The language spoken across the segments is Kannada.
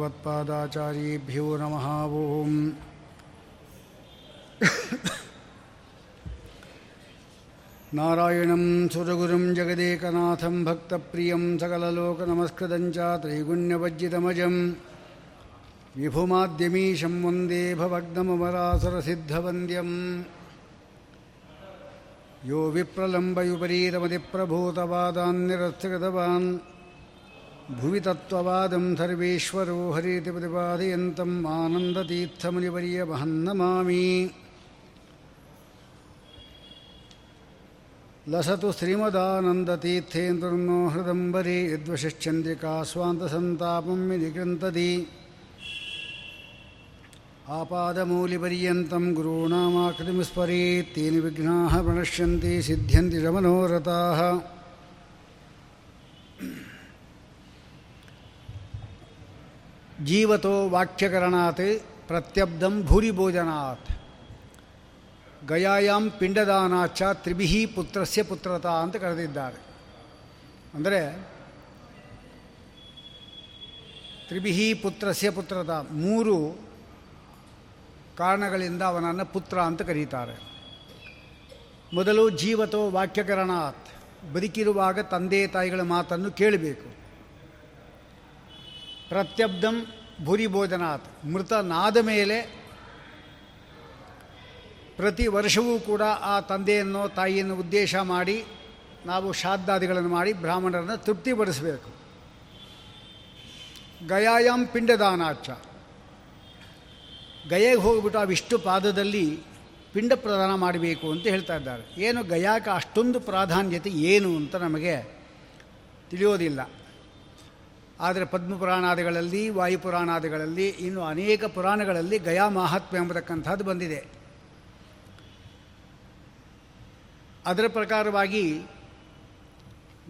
भगवत्पादाचार्येभ्यो नमः। ॐ नारायणं सुरगुरुं जगदेकनाथं भक्तप्रियं सकललोकनमस्कृतं च त्रैगुण्यवज्जितमजं विभुमाद्यमीशं वंदे भवग्नमरासुरसिद्धवन्द्यं यो विप्रलम्बयुपरीतमतिप्रभूतवादान्निरस्यगतवान् ಭುವಿ ತತ್ವವಾದಂ ಸರ್ವೇಶ್ವರೋ ಹರಿತಿ ಪ್ರತಿಪಾದಯಂತಂ ಆನಂದತೀರ್ಥಮುನಿವರ್ಯವಹನ್ನಮಾಮಿ ಲಸತು ಶ್ರೀಮದಾನಂದತೀರ್ಥೇಂದ್ರನೋ ಹೃದಂಬರಿ ಯದ್ವಶಶ್ಚಂದ್ರಿಕಾ ಸ್ವಾಂತಸಂತಾಪಂ ವಿನಿಕೃಂತದಿ ಆಪಾದಮೂಲಿಪರ್ಯಂతం ಗುರುಣಾಮಾಕೃತಿಮಿಸ್ಮರೇತ್ ತೇನ ವಿಘ್ನಾಃ ಪ್ರಣಶ್ಯಂತಿ, ಸಿದ್ಧ್ಯಂತಿ ಚ ಜೀವತೋ ವಾಕ್ಯಕರಣಾತ್ ಪ್ರತ್ಯಬ್ಧಂ ಭೂರಿಭೋಜನಾತ್ ಗಯಾಯಾಮ್ ಪಿಂಡದಾನಾಚ ತ್ರಿಭಿಹಿ ಪುತ್ರಸ್ಯ ಪುತ್ರತ ಅಂತ ಕರೆದಿದ್ದಾರೆ. ಅಂದರೆ ತ್ರಿಭಿಹಿ ಪುತ್ರಸ್ಯ ಪುತ್ರತ ಮೂರು ಕಾರಣಗಳಿಂದ ಅವನನ್ನು ಪುತ್ರ ಅಂತ ಕರೀತಾರೆ. ಮೊದಲು ಜೀವತೋ ವಾಕ್ಯಕರಣಾತ್. ಬದುಕಿರುವಾಗ ತಂದೆ ತಾಯಿಗಳ ಮಾತನ್ನು ಕೇಳಬೇಕು. ಪ್ರತ್ಯಬ್ಧಂ ಭೂರಿಭೋಜನಾತ್ ಮೃತನಾದ ಮೇಲೆ ಪ್ರತಿ ವರ್ಷವೂ ಕೂಡ ಆ ತಂದೆಯನ್ನು ತಾಯಿಯನ್ನು ಉದ್ದೇಶ ಮಾಡಿ ನಾವು ಶ್ರಾದ್ದಾದಿಗಳನ್ನು ಮಾಡಿ ಬ್ರಾಹ್ಮಣರನ್ನು ತೃಪ್ತಿಪಡಿಸಬೇಕು ಗಯಾಯಾಮ್ ಪಿಂಡದಾನಾಚ ಗಯೆಗೆ ಹೋಗಿಬಿಟ್ಟು ಆ ವಿಷ್ಣು ಪಾದದಲ್ಲಿ ಪಿಂಡ ಪ್ರದಾನ ಮಾಡಬೇಕು ಅಂತ ಹೇಳ್ತಾ ಇದ್ದಾರೆ. ಏನು ಗಯಾಕ ಅಷ್ಟೊಂದು ಪ್ರಾಧಾನ್ಯತೆ ಏನು ಅಂತ ನಮಗೆ ತಿಳಿಯೋದಿಲ್ಲ. ಆದರೆ ಪದ್ಮಪುರಾಣಾದಿಗಳಲ್ಲಿ, ವಾಯುಪುರಾಣಾದಿಗಳಲ್ಲಿ ಇನ್ನು ಅನೇಕ ಪುರಾಣಗಳಲ್ಲಿ ಗಯಾ ಮಾಹಾತ್ಮ್ಯ ಎಂಬತಕ್ಕಂಥದ್ದು ಬಂದಿದೆ. ಅದರ ಪ್ರಕಾರವಾಗಿ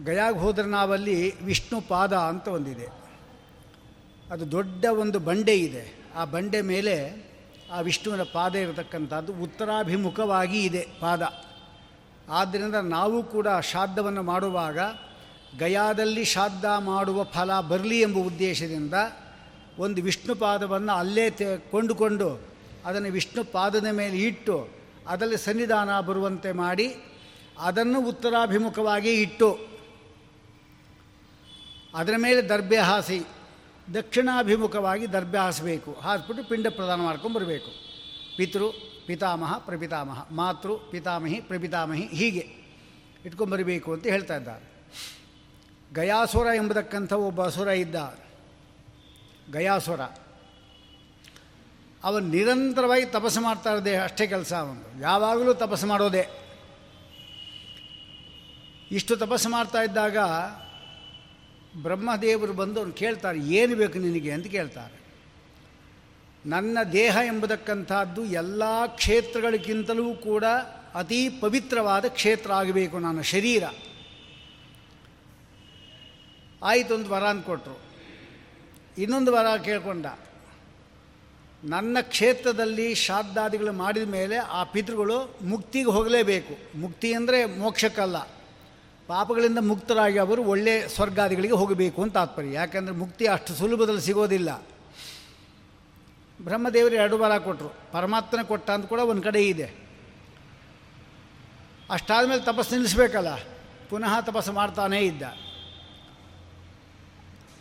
ಗಯಾಗೆ ಹೋದ್ರೆ ನಾವಲ್ಲಿ ವಿಷ್ಣು ಪಾದ ಅಂತ ಒಂದಿದೆ. ಅದು ದೊಡ್ಡ ಒಂದು ಬಂಡೆ ಇದೆ. ಆ ಬಂಡೆ ಮೇಲೆ ಆ ವಿಷ್ಣುವಿನ ಪಾದ ಇರತಕ್ಕಂಥದ್ದು ಉತ್ತರಾಭಿಮುಖವಾಗಿ ಇದೆ ಪಾದ. ಆದ್ದರಿಂದ ನಾವು ಕೂಡ ಶ್ರಾದ್ದವನ್ನು ಮಾಡುವಾಗ ಗಯಾದಲ್ಲಿ ಶ್ರಾದ್ದ ಮಾಡುವ ಫಲ ಬರಲಿ ಎಂಬ ಉದ್ದೇಶದಿಂದ ಒಂದು ವಿಷ್ಣು ಪಾದವನ್ನು ಅಲ್ಲೇ ತೆ ಕೊಂಡುಕೊಂಡು ಅದನ್ನು ವಿಷ್ಣು ಪಾದದ ಮೇಲೆ ಇಟ್ಟು ಅದರಲ್ಲಿ ಸನ್ನಿಧಾನ ಬರುವಂತೆ ಮಾಡಿ ಅದನ್ನು ಉತ್ತರಾಭಿಮುಖವಾಗಿ ಇಟ್ಟು ಅದರ ಮೇಲೆ ದರ್ಬೆ ಹಾಸಿ ದಕ್ಷಿಣಾಭಿಮುಖವಾಗಿ ದರ್ಬೆ ಹಾಸಬೇಕು. ಹಾಸ್ಬಿಟ್ಟು ಪಿಂಡ ಪ್ರದಾನ ಮಾಡ್ಕೊಂಡು ಬರಬೇಕು. ಪಿತೃ, ಪಿತಾಮಹ, ಪ್ರಪಿತಾಮಹ, ಮಾತೃ, ಪಿತಾಮಹಿ, ಪ್ರಪಿತಾಮಹಿ ಹೀಗೆ ಇಟ್ಕೊಂಬರಬೇಕು ಅಂತ ಹೇಳ್ತಾ ಇದ್ದಾರೆ. ಗಯಾಸುರ ಎಂಬತಕ್ಕಂಥ ಒಬ್ಬ ಅಸುರ ಇದ್ದ ಗಯಾಸುರ. ಅವನು ನಿರಂತರವಾಗಿ ತಪಸ್ಸು ಮಾಡ್ತಾ ಇರೋದೇ ಅಷ್ಟೇ ಕೆಲಸ ಅವನು. ಯಾವಾಗಲೂ ತಪಸ್ಸು ಮಾಡೋದೇ. ಇಷ್ಟು ತಪಸ್ಸು ಮಾಡ್ತಾ ಇದ್ದಾಗ ಬ್ರಹ್ಮದೇವರು ಬಂದು ಅವ್ನು ಕೇಳ್ತಾರೆ, ಏನು ಬೇಕು ನಿನಗೆ? ಅಂತ ಕೇಳ್ತಾರೆ. ನನ್ನ ದೇಹ ಎಂಬುದಕ್ಕಂಥದ್ದು ಎಲ್ಲ ಕ್ಷೇತ್ರಗಳಿಗಿಂತಲೂ ಕೂಡ ಅತೀ ಪವಿತ್ರವಾದ ಕ್ಷೇತ್ರ ಆಗಬೇಕು, ನನ್ನ ಶರೀರ. ಆಯಿತು ಒಂದು ವರ ಅಂದ್ಕೊಟ್ರು ಇನ್ನೊಂದು ವರ ಕೇಳ್ಕೊಂಡ. ನನ್ನ ಕ್ಷೇತ್ರದಲ್ಲಿ ಶ್ರಾದ್ದಾದಿಗಳು ಮಾಡಿದ ಮೇಲೆ ಆ ಪಿತೃಗಳು ಮುಕ್ತಿಗೆ ಹೋಗಲೇಬೇಕು. ಮುಕ್ತಿ ಅಂದರೆ ಮೋಕ್ಷಕ್ಕಲ್ಲ. ಪಾಪಗಳಿಂದ ಮುಕ್ತರಾಗಿ ಅವರು ಒಳ್ಳೆ ಸ್ವರ್ಗಾದಿಗಳಿಗೆ ಹೋಗಬೇಕು ಅಂತ ತಾತ್ಪರ್ಯ. ಯಾಕೆಂದರೆ ಮುಕ್ತಿ ಅಷ್ಟು ಸುಲಭದಲ್ಲಿ ಸಿಗೋದಿಲ್ಲ. ಬ್ರಹ್ಮದೇವರು ಎರಡು ವರ ಕೊಟ್ಟರು ಪರಮಾತ್ಮನ ಕೊಟ್ಟ ಅಂತ ಕೂಡ ಒಂದು ಕಡೆ ಇದೆ. ಅಷ್ಟಾದಮೇಲೆ ತಪಸ್ಸು ನಿಲ್ಲಿಸ್ಬೇಕಲ್ಲ. ಪುನಃ ತಪಸ್ಸು ಮಾಡ್ತಾನೇ ಇದ್ದ.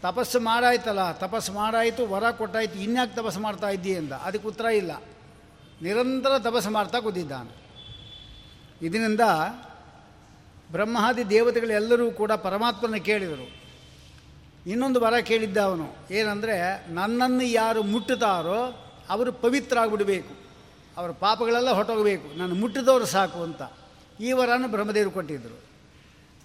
ತಪಸ್ಸು ಮಾಡಾಯ್ತಲ್ಲ, ತಪಸ್ಸು ಮಾಡಾಯಿತು, ವರ ಕೊಟ್ಟಾಯಿತು, ಇನ್ಯಾಕೆ ತಪಸ್ಸು ಮಾಡ್ತಾ ಇದ್ದೀ ಅಂದ ಅದಕ್ಕೆ ಉತ್ತರ ಇಲ್ಲ. ನಿರಂತರ ತಪಸ್ಸು ಮಾಡ್ತಾ ಕೂತಿದ್ದಾನೆ. ಇದರಿಂದ ಬ್ರಹ್ಮಾದಿ ದೇವತೆಗಳೆಲ್ಲರೂ ಕೂಡ ಪರಮಾತ್ಮನ ಕೇಳಿದರು. ಇನ್ನೊಂದು ವರ ಕೇಳಿದ್ದ ಅವನು, ಏನಂದರೆ, ನನ್ನನ್ನು ಯಾರು ಮುಟ್ಟುತ್ತಾರೋ ಅವರು ಪವಿತ್ರ ಆಗಿಬಿಡಬೇಕು. ಅವರ ಪಾಪಗಳೆಲ್ಲ ಹೊಟ್ಟೋಗಬೇಕು ನಾನು ಮುಟ್ಟಿದವರು ಸಾಕು ಅಂತ. ಈ ವರನ ಬ್ರಹ್ಮದೇವರು ಕೊಟ್ಟಿದ್ದರು.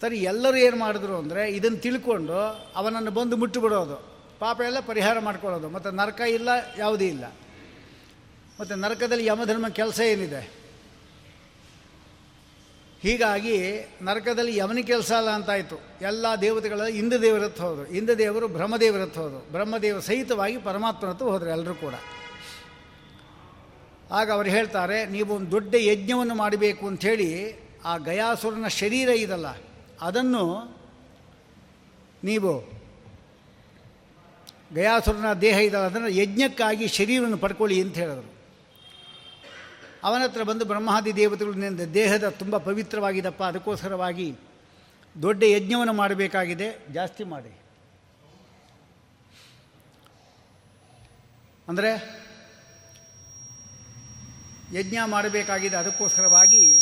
ಸರಿ, ಎಲ್ಲರೂ ಏನು ಮಾಡಿದ್ರು ಅಂದರೆ ಇದನ್ನು ತಿಳ್ಕೊಂಡು ಅವನನ್ನು ಬಂದು ಮುಟ್ಟುಬಿಡೋದು. ಪಾಪ ಎಲ್ಲ ಪರಿಹಾರ ಮಾಡ್ಕೊಳ್ಳೋದು. ಮತ್ತು ನರಕ ಇಲ್ಲ, ಯಾವುದೂ ಇಲ್ಲ. ಮತ್ತು ನರಕದಲ್ಲಿ ಯಮಧರ್ಮ ಕೆಲಸ ಏನಿದೆ? ಹೀಗಾಗಿ ನರಕದಲ್ಲಿ ಯಮನ ಕೆಲಸ ಅಲ್ಲ ಅಂತಾಯಿತು. ಎಲ್ಲ ದೇವತೆಗಳ ಇಂದ ದೇವರತ್ತು ಹೋದರು. ಇಂದ ದೇವರು ಬ್ರಹ್ಮದೇವರತ್ತು ಹೋದರು. ಬ್ರಹ್ಮದೇವ ಸಹಿತವಾಗಿ ಪರಮಾತ್ಮನತ್ತು ಹೋದರು ಎಲ್ಲರೂ ಕೂಡ. ಆಗ ಅವರು ಹೇಳ್ತಾರೆ ನೀವು ಒಂದು ದೊಡ್ಡ ಯಜ್ಞವನ್ನು ಮಾಡಬೇಕು ಅಂಥೇಳಿ ಆ ಗಯಾಸುರನ ಶರೀರ ಇದಲ್ಲ. ಅದನ್ನು ನೀವು ಗಯಾಸುರನ ದೇಹ ಇದ್ದಾವೆ ಅದನ್ನು ಯಜ್ಞಕ್ಕಾಗಿ ಶರೀರವನ್ನು ಪಡ್ಕೊಳ್ಳಿ ಅಂತ ಹೇಳಿದರು. ಅವನ ಹತ್ರ ಬಂದು ಬ್ರಹ್ಮಾದಿ ದೇವತೆಗಳು ದೇಹದ ತುಂಬ ಪವಿತ್ರವಾಗಿದಪ್ಪ, ಅದಕ್ಕೋಸ್ಕರವಾಗಿ ದೊಡ್ಡ ಯಜ್ಞವನ್ನು ಮಾಡಬೇಕಾಗಿದೆ. ಜಾಸ್ತಿ ಮಾಡಿ. ಅಂದರೆ ಯಜ್ಞ ಮಾಡಬೇಕಾಗಿದೆ ಅದಕ್ಕೋಸ್ಕರವಾಗಿ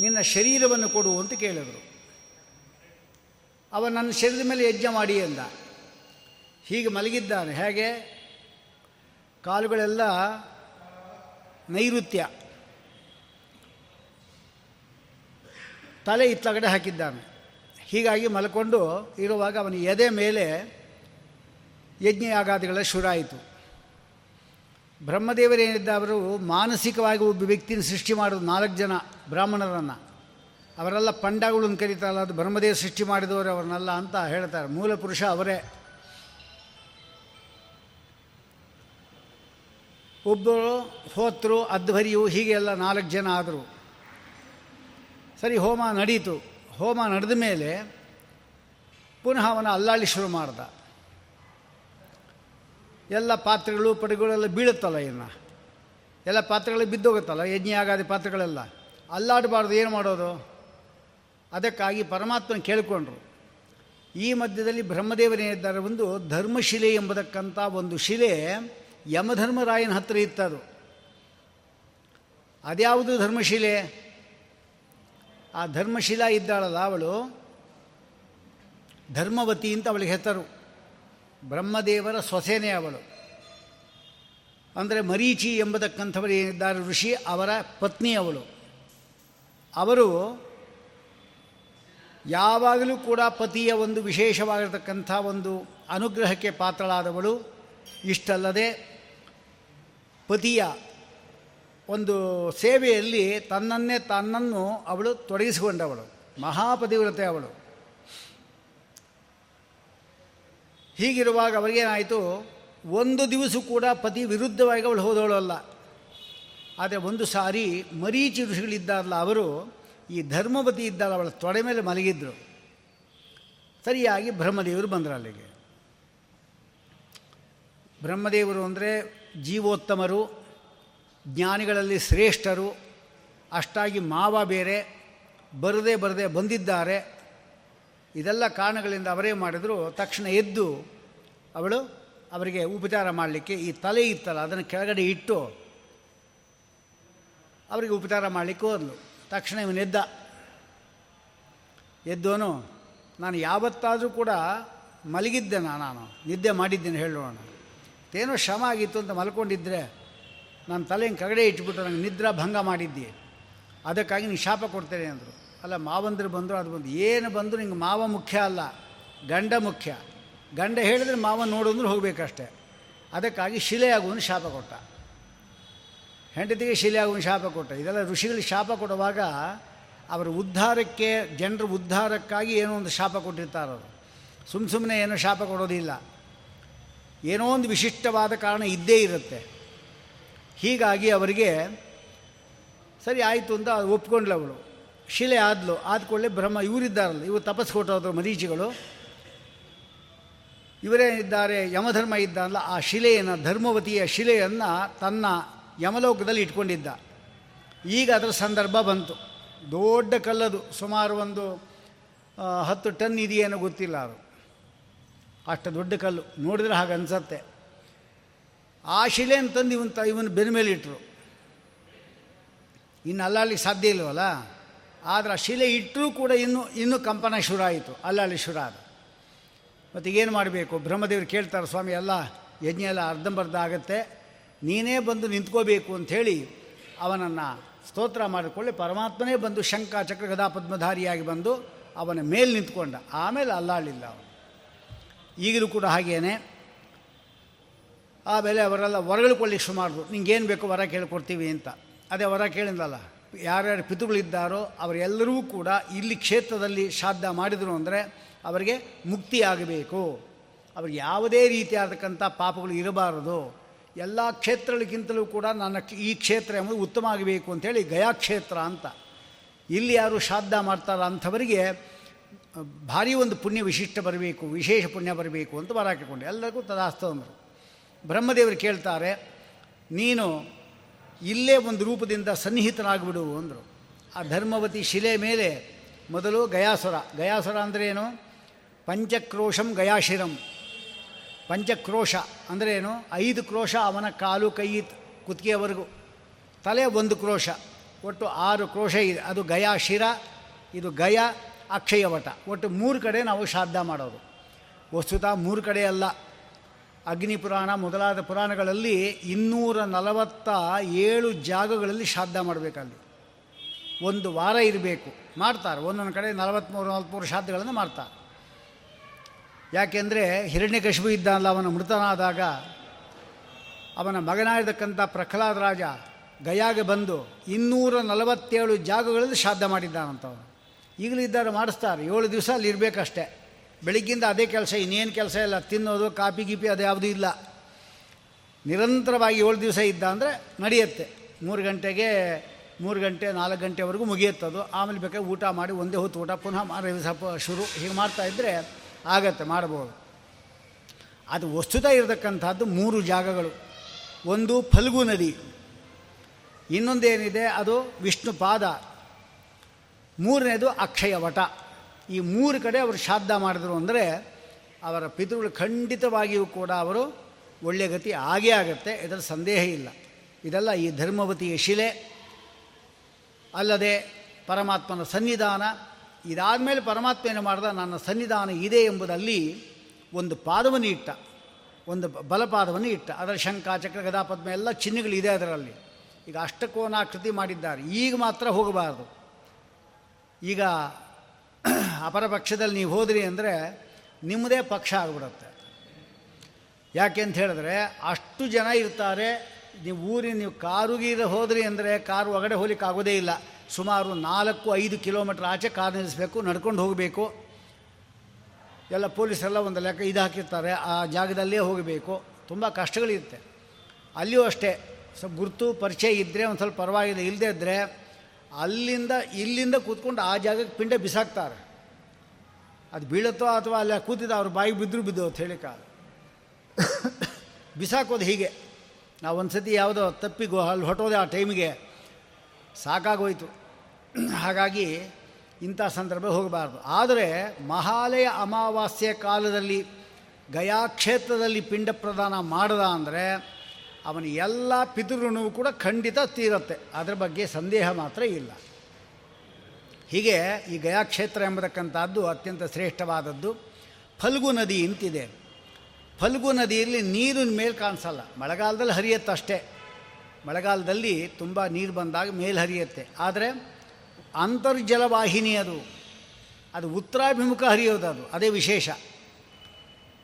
ನಿನ್ನ ಶರೀರವನ್ನು ಕೊಡು ಅಂತ ಕೇಳಿದರು. ಅವ ನನ್ನ ಶರೀರದ ಮೇಲೆ ಯಜ್ಞ ಮಾಡಿ ಎಂದ ಹೀಗೆ ಮಲಗಿದ್ದಾನೆ. ಹೇಗೆ? ಕಾಲುಗಳೆಲ್ಲ ನೈಋತ್ಯ. ತಲೆ ಇತ್ತಗಡೆ ಹಾಕಿದ್ದಾನೆ. ಹೀಗಾಗಿ ಮಲ್ಕೊಂಡು ಇರುವಾಗ ಅವನ ಎದೆ ಮೇಲೆ ಯಜ್ಞ ಯಾಗಾದಿಗಳ ಶುರು ಶುರುವಾಯಿತು ಬ್ರಹ್ಮದೇವರೇನಿದ್ದ ಅವರು, ಮಾನಸಿಕವಾಗಿ ಒಬ್ಬ ವ್ಯಕ್ತಿನ ಸೃಷ್ಟಿ ಮಾಡೋದು ನಾಲ್ಕು ಜನ ಬ್ರಾಹ್ಮಣರನ್ನು. ಅವರೆಲ್ಲ ಪಂಡಗಳು ಕರೀತಾರಲ್ಲ, ಅದು ಬ್ರಹ್ಮದೇವ ಸೃಷ್ಟಿ ಮಾಡಿದವರು ಅವ್ರನ್ನೆಲ್ಲ ಅಂತ ಹೇಳ್ತಾರೆ. ಮೂಲ ಪುರುಷ ಅವರೇ. ಒಬ್ಬರು ಹೋತ್ರು ಅಧ್ವರಿಯು, ಹೀಗೆ ಎಲ್ಲ ನಾಲ್ಕು ಜನ ಆದರು. ಸರಿ, ಹೋಮ ನಡೀತು. ಹೋಮ ನಡೆದ ಮೇಲೆ ಪುನಃ ಅವನ ಅಲ್ಲಾಳಿ ಶುರು ಮಾಡ್ದ. ಎಲ್ಲ ಪಾತ್ರೆಗಳು ಪಡೆಗಳೆಲ್ಲ ಬೀಳುತ್ತಲ್ಲ ಇನ್ನು? ಎಲ್ಲ ಪಾತ್ರೆಗಳು ಬಿದ್ದೋಗುತ್ತಲ್ಲ ಯಜ್ಞ ಆಗಾದ ಪಾತ್ರೆಗಳೆಲ್ಲ? ಅಲ್ಲಾಡಬಾರ್ದು, ಏನು ಮಾಡೋದು? ಅದಕ್ಕಾಗಿ ಪರಮಾತ್ಮನ ಕೇಳಿಕೊಂಡ್ರು. ಈ ಮಧ್ಯದಲ್ಲಿ ಬ್ರಹ್ಮದೇವರೇನಿದ್ದಾರೆ ಒಂದು ಧರ್ಮಶಿಲೆ ಎಂಬುದಕ್ಕಂಥ ಒಂದು ಶಿಲೆ ಯಮಧರ್ಮರಾಯನ ಹತ್ತಿರ ಇತ್ತದು. ಅದ್ಯಾವುದು ಧರ್ಮಶಿಲೆ? ಆ ಧರ್ಮಶಿಲಾ ಇದ್ದಾಳಲ್ಲ ಅವಳು, ಧರ್ಮವತಿ ಅಂತ ಅವಳಿಗೆ ಹೆಸರು. ಬ್ರಹ್ಮದೇವರ ಸೊಸೆನೇ ಅವಳು. ಅಂದರೆ ಮರೀಚಿ ಎಂಬತಕ್ಕಂಥವರು ಏನಿದ್ದಾರೆ ಋಷಿ, ಅವರ ಪತ್ನಿ ಅವಳು. ಅವರು ಯಾವಾಗಲೂ ಕೂಡ ಪತಿಯ ಒಂದು ವಿಶೇಷವಾಗಿರತಕ್ಕಂಥ ಒಂದು ಅನುಗ್ರಹಕ್ಕೆ ಪಾತ್ರಳಾದವಳು. ಇಷ್ಟಲ್ಲದೆ ಪತಿಯ ಒಂದು ಸೇವೆಯಲ್ಲಿ ತನ್ನನ್ನೇ ತನ್ನನ್ನು ಅವಳು ತೊಡಗಿಸಿಕೊಂಡವಳು. ಮಹಾಪತಿವ್ರತೆ ಅವಳು. ಹೀಗಿರುವಾಗ ಅವರಿಗೇನಾಯಿತು ಒಂದು ದಿವಸ ಕೂಡ ಪತಿ ವಿರುದ್ಧವಾಗಿ ಅವಳು ಹೋದವಳಲ್ಲ ಆದರೆ ಒಂದು ಸಾರಿ ಮರೀಚಿ ಋಷಿಗಳಿದ್ದಾರಲ್ಲ ಅವರು, ಈ ಧರ್ಮಪತಿ ಇದ್ದಾರ ಅವಳ ತೊಡೆ ಮೇಲೆ ಮಲಗಿದ್ರು. ಸರಿಯಾಗಿ ಬ್ರಹ್ಮದೇವರು ಬಂದರು ಅಲ್ಲಿಗೆ. ಬ್ರಹ್ಮದೇವರು ಅಂದರೆ ಜೀವೋತ್ತಮರು, ಜ್ಞಾನಿಗಳಲ್ಲಿ ಶ್ರೇಷ್ಠರು, ಅಷ್ಟಾಗಿ ಮಾವ ಬೇರೆ, ಬರದೇ ಬರದೆ ಬಂದಿದ್ದಾರೆ. ಇದೆಲ್ಲ ಕಾರಣಗಳಿಂದ ಅವರೇ ಮಾಡಿದ್ರು. ತಕ್ಷಣ ಎದ್ದು ಅವಳು ಅವರಿಗೆ ಉಪಚಾರ ಮಾಡಲಿಕ್ಕೆ ಈ ತಲೆ ಇತ್ತಲ್ಲ, ಅದನ್ನು ಕೆಳಗಡೆ ಇಟ್ಟು ಅವರಿಗೆ ಉಪಚಾರ ಮಾಡಲಿಕ್ಕೆ ಹೋದ್ಲು. ತಕ್ಷಣ ಇವನೆದ್ದ ಎದ್ದೋನು ನಾನು ಯಾವತ್ತಾದರೂ ಕೂಡ ಮಲಗಿದ್ದೆ ನಾನು? ನಿದ್ದೆ ಮಾಡಿದ್ದೇನೆ ಹೇಳೋಣ ಏನೋ ಶ್ರಮ ಆಗಿತ್ತು ಅಂತ ಮಲ್ಕೊಂಡಿದ್ದರೆ ನಾನು ತಲೆಯನ್ನು ಕಗಡೆ ಇಟ್ಬಿಟ್ಟು ನನಗೆ ನಿದ್ರಾ ಭಂಗ ಮಾಡಿದ್ದೆ. ಅದಕ್ಕಾಗಿ ನೀನು ಶಾಪ ಕೊಡ್ತೇನೆ ಅಂದರು. ಅಲ್ಲ, ಮಾವಂದಿರು ಬಂದರು, ಅದು ಬಂದು ಏನು ಬಂದರೂ ಹಿಂಗೆ ಮಾವ ಮುಖ್ಯ ಅಲ್ಲ, ಗಂಡ ಮುಖ್ಯ. ಗಂಡ ಹೇಳಿದ್ರೆ ಮಾವ ನೋಡಿದ್ರೆ ಹೋಗಬೇಕಷ್ಟೆ. ಅದಕ್ಕಾಗಿ ಶಿಲೆಯಾಗುವನು ಶಾಪ ಕೊಟ್ಟ. ಹೆಂಡತಿಗೆ ಶಿಲೆಯಾಗುವನು ಶಾಪ ಕೊಟ್ಟ. ಇದೆಲ್ಲ ಋಷಿಗಳಿಗೆ ಶಾಪ ಕೊಡುವಾಗ ಅವರ ಉದ್ಧಾರಕ್ಕೆ, ಜನರ ಉದ್ಧಾರಕ್ಕಾಗಿ ಏನೋ ಒಂದು ಶಾಪ ಕೊಟ್ಟಿರ್ತಾರವರು ಸುಮ್ಮ ಸುಮ್ಮನೆ ಏನೋ ಶಾಪ ಕೊಡೋದಿಲ್ಲ. ಏನೋ ಒಂದು ವಿಶಿಷ್ಟವಾದ ಕಾರಣ ಇದ್ದೇ ಇರುತ್ತೆ. ಹೀಗಾಗಿ ಅವರಿಗೆ ಸರಿ ಆಯಿತು ಅಂತ ಒಪ್ಕೊಂಡ್ಲವಳು. ಶಿಲೆ ಆದ್ಲು ಕೂಡಲೇ ಬ್ರಹ್ಮ ಇವರಿದ್ದಾರಲ್ಲ, ಇವರು ತಪಸ್ ಕೊಟ್ಟೋದ್ರು ಮರೀಚಿಗಳು ಇವರೇನಿದ್ದಾರೆ ಯಮಧರ್ಮ ಇದ್ದಾರಲ್ಲ ಆ ಶಿಲೆಯನ್ನು, ಧರ್ಮವತಿಯ ಶಿಲೆಯನ್ನು ತನ್ನ ಯಮಲೋಕದಲ್ಲಿ ಇಟ್ಕೊಂಡಿದ್ದ. ಈಗ ಅದರ ಸಂದರ್ಭ ಬಂತು. ದೊಡ್ಡ ಕಲ್ಲದು, ಸುಮಾರು ಒಂದು ಹತ್ತು ಟನ್ ಇದೆಯೇನೋ ಗೊತ್ತಿಲ್ಲ ಅದು. ಅಷ್ಟು ದೊಡ್ಡ ಕಲ್ಲು, ನೋಡಿದ್ರೆ ಹಾಗೆ ಅನ್ಸತ್ತೆ. ಆ ಶಿಲೆಯನ್ನು ತಂದು ಇವನ್ ತ, ಇವನು ಬೆನ್ನ ಮೇಲೆ ಇಟ್ಟರು ಇನ್ನು ಅಲ್ಲಾಡ್ಲಿಕ್ಕೆ ಸಾಧ್ಯ ಇಲ್ವಲ್ಲ? ಆದರೆ ಆ ಶಿಲೆ ಇಟ್ಟರೂ ಕೂಡ ಇನ್ನೂ ಇನ್ನೂ ಕಂಪನ ಶುರು ಆಯಿತು ಅಲ್ಲಲ್ಲಿ ಶುರು ಆದ ಮತ್ತು ಏನು ಮಾಡಬೇಕು? ಬ್ರಹ್ಮದೇವರು ಕೇಳ್ತಾರೆ, ಸ್ವಾಮಿ, ಎಲ್ಲ ಯಜ್ಞ ಎಲ್ಲ ಅರ್ಧಂಬರ್ಧ ಆಗುತ್ತೆ. ನೀನೇ ಬಂದು ನಿಂತ್ಕೋಬೇಕು ಅಂಥೇಳಿ ಅವನನ್ನು ಸ್ತೋತ್ರ ಮಾಡಿಕೊಳ್ಳಿ ಪರಮಾತ್ಮನೇ ಬಂದು ಶಂಕ ಚಕ್ರ ಗದಾ ಪದ್ಮಧಾರಿಯಾಗಿ ಬಂದು ಅವನ ಮೇಲೆ ನಿಂತ್ಕೊಂಡ. ಆಮೇಲೆ ಅಲ್ಲಾಡಲಿಲ್ಲ ಅವನು. ಈಗಲೂ ಕೂಡ ಹಾಗೇನೆ. ಆಮೇಲೆ ಅವರೆಲ್ಲ ಹೊರಗಳ್ಕೊಳ್ಳಿಕ್ಕೆ ಶುರು ಮಾಡಿದ್ರು. ನಿಂಗೇನು ಬೇಕು ವರ ಕೇಳಿಕೊಡ್ತೀವಿ ಅಂತ. ಅದೇ ವರ ಕೇಳಿದ್ರಲ್ಲ ಯಾರ್ಯಾರು ಪಿತೃಗಳಿದ್ದಾರೋ ಅವರೆಲ್ಲರೂ ಕೂಡ ಇಲ್ಲಿ ಕ್ಷೇತ್ರದಲ್ಲಿ ಶ್ರಾದ್ದ ಮಾಡಿದರು ಅಂದರೆ ಅವರಿಗೆ ಮುಕ್ತಿಯಾಗಬೇಕು ಅವ್ರಿಗೆ ಯಾವುದೇ ರೀತಿಯಾದಕ್ಕಂಥ ಪಾಪಗಳು ಇರಬಾರದು. ಎಲ್ಲ ಕ್ಷೇತ್ರಗಳಿಗಿಂತಲೂ ಕೂಡ ನನ್ನ ಈ ಕ್ಷೇತ್ರ ಎಂಬುದು ಉತ್ತಮ ಆಗಬೇಕು ಅಂಥೇಳಿ ಗಯಾಕ್ಷೇತ್ರ ಅಂತ. ಇಲ್ಲಿ ಯಾರು ಶ್ರಾದ್ದ ಮಾಡ್ತಾರ ಅಂಥವರಿಗೆ ಭಾರಿ ಒಂದು ಪುಣ್ಯ ವಿಶಿಷ್ಟ ಬರಬೇಕು, ವಿಶೇಷ ಪುಣ್ಯ ಬರಬೇಕು ಅಂತ ಬರಾಕಿಕೊಂಡೆ ಎಲ್ಲರಿಗೂ ತದಾಸ್ತು ಅಂದರು. ಬ್ರಹ್ಮದೇವರು ಕೇಳ್ತಾರೆ, ನೀನು ಇಲ್ಲೇ ಒಂದು ರೂಪದಿಂದ ಸನ್ನಿಹಿತನಾಗ್ಬಿಡು ಅಂದರು. ಆ ಧರ್ಮವತಿ ಶಿಲೆ ಮೇಲೆ ಮೊದಲು ಗಯಾಸುರ. ಗಯಾಸುರ ಅಂದರೆ ಏನು? ಪಂಚಕ್ರೋಶಂ ಗಯಾಶಿರಂ. ಪಂಚಕ್ರೋಶ ಅಂದರೆ ಏನು? ಐದು ಕ್ರೋಶ ಅವನ ಕಾಲು ಕೈ ಕುತ್ತಿಗೆಯವರೆಗೂ ತಲೆ ಒಂದು ಕ್ರೋಶ. ಒಟ್ಟು ಆರು ಕ್ರೋಶ ಇದೆ. ಅದು ಗಯಾ ಶಿರ ಇದು ಗಯ, ಅಕ್ಷಯವಟ. ಒಟ್ಟು ಮೂರು ಕಡೆ ನಾವು ಶ್ರಾದ್ದ ಮಾಡೋದು. ವಸ್ತುತ ಮೂರು ಕಡೆ ಅಲ್ಲ. ಅಗ್ನಿ ಪುರಾಣ ಮೊದಲಾದ ಪುರಾಣಗಳಲ್ಲಿ ಇನ್ನೂರ ನಲವತ್ತ ಏಳು ಜಾಗಗಳಲ್ಲಿ ಶ್ರಾದ್ದ ಮಾಡಬೇಕಲ್ಲಿ. ಒಂದು ವಾರ ಇರಬೇಕು. ಮಾಡ್ತಾರೆ. ಒಂದೊಂದು ಕಡೆ ನಲವತ್ತ್ಮೂರು ನಲ್ವತ್ತ್ಮೂರು ಶ್ರಾದ್ದಗಳನ್ನು ಮಾಡ್ತಾರೆ. ಯಾಕೆಂದರೆ ಹಿರಣ್ಯಕಶಿಪು ಇದ್ದಲ್ಲ ಅವನ ಮೃತನಾದಾಗ ಅವನ ಮಗನಾಗಿರ್ತಕ್ಕಂಥ ಪ್ರಹ್ಲಾದ ರಾಜ ಗಯಾಗೆ ಬಂದು ಇನ್ನೂರ ನಲವತ್ತೇಳು ಜಾಗಗಳಲ್ಲಿ ಶ್ರಾದ್ದ ಮಾಡಿದ್ದಾನಂತವನು. ಈಗಲೂ ಇದ್ದಾರೆ, ಮಾಡಿಸ್ತಾರೆ. ಏಳು ದಿವಸ ಅಲ್ಲಿ ಇರಬೇಕಷ್ಟೆ. ಬೆಳಿಗ್ಗಿಂದ ಅದೇ ಕೆಲಸ, ಇನ್ನೇನು ಕೆಲಸ ಇಲ್ಲ. ತಿನ್ನೋದು, ಕಾಪಿ ಗೀಪಿ ಅದು ಯಾವುದೂ ಇಲ್ಲ. ನಿರಂತರವಾಗಿ ಏಳು ದಿವಸ ಇದ್ದ ಅಂದರೆ ನಡೆಯುತ್ತೆ. ಮೂರು ಗಂಟೆಗೆ, ಮೂರು ಗಂಟೆ, ನಾಲ್ಕು ಗಂಟೆವರೆಗೂ ಮುಗಿಯುತ್ತದು ಆಮೇಲೆ ಬೇಕಾದ್ರೆ ಊಟ ಮಾಡಿ ಒಂದೇ ಹೊತ್ತು ಊಟ ಪುನಃ ಮಾರ ದಿವಸ ಶುರು ಹೀಗೆ ಮಾಡ್ತಾ ಇದ್ದರೆ ಆಗತ್ತೆ, ಮಾಡ್ಬೋದು. ಅದು ವಸ್ತುತ ಇರತಕ್ಕಂಥದ್ದು ಮೂರು ಜಾಗಗಳು. ಒಂದು ಫಲ್ಗು ನದಿ. ಇನ್ನೊಂದೇನಿದೆ ಅದು ವಿಷ್ಣು ಪಾದ ಮೂರನೇದು ಅಕ್ಷಯ ವಟ ಈ ಮೂರು ಕಡೆ ಅವರು ಶ್ರಾದ್ದ ಮಾಡಿದ್ರು ಅಂದರೆ ಅವರ ಪಿತೃಗಳು ಖಂಡಿತವಾಗಿಯೂ ಕೂಡ ಅವರು ಒಳ್ಳೆಯ ಗತಿ ಆಗೇ ಆಗುತ್ತೆ ಇದರ ಸಂದೇಹ ಇಲ್ಲ. ಇದೆಲ್ಲ ಈ ಧರ್ಮವತಿಯ ಶಿಲೆ, ಅಲ್ಲದೆ ಪರಮಾತ್ಮನ ಸನ್ನಿಧಾನ. ಇದಾದಮೇಲೆ ಪರಮಾತ್ಮ ಏನು ಮಾಡಿದ, ನನ್ನ ಸನ್ನಿಧಾನ ಇದೆ ಎಂಬುದಲ್ಲಿ ಒಂದು ಪಾದವನ್ನು ಇಟ್ಟ, ಒಂದು ಬಲಪಾದವನ್ನು ಇಟ್ಟ. ಅದರ ಶಂಕ ಚಕ್ರ ಗದಾಪದ್ಮ ಎಲ್ಲ ಚಿಹ್ನೆಗಳಿದೆ ಅದರಲ್ಲಿ. ಈಗ ಅಷ್ಟಕೋನಾಕೃತಿ ಮಾಡಿದ್ದಾರೆ. ಈಗ ಮಾತ್ರ ಹೋಗಬಾರ್ದು. ಈಗ ಅಪರ ಪಕ್ಷದಲ್ಲಿ ನೀವು ಹೋದ್ರಿ ಅಂದರೆ ನಿಮ್ಮದೇ ಪಕ್ಷ ಆಗ್ಬಿಡುತ್ತೆ. ಯಾಕೆ ಅಂತ ಹೇಳಿದ್ರೆ ಅಷ್ಟು ಜನ ಇರ್ತಾರೆ, ನೀವು ಊರಿನ ನೀವು ಕಾರುಗೀರ ಹೋದ್ರಿ ಅಂದರೆ ಕಾರು ಒಳಗಡೆ ಹೋಗ್ಲಿಕ್ಕೆ ಆಗೋದೇ ಇಲ್ಲ. ಸುಮಾರು ನಾಲ್ಕು, ಐದು ಕಿಲೋಮೀಟ್ರ್ ಆಚೆ ಕಾರ್ ನಿಲ್ಲಿಸಬೇಕು, ನಡ್ಕೊಂಡು ಹೋಗಬೇಕು. ಎಲ್ಲ ಪೊಲೀಸರೆಲ್ಲ ಒಂದು ಲೆಕ್ಕ ಇದು ಹಾಕಿರ್ತಾರೆ, ಆ ಜಾಗದಲ್ಲೇ ಹೋಗಬೇಕು. ತುಂಬ ಕಷ್ಟಗಳಿರುತ್ತೆ. ಅಲ್ಲಿಯೂ ಅಷ್ಟೇ. ಸ್ವಲ್ಪ ಗುರುತು, ಪರಿಚಯ ಇದ್ದರೆ ಒಂದು ಸ್ವಲ್ಪ ಪರವಾಗಿಲ್ಲ. ಇಲ್ಲದೇ ಇದ್ದರೆ ಅಲ್ಲಿಂದ, ಇಲ್ಲಿಂದ ಕೂತ್ಕೊಂಡು ಆ ಜಾಗಕ್ಕೆ ಪಿಂಡ ಬಿಸಾಕ್ತಾರೆ. ಅದು ಬೀಳುತ್ತೋ ಅಥವಾ ಅಲ್ಲಿ ಕೂತಿದ್ದ ಅವ್ರ ಬಾಯಿ ಬಿದ್ದರೂ ಬಿದ್ದು ಅಂತ ಹೇಳಿ ಕಾಲ ಬಿಸಾಕೋದು ಹೀಗೆ. ನಾವು ಒಂದು ಸತಿ ಯಾವುದೋ ತಪ್ಪಿಗೋ ಅಲ್ಲಿ ಹೊಟ್ಟೋದೆ ಆ ಟೈಮಿಗೆ ಸಾಕಾಗೋಯ್ತು. ಹಾಗಾಗಿ ಇಂಥ ಸಂದರ್ಭ ಹೋಗಬಾರ್ದು. ಆದರೆ ಮಹಾಲಯ ಅಮಾವಾಸ್ಯೆ ಕಾಲದಲ್ಲಿ ಗಯಾ ಕ್ಷೇತ್ರದಲ್ಲಿ ಪಿಂಡ ಪ್ರದಾನ ಮಾಡದ ಅಂದರೆ ಅವನ ಎಲ್ಲ ಪಿತೃಋಣವು ಕೂಡ ಖಂಡಿತ ತೀರತ್ತೆ. ಅದರ ಬಗ್ಗೆ ಸಂದೇಹ ಮಾತ್ರ ಇಲ್ಲ. ಹೀಗೆ ಈ ಗಯಾಕ್ಷೇತ್ರ ಎಂಬತಕ್ಕಂಥದ್ದು ಅತ್ಯಂತ ಶ್ರೇಷ್ಠವಾದದ್ದು. ಫಲ್ಗು ನದಿ ಅಂತಿದೆ ಫಲ್ಗು ನದಿಯಲ್ಲಿ ನೀರಿನ ಮೇಲೆ ಕಾಣಿಸಲ್ಲ. ಮಳೆಗಾಲದಲ್ಲಿ ಹರಿಯುತ್ತೆ ಅಷ್ಟೇ. ಮಳೆಗಾಲದಲ್ಲಿ ತುಂಬ ನೀರು ಬಂದಾಗ ಮೇಲೆ ಹರಿಯುತ್ತೆ. ಆದರೆ ಅಂತರ್ಜಲ ವಾಹಿನಿ ಅದು ಅದು ಉತ್ತರಾಭಿಮುಖ ಹರಿಯೋದು ಅದು ಅದೇ ವಿಶೇಷ.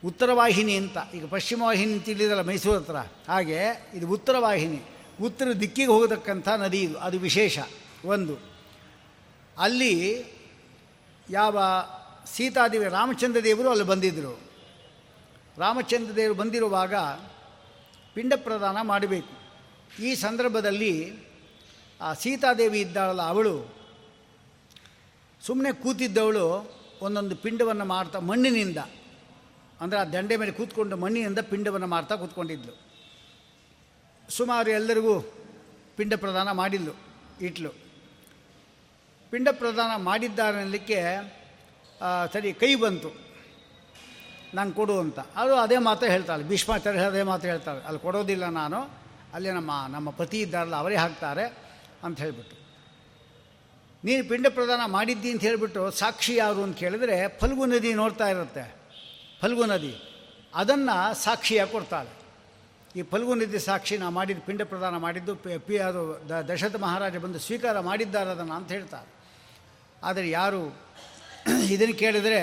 ಉತ್ತರ ವಾಹಿನಿ ಅಂತ. ಈಗ ಪಶ್ಚಿಮ ವಾಹಿನಿ ತಿಳಿದಲ್ಲ ಮೈಸೂರು ಹತ್ರ. ಹಾಗೆ ಇದು ಉತ್ತರ ವಾಹಿನಿ. ಉತ್ತರ ದಿಕ್ಕಿಗೆ ಹೋಗತಕ್ಕಂಥ ನದಿ ಇದು. ಅದು ವಿಶೇಷ. ಒಂದು. ಅಲ್ಲಿ ಯಾವ ಸೀತಾದೇವಿ ರಾಮಚಂದ್ರ ದೇವರು ಅಲ್ಲಿ ಬಂದಿದ್ದರು ರಾಮಚಂದ್ರ ದೇವರು ಬಂದಿರುವಾಗ ಪಿಂಡ ಪ್ರದಾನ ಮಾಡಬೇಕು. ಈ ಸಂದರ್ಭದಲ್ಲಿ ಆ ಸೀತಾದೇವಿ ಇದ್ದಾಳಲ್ಲ ಅವಳು. ಸುಮ್ಮನೆ ಕೂತಿದ್ದವಳು ಒಂದೊಂದು ಪಿಂಡವನ್ನು ಮಾಡ್ತಾ ಮಣ್ಣಿನಿಂದ. ಅಂದರೆ ಆ ದಂಡೆ ಮೇಲೆ ಕೂತ್ಕೊಂಡು ಮಣ್ಣಿನಿಂದ ಪಿಂಡವನ್ನು ಮಾರ್ತಾ ಕೂತ್ಕೊಂಡಿದ್ಲು. ಸುಮಾರು ಎಲ್ಲರಿಗೂ ಪಿಂಡ ಪ್ರದಾನ ಮಾಡಿದ್ಲು, ಇಟ್ಲು. ಪಿಂಡ ಪ್ರದಾನ ಮಾಡಿದ್ದಾರೆ ಸರಿ, ಕೈ ಬಂತು. ನಾನು ಕೊಡು ಅಂತ. ಅದು ಅದೇ ಮಾತು ಹೇಳ್ತಾಳೆ ಭೀಷ್ಮಾಚಾರ್ಯ ಅದೇ ಮಾತು ಹೇಳ್ತಾಳೆ. ಅಲ್ಲಿ ಕೊಡೋದಿಲ್ಲ ನಾನು, ಅಲ್ಲಿ ನಮ್ಮ ನಮ್ಮ ಪತಿ ಇದ್ದಾರಲ್ಲ, ಅವರೇ ಹಾಕ್ತಾರೆ ಅಂತ ಹೇಳಿಬಿಟ್ಟು ನೀನು ಪಿಂಡ ಪ್ರದಾನ ಮಾಡಿದ್ದಿ ಅಂತ ಹೇಳಿಬಿಟ್ಟು ಸಾಕ್ಷಿ ಯಾರು ಅಂತ ಕೇಳಿದ್ರೆ, ಫಲ್ಗು ನದಿ ನೋಡ್ತಾ ಇರುತ್ತೆ. ಫಲ್ಗು ನದಿ. ಅದನ್ನು ಸಾಕ್ಷಿಯಾಗಿ ಕೊಡ್ತಾಳೆ. ಈ ಫಲ್ಗು ನದಿ ಸಾಕ್ಷಿ ನಾ ಮಾಡಿದ ಪಿಂಡ ಪ್ರದಾನ ಮಾಡಿದ್ದು, ಪಿ ಅದು ದ, ದಶರಥ ಮಹಾರಾಜ ಬಂದು ಸ್ವೀಕಾರ ಮಾಡಿದ್ದಾರೆ ಅದನ್ನು ಅಂತ ಹೇಳ್ತಾರೆ. ಆದರೆ ಯಾರು ಇದನ್ನು ಕೇಳಿದರೆ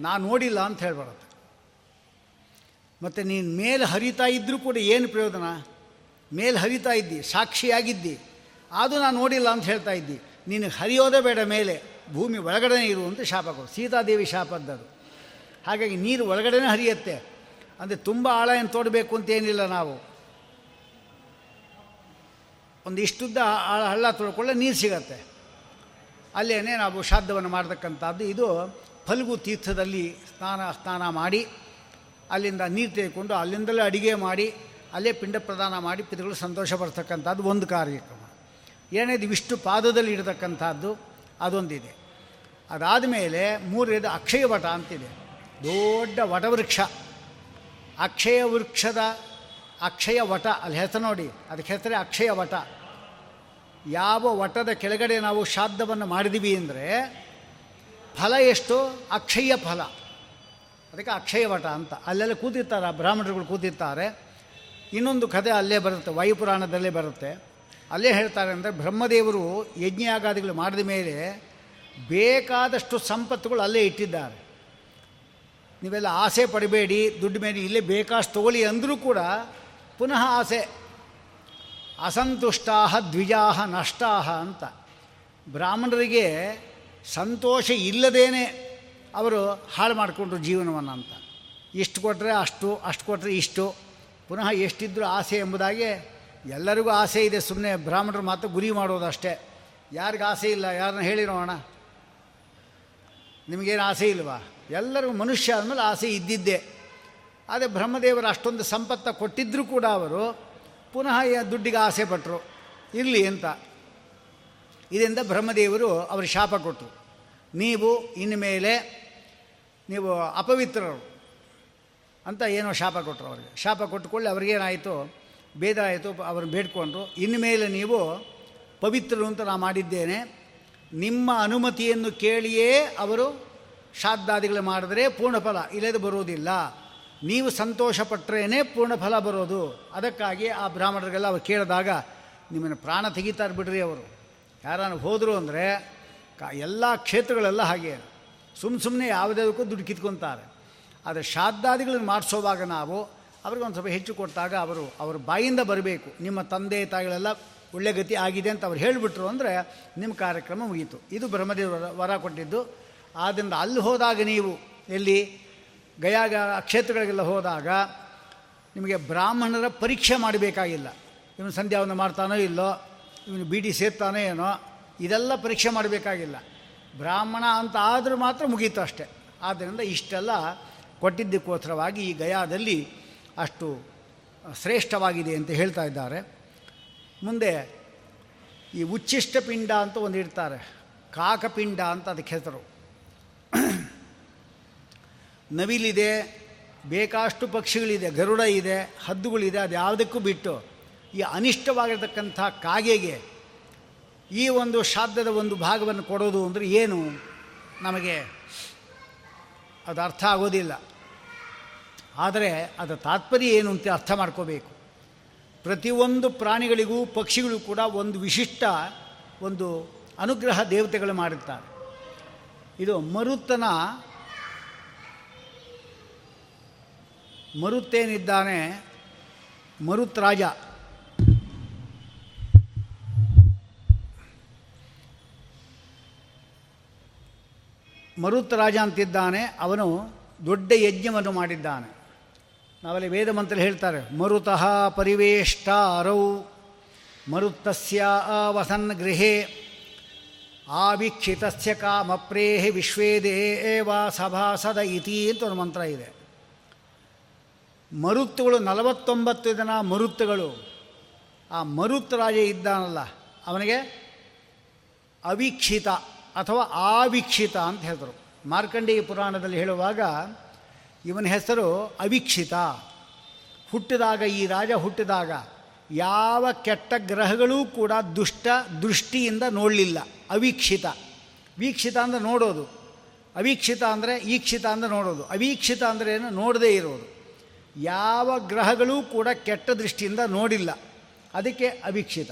ನಾನು ನೋಡಿಲ್ಲ ಅಂತ ಹೇಳ್ಬಾರದು. ಮತ್ತು ನೀನು ಮೇಲೆ ಹರಿತಾ ಇದ್ದರೂ ಕೂಡ ಏನು ಪ್ರಯೋಜನ? ಮೇಲೆ ಹರಿತಾ ಇದ್ದಿ, ಸಾಕ್ಷಿಯಾಗಿದ್ದಿ ಅದು ನಾನು ನೋಡಿಲ್ಲ ಅಂತ ಹೇಳ್ತಾ ಇದ್ದಿ. ನಿನಗೆ ಹರಿಯೋದೇ ಬೇಡ ಮೇಲೆ, ಭೂಮಿ ಒಳಗಡೆ ಇರು ಅಂತ ಶಾಪ ಕೊಡು. ಸೀತಾದೇವಿ ಶಾಪದ್ದದು ಹಾಗಾಗಿ ನೀರು ಒಳಗಡೆನೇ ಹರಿಯುತ್ತೆ. ಅಂದರೆ ತುಂಬ ಆಳ ಏನು ತೋಡಬೇಕು ಅಂತೇನಿಲ್ಲ ನಾವು. ಒಂದು ಇಷ್ಟುದ್ದ ಆಳ ಹಳ್ಳ ತೊಳ್ಕೊಳ್ಳೆ ನೀರು ಸಿಗತ್ತೆ. ಅಲ್ಲೇನೆ ನಾವು ಶ್ರಾದ್ದವನ್ನು ಮಾಡ್ತಕ್ಕಂಥದ್ದು. ಇದು ಫಲ್ಗು ತೀರ್ಥದಲ್ಲಿ ಸ್ನಾನ ಸ್ನಾನ ಮಾಡಿ, ಅಲ್ಲಿಂದ ನೀರು ತೆಗೆದುಕೊಂಡು ಅಲ್ಲಿಂದಲೇ ಅಡಿಗೆ ಮಾಡಿ, ಅಲ್ಲೇ ಪಿಂಡ ಪ್ರದಾನ ಮಾಡಿ ಪಿತೃಗಳು ಸಂತೋಷ ಪಡ್ತಕ್ಕಂಥದ್ದು ಒಂದು ಕಾರ್ಯಕ್ರಮ. ಏನೇದು ವಿಷ್ಣು ಪಾದದಲ್ಲಿ ಇಡತಕ್ಕಂಥದ್ದು ಅದೊಂದಿದೆ. ಅದಾದ ಮೇಲೆ ಮೂರನೇದು ಅಕ್ಷಯ ವಟ ಅಂತಿದೆ. ದೊಡ್ಡ ವಟವೃಕ್ಷ. ಅಕ್ಷಯ ವೃಕ್ಷದ ಅಕ್ಷಯ ವಟ, ಅಲ್ಲಿ ಹೆಸರು ನೋಡಿ, ಅದಕ್ಕೆ ಹೆಸರೇ ಅಕ್ಷಯ ವಟ. ಯಾವ ವಟದ ಕೆಳಗಡೆ ನಾವು ಶಾಬ್ದವನ್ನು ಮಾಡಿದೀವಿ ಅಂದರೆ, ಫಲ ಎಷ್ಟು? ಅಕ್ಷಯ ಫಲ. ಅದಕ್ಕೆ ಅಕ್ಷಯ ವಟ ಅಂತ. ಅಲ್ಲೆಲ್ಲ ಕೂತಿರ್ತಾರೆ, ಬ್ರಾಹ್ಮಣರುಗಳು ಕೂತಿರ್ತಾರೆ. ಇನ್ನೊಂದು ಕಥೆ ಅಲ್ಲೇ ಬರುತ್ತೆ, ವಾಯುಪುರಾಣದಲ್ಲೇ ಬರುತ್ತೆ. ಅಲ್ಲೇ ಹೇಳ್ತಾರೆ ಅಂದರೆ, ಬ್ರಹ್ಮದೇವರು ಯಜ್ಞಯಾಗಾದಿಗಳು ಮಾಡಿದ ಮೇಲೆ ಬೇಕಾದಷ್ಟು ಸಂಪತ್ತುಗಳು ಅಲ್ಲೇ ಇಟ್ಟಿದ್ದಾರೆ. ನೀವೆಲ್ಲ ಆಸೆ ಪಡಬೇಡಿ, ದುಡ್ಡು ಮೇಲೆ ಇಲ್ಲೇ ಬೇಕಾಷ್ಟು ತಗೊಳ್ಳಿ ಅಂದರೂ ಕೂಡ ಪುನಃ ಆಸೆ. ಅಸಂತುಷ್ಟಾ ದ್ವಿಜಾಹ ನಷ್ಟಾ ಅಂತ. ಬ್ರಾಹ್ಮಣರಿಗೆ ಸಂತೋಷ ಇಲ್ಲದೇನೆ ಅವರು ಹಾಳು ಮಾಡಿಕೊಂಡ್ರು ಜೀವನವನ್ನು ಅಂತ. ಇಷ್ಟು ಕೊಟ್ಟರೆ ಅಷ್ಟು ಅಷ್ಟು ಕೊಟ್ಟರೆ ಇಷ್ಟು. ಪುನಃ ಎಷ್ಟಿದ್ರೂ ಆಸೆ ಎಂಬುದಾಗಿ ಎಲ್ಲರಿಗೂ ಆಸೆ ಇದೆ ಸುಮ್ಮನೆ ಬ್ರಾಹ್ಮಣರು ಮಾತ್ರ ಗುರಿ ಮಾಡೋದು ಅಷ್ಟೇ ಯಾರಿಗೂ ಆಸೆ ಇಲ್ಲ, ಯಾರನ್ನ ಹೇಳಿರೋಣ? ನಿಮಗೇನು ಆಸೆ ಇಲ್ವಾ? ಎಲ್ಲರಿಗೂ ಮನುಷ್ಯ ಅಂದಮೇಲೆ ಆಸೆ ಇದ್ದಿದ್ದೆ. ಆದರೆ ಬ್ರಹ್ಮದೇವರು ಅಷ್ಟೊಂದು ಸಂಪತ್ತ ಕೊಟ್ಟಿದ್ದರೂ ಕೂಡ ಅವರು ಪುನಃ ದುಡ್ಡಿಗೆ ಆಸೆ ಪಟ್ಟರು ಇರಲಿ ಅಂತ. ಇದರಿಂದ ಬ್ರಹ್ಮದೇವರು ಅವರು ಶಾಪ ಕೊಟ್ಟರು ನೀವು ಇನ್ನು ಮೇಲೆ ನೀವು ಅಪವಿತ್ರರು ಅಂತ ಏನೋ ಶಾಪ ಕೊಟ್ಟರು ಅವರಿಗೆ. ಶಾಪ ಕೊಟ್ಟುಕೊಳ್ಳಿ ಅವ್ರಿಗೇನಾಯಿತು ಭೇದ ಆಯಿತು ಅವರು ಬೇಡ್ಕೊಂಡ್ರು. ಮೇಲೆ ನೀವು ಪವಿತ್ರರು ಅಂತ ನಾನು ಮಾಡಿದ್ದೇನೆ. ನಿಮ್ಮ ಅನುಮತಿಯನ್ನು ಕೇಳಿಯೇ ಅವರು ಶ್ರಾದ್ದಾದಿಗಳು ಮಾಡಿದ್ರೆ ಪೂರ್ಣಫಲ ಇಲ್ಲದೆ ಬರುವುದಿಲ್ಲ. ನೀವು ಸಂತೋಷಪಟ್ಟರೇನೆ ಪೂರ್ಣಫಲ ಬರೋದು. ಅದಕ್ಕಾಗಿ ಆ ಬ್ರಾಹ್ಮಣರಿಗೆಲ್ಲ ಅವ್ರು ಕೇಳಿದಾಗ, ನಿಮ್ಮನ್ನು ಪ್ರಾಣ ತೆಗಿತಾರೆ ಬಿಡ್ರಿ ಅವರು. ಯಾರು ಹೋದರು ಅಂದರೆ ಕ, ಎಲ್ಲ ಕ್ಷೇತ್ರಗಳೆಲ್ಲ ಹಾಗೆ ಸುಮ್ಮ ಸುಮ್ಮನೆ ಯಾವುದಕ್ಕೂ ದುಡ್ಡು ಕಿತ್ಕೊತಾರೆ. ಆದರೆ ಶ್ರಾದ್ದಾದಿಗಳನ್ನು ಮಾಡಿಸೋವಾಗ ನಾವು ಅವ್ರಿಗೆ ಒಂದು ಸ್ವಲ್ಪ ಹೆಚ್ಚು ಕೊಟ್ಟಾಗ ಅವರು, ಅವ್ರ ಬಾಯಿಂದ ಬರಬೇಕು. ನಿಮ್ಮ ತಂದೆ, ತಾಯಿಗಳೆಲ್ಲ ಒಳ್ಳೆ ಗತಿ ಆಗಿದೆ ಅಂತ ಅವ್ರು ಹೇಳಿಬಿಟ್ರು ಅಂದರೆ ನಿಮ್ಮ ಕಾರ್ಯಕ್ರಮ ಮುಗೀತು. ಇದು ಬ್ರಹ್ಮದೇವರ ವರ ಕೊಟ್ಟಿದ್ದು. ಆದ್ದರಿಂದ ಅಲ್ಲಿ ಹೋದಾಗ ನೀವು ಎಲ್ಲಿ ಗಯಾಗ ಕ್ಷೇತ್ರಗಳಿಗೆಲ್ಲ ಹೋದಾಗ ನಿಮಗೆ ಬ್ರಾಹ್ಮಣರ ಪರೀಕ್ಷೆ ಮಾಡಬೇಕಾಗಿಲ್ಲ. ಇವನು ಸಂಧ್ಯಾವನ್ನು ಮಾಡ್ತಾನೋ ಇಲ್ಲೋ, ಇವನು ಬೀಡಿ ಸೇರ್ತಾನೋ ಏನೋ, ಇದೆಲ್ಲ ಪರೀಕ್ಷೆ ಮಾಡಬೇಕಾಗಿಲ್ಲ. ಬ್ರಾಹ್ಮಣ ಅಂತ ಆದರೂ ಮಾತ್ರ ಮುಗೀತು ಅಷ್ಟೆ. ಆದ್ದರಿಂದ ಇಷ್ಟೆಲ್ಲ ಕೊಟ್ಟಿದ್ದಕ್ಕೋಸ್ಕರವಾಗಿ ಈ ಗಯಾದಲ್ಲಿ ಅಷ್ಟು ಶ್ರೇಷ್ಠವಾಗಿದೆ ಅಂತ ಹೇಳ್ತಾ ಇದ್ದಾರೆ. ಮುಂದೆ ಈ ಉಚ್ಚಿಷ್ಟ ಪಿಂಡ ಅಂತ ಒಂದು ಇಡ್ತಾರೆ. ಕಾಕಪಿಂಡ ಅಂತ ಅದಕ್ಕೆ ಹೆಸರು. ನವಿಲಿದೆ, ಬೇಕಾಷ್ಟು ಪಕ್ಷಿಗಳಿದೆ, ಗರುಡ ಇದೆ, ಹದ್ದುಗಳಿದೆ, ಅದು ಯಾವುದಕ್ಕೂ ಬಿಟ್ಟು ಈ ಅನಿಷ್ಟವಾಗಿರ್ತಕ್ಕಂಥ ಕಾಗೆಗೆ ಈ ಒಂದು ಶ್ರಾದ್ದದ ಒಂದು ಭಾಗವನ್ನು ಕೊಡೋದು ಅಂದರೆ ಏನು? ನಮಗೆ ಅದು ಅರ್ಥ ಆಗೋದಿಲ್ಲ. ಆದರೆ ಅದರ ತಾತ್ಪರ್ಯ ಏನು ಅಂತ ಅರ್ಥ ಮಾಡ್ಕೋಬೇಕು. ಪ್ರತಿಯೊಂದು ಪ್ರಾಣಿಗಳಿಗೂ ಪಕ್ಷಿಗಳು ಕೂಡ ಒಂದು ವಿಶಿಷ್ಟ ಒಂದು ಅನುಗ್ರಹ ದೇವತೆಗಳು ಮಾಡುತ್ತಾರೆ ಇದು ಮರುತ್ತನ ಮರುತ್ತೇನಿದ್ದಾನೆ ಮರುತ್ ರಾಜ ಮರುತ್ ರಾಜ ಅಂತಿದ್ದಾನೆ, ಅವನು ದೊಡ್ಡ ಯಜ್ಞವನ್ನು ಮಾಡಿದ್ದಾನೆ. ನಾವಲ್ಲಿ ವೇದ ಮಂತ್ರ ಹೇಳ್ತಾರೆ, ಮರುತಃ ಪರಿವೇಷ್ಟಾರೌ, ಮರುತ್ತಸ್ಯ ವಸನ್ ಗೃಹೇ. ಆವೀಕ್ಷಿತಸ್ಯ ಕಾಮಪ್ರೇಹಿ ವಿಶ್ವೇದೇವ ಸಭಾಸದ ಇತಿ ಅಂತ ಒಂದು ಮಂತ್ರ ಇದೆ. ಮರುತ್ತುಗಳು ನಲವತ್ತೊಂಬತ್ತು ಜನ ಮರುತ್ತುಗಳು ಆ ಮರುತ್ ರಾಜ ಇದ್ದಾನಲ್ಲ, ಅವನಿಗೆ ಅವೀಕ್ಷಿತ ಅಥವಾ ಆವಿಕ್ಷಿತ ಅಂತ ಹೇಳಿದರು ಮಾರ್ಕಂಡೇಯ ಪುರಾಣದಲ್ಲಿ ಹೇಳುವಾಗ ಇವನ ಹೆಸರು ಅವೀಕ್ಷಿತ ಹುಟ್ಟಿದಾಗ, ಈ ರಾಜ ಹುಟ್ಟಿದಾಗ ಯಾವ ಕೆಟ್ಟ ಗ್ರಹಗಳೂ ಕೂಡ ದುಷ್ಟ ದೃಷ್ಟಿಯಿಂದ ನೋಡಲಿಲ್ಲ. ಅವೀಕ್ಷಿತ. ವೀಕ್ಷಿತ ಅಂದರೆ ನೋಡೋದು. ಅವೀಕ್ಷಿತ ಅಂದರೆ ಈಕ್ಷಿತ ಅಂದರೆ ನೋಡೋದು. ಅವೀಕ್ಷಿತ ಅಂದರೆ ಏನು? ನೋಡದೇ ಇರೋದು. ಯಾವ ಗ್ರಹಗಳೂ ಕೂಡ ಕೆಟ್ಟ ದೃಷ್ಟಿಯಿಂದ ನೋಡಿಲ್ಲ. ಅದಕ್ಕೆ ಅವೀಕ್ಷಿತ.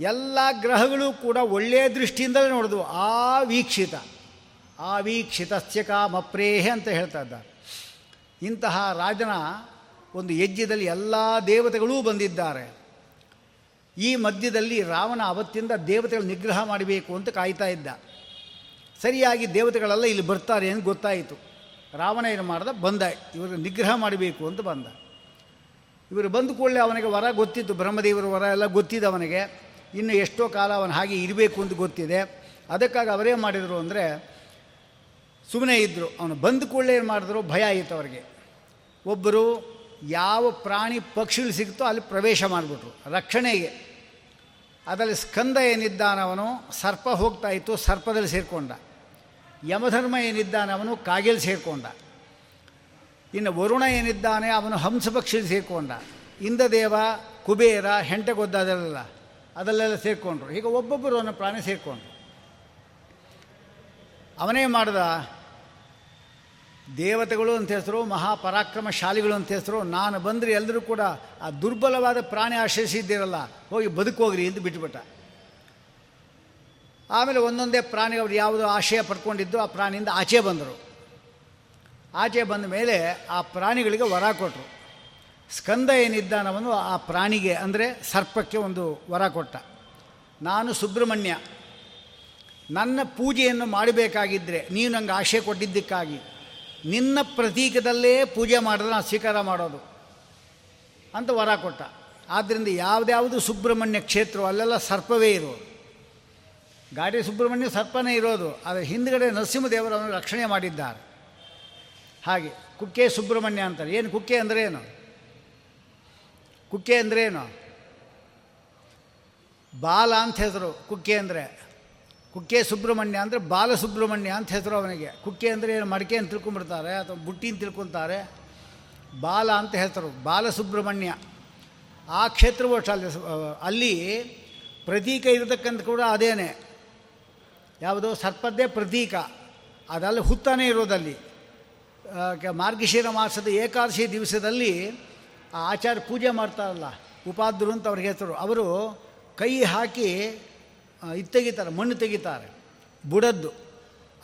ಎಲ್ಲ ಗ್ರಹಗಳು ಕೂಡ ಒಳ್ಳೆಯ ದೃಷ್ಟಿಯಿಂದಲೇ ನೋಡಿದ್ವು ಆ ವೀಕ್ಷಿತ. ಆ ವೀಕ್ಷಿತಸ್ಯ ಕಾಮಪ್ರೇಹೆ ಅಂತ ಹೇಳ್ತಾ ಇದ್ದಾರೆ. ಇಂತಹ ರಾಜನ ಒಂದು ಯಜ್ಞದಲ್ಲಿ ಎಲ್ಲ ದೇವತೆಗಳೂ ಬಂದಿದ್ದಾರೆ. ಈ ಮಧ್ಯದಲ್ಲಿ ರಾವಣ ಅವತ್ತಿಂದ ದೇವತೆಗಳು ನಿಗ್ರಹ ಮಾಡಬೇಕು ಅಂತ ಕಾಯ್ತಾ ಇದ್ದ. ಸರಿಯಾಗಿ ದೇವತೆಗಳೆಲ್ಲ ಇಲ್ಲಿ ಬರ್ತಾರೆ ಅಂತ ಗೊತ್ತಾಯಿತು. ರಾವಣ ಏನು ಮಾಡ್ದ? ಬಂದ. ಇವರು ನಿಗ್ರಹ ಮಾಡಬೇಕು ಅಂತ ಬಂದ. ಇವರು ಬಂದ ಕೂಡಲೇ ಅವನಿಗೆ ವರ ಗೊತ್ತಿತ್ತು. ಬ್ರಹ್ಮದೇವರ ವರ ಎಲ್ಲ ಗೊತ್ತಿದೆ ಅವನಿಗೆ. ಇನ್ನು ಎಷ್ಟೋ ಕಾಲ ಅವನು ಹಾಗೆ ಇರಬೇಕು ಅಂತ ಗೊತ್ತಿದೆ. ಅದಕ್ಕಾಗಿ ಅವರೇ ಮಾಡಿದರು ಅಂದರೆ ಸುಮ್ಮನೆ ಇದ್ದರು ಅವನು ಬಂದ ಕೂಡಲೇ ಏನು ಮಾಡಿದ್ರು? ಭಯ ಆಯಿತು ಅವರಿಗೆ. ಒಬ್ಬರು ಯಾವ ಪ್ರಾಣಿ ಪಕ್ಷಿಗಳು ಸಿಗುತ್ತೋ ಅಲ್ಲಿ ಪ್ರವೇಶ ಮಾಡಿಬಿಟ್ರು. ರಕ್ಷಣೆಗೆ. ಅದರಲ್ಲಿ ಸ್ಕಂದ ಏನಿದ್ದಾನವನು ಸರ್ಪ ಹೋಗ್ತಾ ಇತ್ತು, ಸರ್ಪದಲ್ಲಿ ಸೇರಿಕೊಂಡ. ಯಮಧರ್ಮ ಏನಿದ್ದಾನವನು ಕಾಗೆಲ್ ಸೇರಿಕೊಂಡ. ಇನ್ನು ವರುಣ ಏನಿದ್ದಾನೆ, ಅವನು ಹಂಸ ಪಕ್ಷಿಯಲ್ಲಿ ಸೇರಿಕೊಂಡ. ಇಂದ್ರದೇವ, ಕುಬೇರ ಹೆಂಟೆಗೊದ್ದದೆಲ್ಲ ಅದಲ್ಲೆಲ್ಲ ಸೇರಿಕೊಂಡ್ರು. ಈಗ ಒಬ್ಬೊಬ್ಬರು ಅವನ ಪ್ರಾಣಿ ಸೇರಿಕೊಂಡ್ರು. ಅವನೇ ಮಾಡ್ದ ದೇವತೆಗಳು ಅಂತ ಹೆಸರು, ಮಹಾಪರಾಕ್ರಮಶಾಲಿಗಳು ಅಂತ ಹೆಸರು, ನಾನು ಬಂದರೆ ಎಲ್ಲರೂ ಕೂಡ ಆ ದುರ್ಬಲವಾದ ಪ್ರಾಣಿ ಆಶ್ರಯಿಸಿದ್ದೀರಲ್ಲ ಹೋಗಿ ಬದುಕೋಗ್ರಿ ಎಂದು ಬಿಟ್ಬಿಟ್ಟ ಆಮೇಲೆ ಒಂದೊಂದೇ ಪ್ರಾಣಿ ಅವರು ಯಾವುದೋ ಆಶಯ ಪಡ್ಕೊಂಡಿದ್ದು, ಆ ಪ್ರಾಣಿಯಿಂದ ಆಚೆ ಬಂದರು. ಆಚೆ ಬಂದ ಮೇಲೆ ಆ ಪ್ರಾಣಿಗಳಿಗೆ ವರ ಕೊಟ್ಟರು ಸ್ಕಂದ ಏನಿದ್ದಾನವನು ಆ ಪ್ರಾಣಿಗೆ ಅಂದರೆ ಸರ್ಪಕ್ಕೆ ಒಂದು ವರ ಕೊಟ್ಟ. ನಾನು ಸುಬ್ರಹ್ಮಣ್ಯ, ನನ್ನ ಪೂಜೆಯನ್ನು ಮಾಡಬೇಕಾಗಿದ್ದರೆ ನೀವು ನಂಗೆ ಆಶೆ ಕೊಟ್ಟಿದ್ದಕ್ಕಾಗಿ ನಿನ್ನ ಪ್ರತೀಕದಲ್ಲೇ ಪೂಜೆ ಮಾಡಿದ್ರೆ ನಾನು ಸ್ವೀಕಾರ ಮಾಡೋದು ಅಂತ ವರ ಕೊಟ್ಟ. ಆದ್ದರಿಂದ ಯಾವುದ್ಯಾವುದು ಸುಬ್ರಹ್ಮಣ್ಯ ಕ್ಷೇತ್ರ ಅಲ್ಲೆಲ್ಲ ಸರ್ಪವೇ ಇರೋದು. ಗಾಡಿ ಸುಬ್ರಹ್ಮಣ್ಯ ಸರ್ಪನೇ ಇರೋದು, ಆದರೆ ಹಿಂದ್ಗಡೆ ನರಸಿಂಹದೇವರನ್ನು ರಕ್ಷಣೆ ಮಾಡಿದ್ದಾರೆ. ಹಾಗೆ ಕುಕ್ಕೆ ಸುಬ್ರಹ್ಮಣ್ಯ ಅಂತಾರೆ. ಏನು ಕುಕ್ಕೆ ಅಂದರೆ ಏನು? ಕುಕ್ಕೆ ಅಂದರೆ ಏನು? ಬಾಲ ಅಂತ ಹೆಸರು. ಕುಕ್ಕೆ ಅಂದರೆ ಕುಕ್ಕೆ ಸುಬ್ರಹ್ಮಣ್ಯ ಅಂದರೆ ಬಾಲಸುಬ್ರಹ್ಮಣ್ಯ ಅಂತ ಹೆಸರು ಅವನಿಗೆ. ಕುಕ್ಕೆ ಅಂದರೆ ಏನು, ಮಡಿಕೆ ಅಂತ ತಿಳ್ಕೊಂಬಿಡ್ತಾರೆ ಅಥವಾ ಬುಟ್ಟಿ ಅಂತ ತಿಳ್ಕೊತಾರೆ. ಬಾಲ ಅಂತ ಹೆಸರು, ಬಾಲಸುಬ್ರಹ್ಮಣ್ಯ. ಆ ಕ್ಷೇತ್ರವು ಅಲ್ಲಿ ಅಲ್ಲಿ ಪ್ರತೀಕ ಇರತಕ್ಕಂಥ ಕೂಡ ಅದೇನೆ. ಯಾವುದೋ? ಸರ್ಪದ್ದೇ ಪ್ರತೀಕ. ಅದಲ್ಲಿ ಹುತ್ತಾನೇ ಇರೋದಲ್ಲಿ. ಮಾರ್ಗಶಿರ ಮಾಸದ ಏಕಾದಶಿ ದಿವಸದಲ್ಲಿ ಆ ಆಚಾರ್ಯ ಪೂಜೆ ಮಾಡ್ತಾರಲ್ಲ ಉಪಾದ್ರು ಅಂತ ಅವ್ರಿಗೆ ಹೆಸರು. ಅವರು ಕೈ ಹಾಕಿ ಇದು ತೆಗಿತಾರೆ, ಮಣ್ಣು ತೆಗಿತಾರೆ, ಬುಡದ್ದು.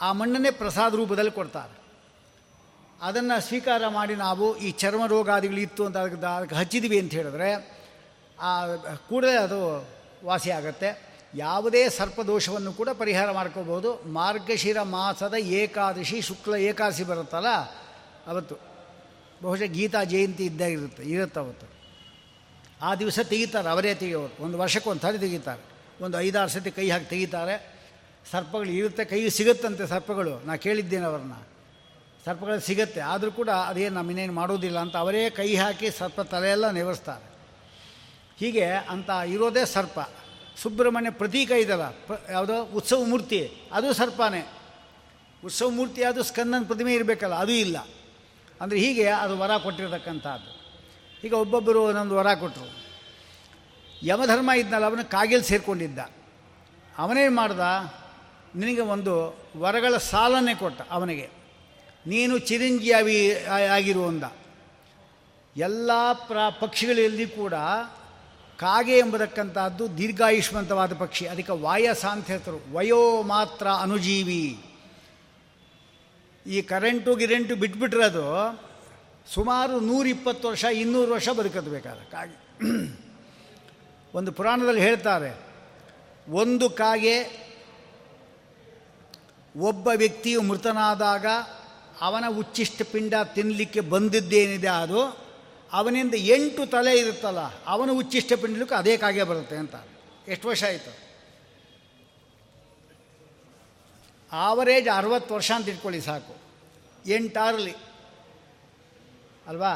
ಆ ಮಣ್ಣನ್ನೇ ಪ್ರಸಾದ ರೂಪದಲ್ಲಿ ಕೊಡ್ತಾರೆ. ಅದನ್ನು ಸ್ವೀಕಾರ ಮಾಡಿ ನಾವು ಈ ಚರ್ಮ ರೋಗಾದಿಗಳು ಇತ್ತು ಅಂತ ಅದಕ್ಕೆ ಅದಕ್ಕೆ ಹಚ್ಚಿದ್ವಿ ಅಂತ ಹೇಳಿದ್ರೆ, ಆ, ಕೂಡಲೇ ಅದು ವಾಸಿ ಆಗುತ್ತೆ. ಯಾವುದೇ ಸರ್ಪದೋಷವನ್ನು ಕೂಡ ಪರಿಹಾರ ಮಾಡ್ಕೋಬೋದು. ಮಾರ್ಗಶಿರ ಮಾಸದ ಏಕಾದಶಿ, ಶುಕ್ಲ ಏಕಾದಶಿ ಬರುತ್ತಲ್ಲ, ಅವತ್ತು. ಬಹುಶಃ ಗೀತಾ ಜಯಂತಿ ಇದ್ದಾಗಿರುತ್ತೆ ಇರುತ್ತೆ ಅವತ್ತು. ಆ ದಿವಸ ತೆಗಿತಾರೆ, ಅವರೇ ತೆಗೆಯೋರು ಒಂದು ವರ್ಷಕ್ಕೆ ಒಂದು ಸಾರಿ ತೆಗಿತಾರೆ. ಒಂದು ಐದಾರು ಸತಿ ಕೈ ಹಾಕಿ ತೆಗಿತಾರೆ. ಸರ್ಪಗಳು ಇರುತ್ತೆ ಕೈಗೆ ಸಿಗುತ್ತಂತೆ ಸರ್ಪಗಳು. ನಾ ಕೇಳಿದ್ದೇನೆ ಅವ್ರನ್ನ. ಸರ್ಪಗಳು ಸಿಗುತ್ತೆ. ಆದರೂ ಕೂಡ ಅದೇನು ನಮ್ಮನ್ನೇನು ಮಾಡೋದಿಲ್ಲ ಅಂತ ಅವರೇ ಕೈ ಹಾಕಿ ಸರ್ಪ ತಲೆಯೆಲ್ಲ ನೆವರಿಸ್ತಾರೆ. ಹೀಗೆ ಅಂತ ಇರೋದೇ ಸರ್ಪ. ಸುಬ್ರಹ್ಮಣ್ಯ ಪ್ರತೀಕ ಇದಲ್ಲ. ಪ್ರ, ಯಾವುದೋ ಉತ್ಸವ ಮೂರ್ತಿ. ಅದು ಸರ್ಪನೇ. ಉತ್ಸವ ಮೂರ್ತಿ ಅದು ಸ್ಕಂದನ ಪ್ರತಿಮೆ ಇರಬೇಕಲ್ಲ, ಅದು ಇಲ್ಲ. ಅಂದರೆ ಹೀಗೆ ಅದು ವರ ಕೊಟ್ಟಿರತಕ್ಕಂಥದ್ದು. ಈಗ ಒಬ್ಬೊಬ್ಬರು ಒಂದೊಂದು ವರ ಕೊಟ್ಟರು ಯಮಧರ್ಮ ಇದ್ನಲ್ಲ, ಅವನು ಕಾಗಿಲ್ ಸೇರಿಕೊಂಡಿದ್ದ. ಅವನೇನು ಮಾಡ್ದ? ನಿನಗೆ ಒಂದು ವರಗಳ ಸಾಲನ್ನೇ ಕೊಟ್ಟ ಅವನಿಗೆ. ನೀನು ಚಿರಂಜೀವಿ ಆಗಿರುವಂದ ಎಲ್ಲ ಪ್ರ, ಪಕ್ಷಿಗಳಲ್ಲಿ ಕೂಡ ಕಾಗೆ ಎಂಬತಕ್ಕಂಥದ್ದು ದೀರ್ಘಾಯುಷ್ಮಂತವಾದ ಪಕ್ಷಿ. ಅದಕ್ಕೆ ವಾಯಸ ಅಂತ ಹೇಳ್ತರು ವಯೋ ಮಾತ್ರ ಅನುಜೀವಿ. ಈ ಕರೆಂಟು ಗಿರೆಂಟು ಬಿಟ್ಬಿಟ್ರೆ ಅದು ಸುಮಾರು ನೂರಿಪ್ಪತ್ತು ವರ್ಷ, ಇನ್ನೂರು ವರ್ಷ ಬದುಕದು ಕಾಗೆ. ಒಂದು ಪುರಾಣದಲ್ಲಿ ಹೇಳ್ತಾರೆ, ಒಂದು ಕಾಗೆ ಒಬ್ಬ ವ್ಯಕ್ತಿಯು ಮೃತನಾದಾಗ ಅವನ ಉಚ್ಚಿಷ್ಟ ಪಿಂಡ ತಿನ್ನಲಿಕ್ಕೆ ಬಂದಿದ್ದೇನಿದೆ ಅದು, ಅವನಿಂದ ಎಂಟು ತಲೆ ಇರುತ್ತಲ್ಲ, ಅವನ ಉಚ್ಚಿಷ್ಟ ಪಿಂಡಲಿಕ್ಕೆ ಅದೇ ಕಾಗೆ ಬರುತ್ತೆ ಅಂತ. ಎಷ್ಟು ವರ್ಷ ಆಯಿತು? ಆವರೇಜ್ ಅರವತ್ತು ವರ್ಷ ಅಂತ ಇಟ್ಕೊಳ್ಳಿ ಸಾಕು. ಎಂಟಾರಲಿ ಅಲ್ವಾ?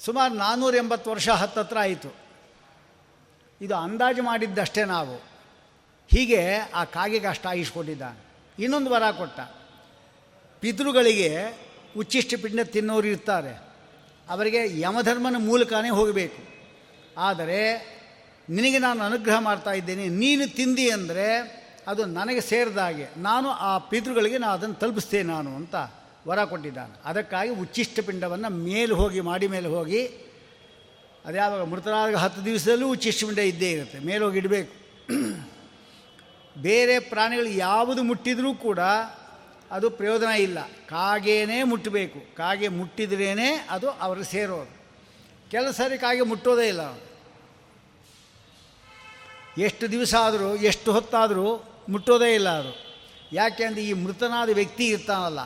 ಸುಮಾರು ನಾನ್ನೂರ ಎಂಬತ್ತು ವರ್ಷ ಹತ್ತತ್ರ ಆಯಿತು. ಇದು ಅಂದಾಜು ಮಾಡಿದ್ದಷ್ಟೇ ನಾವು. ಹೀಗೆ ಆ ಕಾಗೆಗೆ ಅಷ್ಟ ಇನ್ನೊಂದು ವರ ಕೊಟ್ಟ. ಪಿತೃಗಳಿಗೆ ಉಚ್ಚಿಷ್ಟ ಪಿಂಡ ತಿನ್ನೋರು ಇರ್ತಾರೆ. ಅವರಿಗೆ ಯಮಧರ್ಮನ ಮೂಲಕನೇ ಹೋಗಬೇಕು. ಆದರೆ ನಿನಗೆ ನಾನು ಅನುಗ್ರಹ ಮಾಡ್ತಾ ಇದ್ದೇನೆ. ನೀನು ತಿಂದಿ ಅಂದರೆ ಅದು ನನಗೆ ಸೇರಿದ ಹಾಗೆ. ನಾನು ಆ ಪಿತೃಗಳಿಗೆ ನಾನು ಅದನ್ನು ತಲುಪಿಸ್ತೇನೆ ನಾನು ಅಂತ ವರ ಕೊಟ್ಟಿದ್ದಾನೆ. ಅದಕ್ಕಾಗಿ ಉಚ್ಚಿಷ್ಟ ಪಿಂಡವನ್ನು ಮೇಲೆ ಹೋಗಿ, ಮಾಡಿ ಮೇಲೆ ಹೋಗಿ ಅದ್ಯಾವಾಗ ಮೃತರಾದ ಹತ್ತು ದಿವಸದಲ್ಲೂ ಉಚ್ಚಿಷ್ಟ ಇದ್ದೇ ಇರುತ್ತೆ, ಮೇಲೋಗಿ ಇಡಬೇಕು. ಬೇರೆ ಪ್ರಾಣಿಗಳು ಯಾವುದು ಮುಟ್ಟಿದರೂ ಕೂಡ ಅದು ಪ್ರಯೋಜನ ಇಲ್ಲ. ಕಾಗೇನೇ ಮುಟ್ಟಬೇಕು. ಕಾಗೆ ಮುಟ್ಟಿದ್ರೇ ಅದು ಅವರು ಸೇರೋದು. ಕೆಲವು ಸಾರಿ ಕಾಗೆ ಮುಟ್ಟೋದೇ ಇಲ್ಲ ಎಷ್ಟು ದಿವಸ ಆದರೂ, ಎಷ್ಟು ಹೊತ್ತಾದರೂ ಮುಟ್ಟೋದೇ ಇಲ್ಲ ಅದು ಯಾಕೆಂದರೆ ಈ ಮೃತನಾದ ವ್ಯಕ್ತಿ ಇರ್ತಾನಲ್ಲ,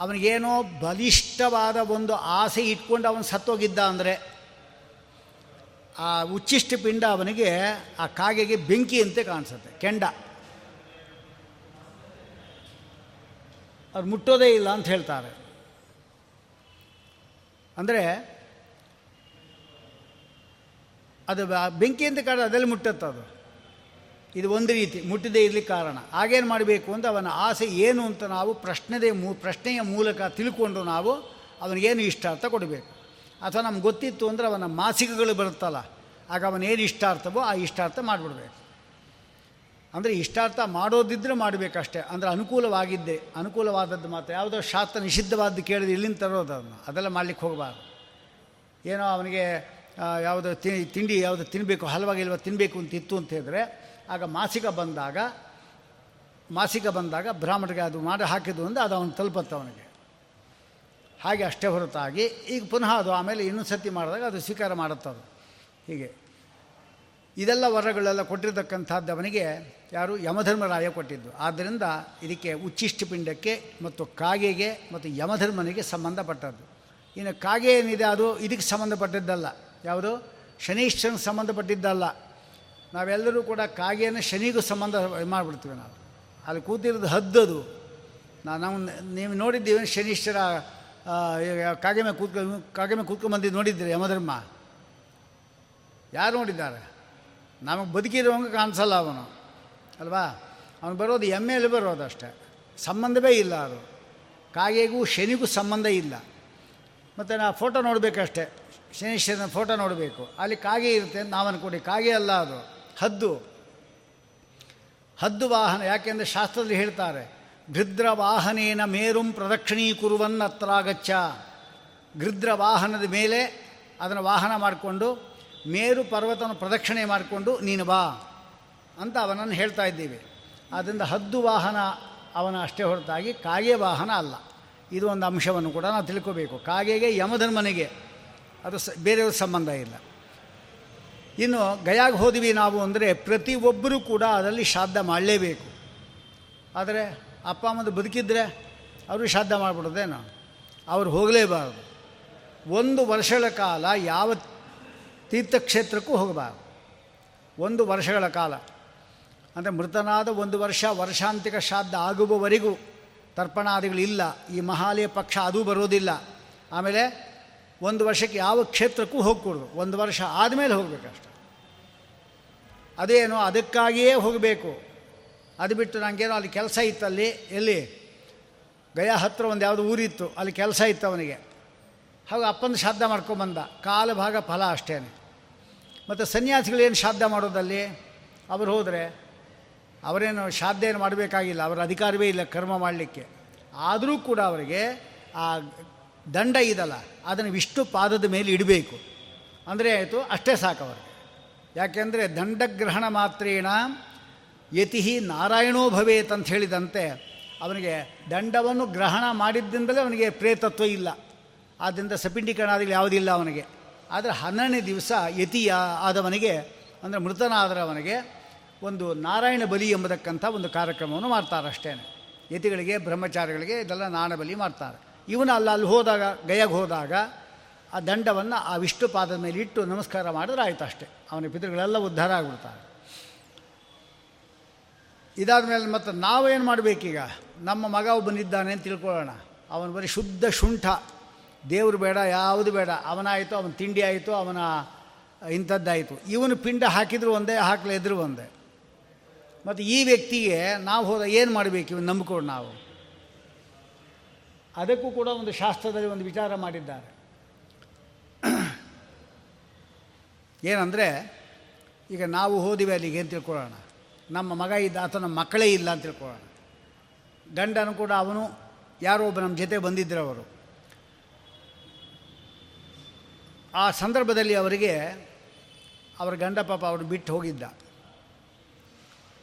ಅವನಿಗೇನೋ ಬಲಿಷ್ಠವಾದ ಒಂದು ಆಸೆ ಇಟ್ಕೊಂಡು ಅವನು ಸತ್ತೋಗಿದ್ದ ಅಂದರೆ ಆ ಉಚ್ಚಿಷ್ಟ ಪಿಂಡ ಅವನಿಗೆ ಆ ಕಾಗೆಗೆ ಬೆಂಕಿ ಅಂತ ಕಾಣಿಸುತ್ತೆ, ಕೆಂಡ. ಅವ್ರು ಮುಟ್ಟೋದೇ ಇಲ್ಲ ಅಂತ ಹೇಳ್ತಾರೆ. ಅಂದರೆ ಅದು ಬೆಂಕಿಯಿಂದ ಕಾರಣ ಅದರಲ್ಲಿ ಮುಟ್ಟತ್ತೆ ಅದು. ಇದು ಒಂದು ರೀತಿ, ಮುಟ್ಟದೇ ಇರಲಿಕ್ಕೆ ಕಾರಣ. ಹಾಗೇನು ಮಾಡಬೇಕು ಅಂತ ಅವನ ಆಸೆ ಏನು ಅಂತ ನಾವು ಪ್ರಶ್ನೆದೇ ಮೂ ಪ್ರಶ್ನೆಯ ಮೂಲಕ ತಿಳ್ಕೊಂಡು ನಾವು ಅವನಿಗೇನು ಇಷ್ಟ ಅಂತ ಕೊಡಬೇಕು. ಅಥವಾ ನಮ್ಗೆ ಗೊತ್ತಿತ್ತು ಅಂದರೆ ಅವನ ಮಾಸಿಕಗಳು ಬರುತ್ತಲ್ಲ, ಆಗ ಅವನೇನು ಇಷ್ಟಾರ್ಥವೋ ಆ ಇಷ್ಟಾರ್ಥ ಮಾಡಿಬಿಡ್ಬೇಕು. ಅಂದರೆ ಇಷ್ಟಾರ್ಥ ಮಾಡೋದಿದ್ದರೆ ಮಾಡಬೇಕಷ್ಟೇ, ಅಂದರೆ ಅನುಕೂಲವಾಗಿದ್ದೆ, ಅನುಕೂಲವಾದದ್ದು ಮಾತ್ರ. ಯಾವುದೋ ಶಾಸ್ತ್ರ ನಿಷಿದ್ಧವಾದ್ದು ಕೇಳಿದ್ರೆ ಇಲ್ಲಿಂದ ತರೋದು ಅದನ್ನು? ಅದೆಲ್ಲ ಮಾಡಲಿಕ್ಕೆ ಹೋಗಬಾರ್ದು. ಏನೋ ಅವನಿಗೆ ಯಾವುದೋ ತಿಂಡಿ ಯಾವುದು ತಿನ್ನಬೇಕು ಹಲವಾಗಿಲ್ವ ತಿನ್ನಬೇಕು ಅಂತ ಇತ್ತು ಅಂತ ಹೇಳಿದ್ರೆ, ಆಗ ಮಾಸಿಕ ಬಂದಾಗ ಮಾಸಿಕ ಬಂದಾಗ ಬ್ರಾಹ್ಮಣರಿಗೆ ಅದು ಮಾಡಿ ಹಾಕಿದ್ದು ಅಂದರೆ ಅದು ಅವನು ತಲುಪತ್ತೆ ಅವನಿಗೆ. ಹಾಗೆ ಅಷ್ಟೇ ಹೊರತಾಗಿ ಈಗ ಪುನಃ ಅದು ಆಮೇಲೆ ಇನ್ನೊಂದು ಸತಿ ಮಾಡಿದಾಗ ಅದು ಸ್ವೀಕಾರ ಮಾಡುತ್ತದು ಹೀಗೆ. ಇದೆಲ್ಲ ವರಗಳೆಲ್ಲ ಕೊಟ್ಟಿರತಕ್ಕಂಥದ್ದು ಅವನಿಗೆ ಯಾರು ಯಮಧರ್ಮರಾಯ ಕೊಟ್ಟಿದ್ದು. ಆದ್ದರಿಂದ ಇದಕ್ಕೆ ಉಚ್ಚಿಷ್ಟ ಪಿಂಡಕ್ಕೆ ಮತ್ತು ಕಾಗೆಗೆ ಮತ್ತು ಯಮಧರ್ಮನಿಗೆ ಸಂಬಂಧಪಟ್ಟದ್ದು. ಇನ್ನು ಕಾಗೆ ಏನಿದೆ ಅದು ಇದಕ್ಕೆ ಸಂಬಂಧಪಟ್ಟಿದ್ದಲ್ಲ. ಯಾವುದು? ಶನೀಶ್ವರನ ಸಂಬಂಧಪಟ್ಟಿದ್ದಲ್ಲ. ನಾವೆಲ್ಲರೂ ಕೂಡ ಕಾಗೆಯನ್ನು ಶನಿಗೂ ಸಂಬಂಧ ಮಾಡಿಬಿಡ್ತೀವಿ ನಾವು. ಅಲ್ಲಿ ಕೂತಿರೋದು ಹದ್ದದು. ನಾವು ನೀವು ನೋಡಿದ್ದೀವಿ ಶನೀಶ್ವರ ಕಾಗೆ ಮೇಲೆ ಕೂತ್ಕೊ ಕಾಗೆ ಮೇಲೆ ಕೂತ್ಕೊಂಡ್ಬಂದಿದ್ದು ನೋಡಿದ್ದೀರಿ ಯಮಧರ್ಮ? ಯಾರು ನೋಡಿದ್ದಾರೆ? ನಮಗೆ ಬದುಕಿರುವಂಗೆ ಕಾಣಿಸಲ್ಲ ಅವನು. ಅಲ್ವಾ? ಅವನು ಬರೋದು ಎಮ್ಮೆಯಲ್ಲಿ ಬರೋದು ಅಷ್ಟೇ. ಸಂಬಂಧವೇ ಇಲ್ಲ ಅದು. ಕಾಗೆಗೂ ಶನಿಗೂ ಸಂಬಂಧ ಇಲ್ಲ. ಮತ್ತು ನಾ ಫೋಟೋ ನೋಡಬೇಕಷ್ಟೇ. ಶನೀಶ್ವರನ ಫೋಟೋ ನೋಡಬೇಕು. ಅಲ್ಲಿ ಕಾಗೆ ಇರುತ್ತೆ ಅಂತ ನಾವು ಅನ್ಕೊಡಿ ಕಾಗೆ ಅಲ್ಲ ಅದು. ಹದ್ದು. ಹದ್ದು ವಾಹನ. ಯಾಕೆಂದರೆ ಶಾಸ್ತ್ರದಲ್ಲಿ ಹೇಳ್ತಾರೆ ಗೃದ್ರ ವಾಹನೇನ ಮೇರುಂ ಪ್ರದಕ್ಷಿಣೀಕುರುವನ್ನತ್ರಾಗಚ್ಚ ಗೃದ್ರ ವಾಹನದ ಮೇಲೆ ಅದನ್ನು ವಾಹನ ಮಾಡಿಕೊಂಡು, ಮೇರು ಪರ್ವತನ ಪ್ರದಕ್ಷಿಣೆ ಮಾಡಿಕೊಂಡು ನೀನು ಬಾ ಅಂತ ಅವನನ್ನು ಹೇಳ್ತಾ ಇದ್ದೀವಿ. ಆದ್ದರಿಂದ ಹದ್ದು ವಾಹನ ಅವನ ಅಷ್ಟೇ ಹೊರತಾಗಿ ಕಾಗೆ ವಾಹನ ಅಲ್ಲ. ಇದು ಒಂದು ಅಂಶವನ್ನು ಕೂಡ ನಾವು ತಿಳ್ಕೋಬೇಕು. ಕಾಗೆಗೆ, ಯಮಧರ್ಮನಿಗೆ ಅದು ಸ ಬೇರೆಯವ್ರ ಸಂಬಂಧ ಇಲ್ಲ. ಇನ್ನು ಗಯಾಗೆ ಹೋದ್ವಿ ನಾವು ಅಂದರೆ ಪ್ರತಿಯೊಬ್ಬರೂ ಕೂಡ ಅದರಲ್ಲಿ ಶ್ರಾದ್ದ ಮಾಡಲೇಬೇಕು. ಆದರೆ ಅಪ್ಪ ಅಮ್ಮದು ಬದುಕಿದ್ರೆ ಅವರು ಶ್ರಾದ್ದ ಮಾಡಿಬಿಡೋದೇನು? ಅವ್ರು ಹೋಗಲೇಬಾರದು. ಒಂದು ವರ್ಷಗಳ ಕಾಲ ಯಾವ ತೀರ್ಥಕ್ಷೇತ್ರಕ್ಕೂ ಹೋಗಬಾರದು. ಒಂದು ವರ್ಷಗಳ ಕಾಲ. ಅಂದರೆ ಮೃತನಾದ ಒಂದು ವರ್ಷ ವರ್ಷಾಂತಿಕ ಶ್ರಾದ್ದ ಆಗುವವರೆಗೂ ತರ್ಪಣಾದಿಗಳಿಲ್ಲ. ಈ ಮಹಾಲಯ ಪಕ್ಷ ಅದೂ ಬರೋದಿಲ್ಲ. ಆಮೇಲೆ ಒಂದು ವರ್ಷಕ್ಕೆ ಯಾವ ಕ್ಷೇತ್ರಕ್ಕೂ ಹೋಗಕೂಡ್ದು. ಒಂದು ವರ್ಷ ಆದಮೇಲೆ ಹೋಗಬೇಕಷ್ಟೆ. ಅದೇನು ಅದಕ್ಕಾಗಿಯೇ ಹೋಗಬೇಕು. ಅದು ಬಿಟ್ಟು ನನಗೇನೋ ಅಲ್ಲಿ ಕೆಲಸ ಇತ್ತಲ್ಲಿ ಎಲ್ಲಿ? ಗಯಾ ಹತ್ತಿರ ಒಂದು ಯಾವುದೋ ಊರಿತ್ತು, ಅಲ್ಲಿ ಕೆಲಸ ಇತ್ತು ಅವನಿಗೆ. ಹಾಗೆ ಅಪ್ಪನ ಶ್ರಾದ್ದ ಮಾಡ್ಕೊಂಬಂದ. ಕಾಲ ಭಾಗ ಫಲ ಅಷ್ಟೇ ಮತ್ತು ಸನ್ಯಾಸಿಗಳೇನು ಶ್ರಾದ್ದ ಮಾಡೋದಲ್ಲಿ? ಅವರು ಹೋದರೆ, ಅವರೇನು ಶ್ರಾದ್ದ ಏನು ಮಾಡಬೇಕಾಗಿಲ್ಲ, ಅವರ ಅಧಿಕಾರವೇ ಇಲ್ಲ ಕರ್ಮ ಮಾಡಲಿಕ್ಕೆ. ಆದರೂ ಕೂಡ ಅವರಿಗೆ ಆ ದಂಡ ಇದಲ್ಲ, ಅದನ್ನು ವಿಷ್ಣು ಪಾದದ ಮೇಲೆ ಇಡಬೇಕು. ಅಂದರೆ ಆಯಿತು, ಅಷ್ಟೇ ಸಾಕು ಅವರಿಗೆ. ಯಾಕೆಂದರೆ ದಂಡಗ್ರಹಣ ಮಾತ್ರೇಣ ಯತಿ ನಾರಾಯಣೋ ಭವೇತ್ ಅಂತ ಹೇಳಿದಂತೆ ಅವನಿಗೆ ದಂಡವನ್ನು ಗ್ರಹಣ ಮಾಡಿದ್ದರಿಂದಲೇ ಅವನಿಗೆ ಪ್ರೇತತ್ವ ಇಲ್ಲ. ಆದ್ದರಿಂದ ಸಪಿಂಡೀಕರಣಾದಿಗಳು ಯಾವುದಿಲ್ಲ ಅವನಿಗೆ. ಆದರೆ ಹನ್ನೆರಡನೇ ದಿವಸ ಯತಿಯ ಆದವನಿಗೆ, ಅಂದರೆ ಮೃತನಾದರವನಿಗೆ ಒಂದು ನಾರಾಯಣ ಬಲಿ ಎಂಬತಕ್ಕಂಥ ಒಂದು ಕಾರ್ಯಕ್ರಮವನ್ನು ಮಾಡ್ತಾರೆ ಅಷ್ಟೇ. ಯತಿಗಳಿಗೆ, ಬ್ರಹ್ಮಚಾರಿಗಳಿಗೆ ಇದೆಲ್ಲ ನಾಣಬಲಿ ಮಾಡ್ತಾರೆ. ಇವನು ಅಲ್ಲ, ಅಲ್ಲಿ ಹೋದಾಗ, ಗಯಗೆ ಹೋದಾಗ ಆ ದಂಡವನ್ನು ಆ ವಿಷ್ಣು ಪಾದದ ಮೇಲೆ ಇಟ್ಟು ನಮಸ್ಕಾರ ಮಾಡಿದ್ರೆ ಆಯ್ತು ಅಷ್ಟೇ. ಅವನ ಪಿತೃಗಳೆಲ್ಲ ಉದ್ಧಾರ ಆಗಿಬಿಡ್ತಾರೆ. ಇದಾದ ಮೇಲೆ ಮತ್ತು ನಾವೇನು ಮಾಡಬೇಕೀಗ? ನಮ್ಮ ಮಗ ಒಬ್ಬನಿದ್ದಾನೆ ಅಂತ ತಿಳ್ಕೊಳ್ಳೋಣ. ಅವನು ಬರೀ ಶುದ್ಧ ಶುಂಠ. ದೇವ್ರು ಬೇಡ, ಯಾವುದು ಬೇಡ. ಅವನಾಯಿತು, ಅವನ ತಿಂಡಿ ಆಯಿತು, ಅವನ, ಇಂಥದ್ದಾಯಿತು. ಇವನು ಪಿಂಡ ಹಾಕಿದ್ರು ಒಂದೇ, ಹಾಕಲೇ ಇದ್ರು ಒಂದೇ. ಮತ್ತು ಈ ವ್ಯಕ್ತಿಗೆ ನಾವು ಹೋದ ಏನು ಮಾಡಬೇಕು ಇವನು ನಂಬಿಕೊಂಡು ನಾವು? ಅದಕ್ಕೂ ಕೂಡ ಒಂದು ಶಾಸ್ತ್ರದಲ್ಲಿ ಒಂದು ವಿಚಾರ ಮಾಡಿದ್ದಾರೆ. ಏನಂದರೆ, ಈಗ ನಾವು ಹೋದಿವೆ ಅಲ್ಲಿಗೆ ಏನು ತಿಳ್ಕೊಳ್ಳೋಣ. ನಮ್ಮ ಮಗ ಇದ್ದ ಅಥವಾ ನಮ್ಮ ಮಕ್ಕಳೇ ಇಲ್ಲ ಅಂತ ತಿಳ್ಕೊಳ್ಳೋಣ. ಗಂಡನು ಕೂಡ ಅವನು ಯಾರೋ ಒಬ್ಬ ನಮ್ಮ ಜೊತೆ ಬಂದಿದ್ದರು ಅವರು. ಆ ಸಂದರ್ಭದಲ್ಲಿ ಅವರಿಗೆ ಅವರ ಗಂಡ ಪಾಪ ಅವರು ಬಿಟ್ಟು ಹೋಗಿದ್ದ.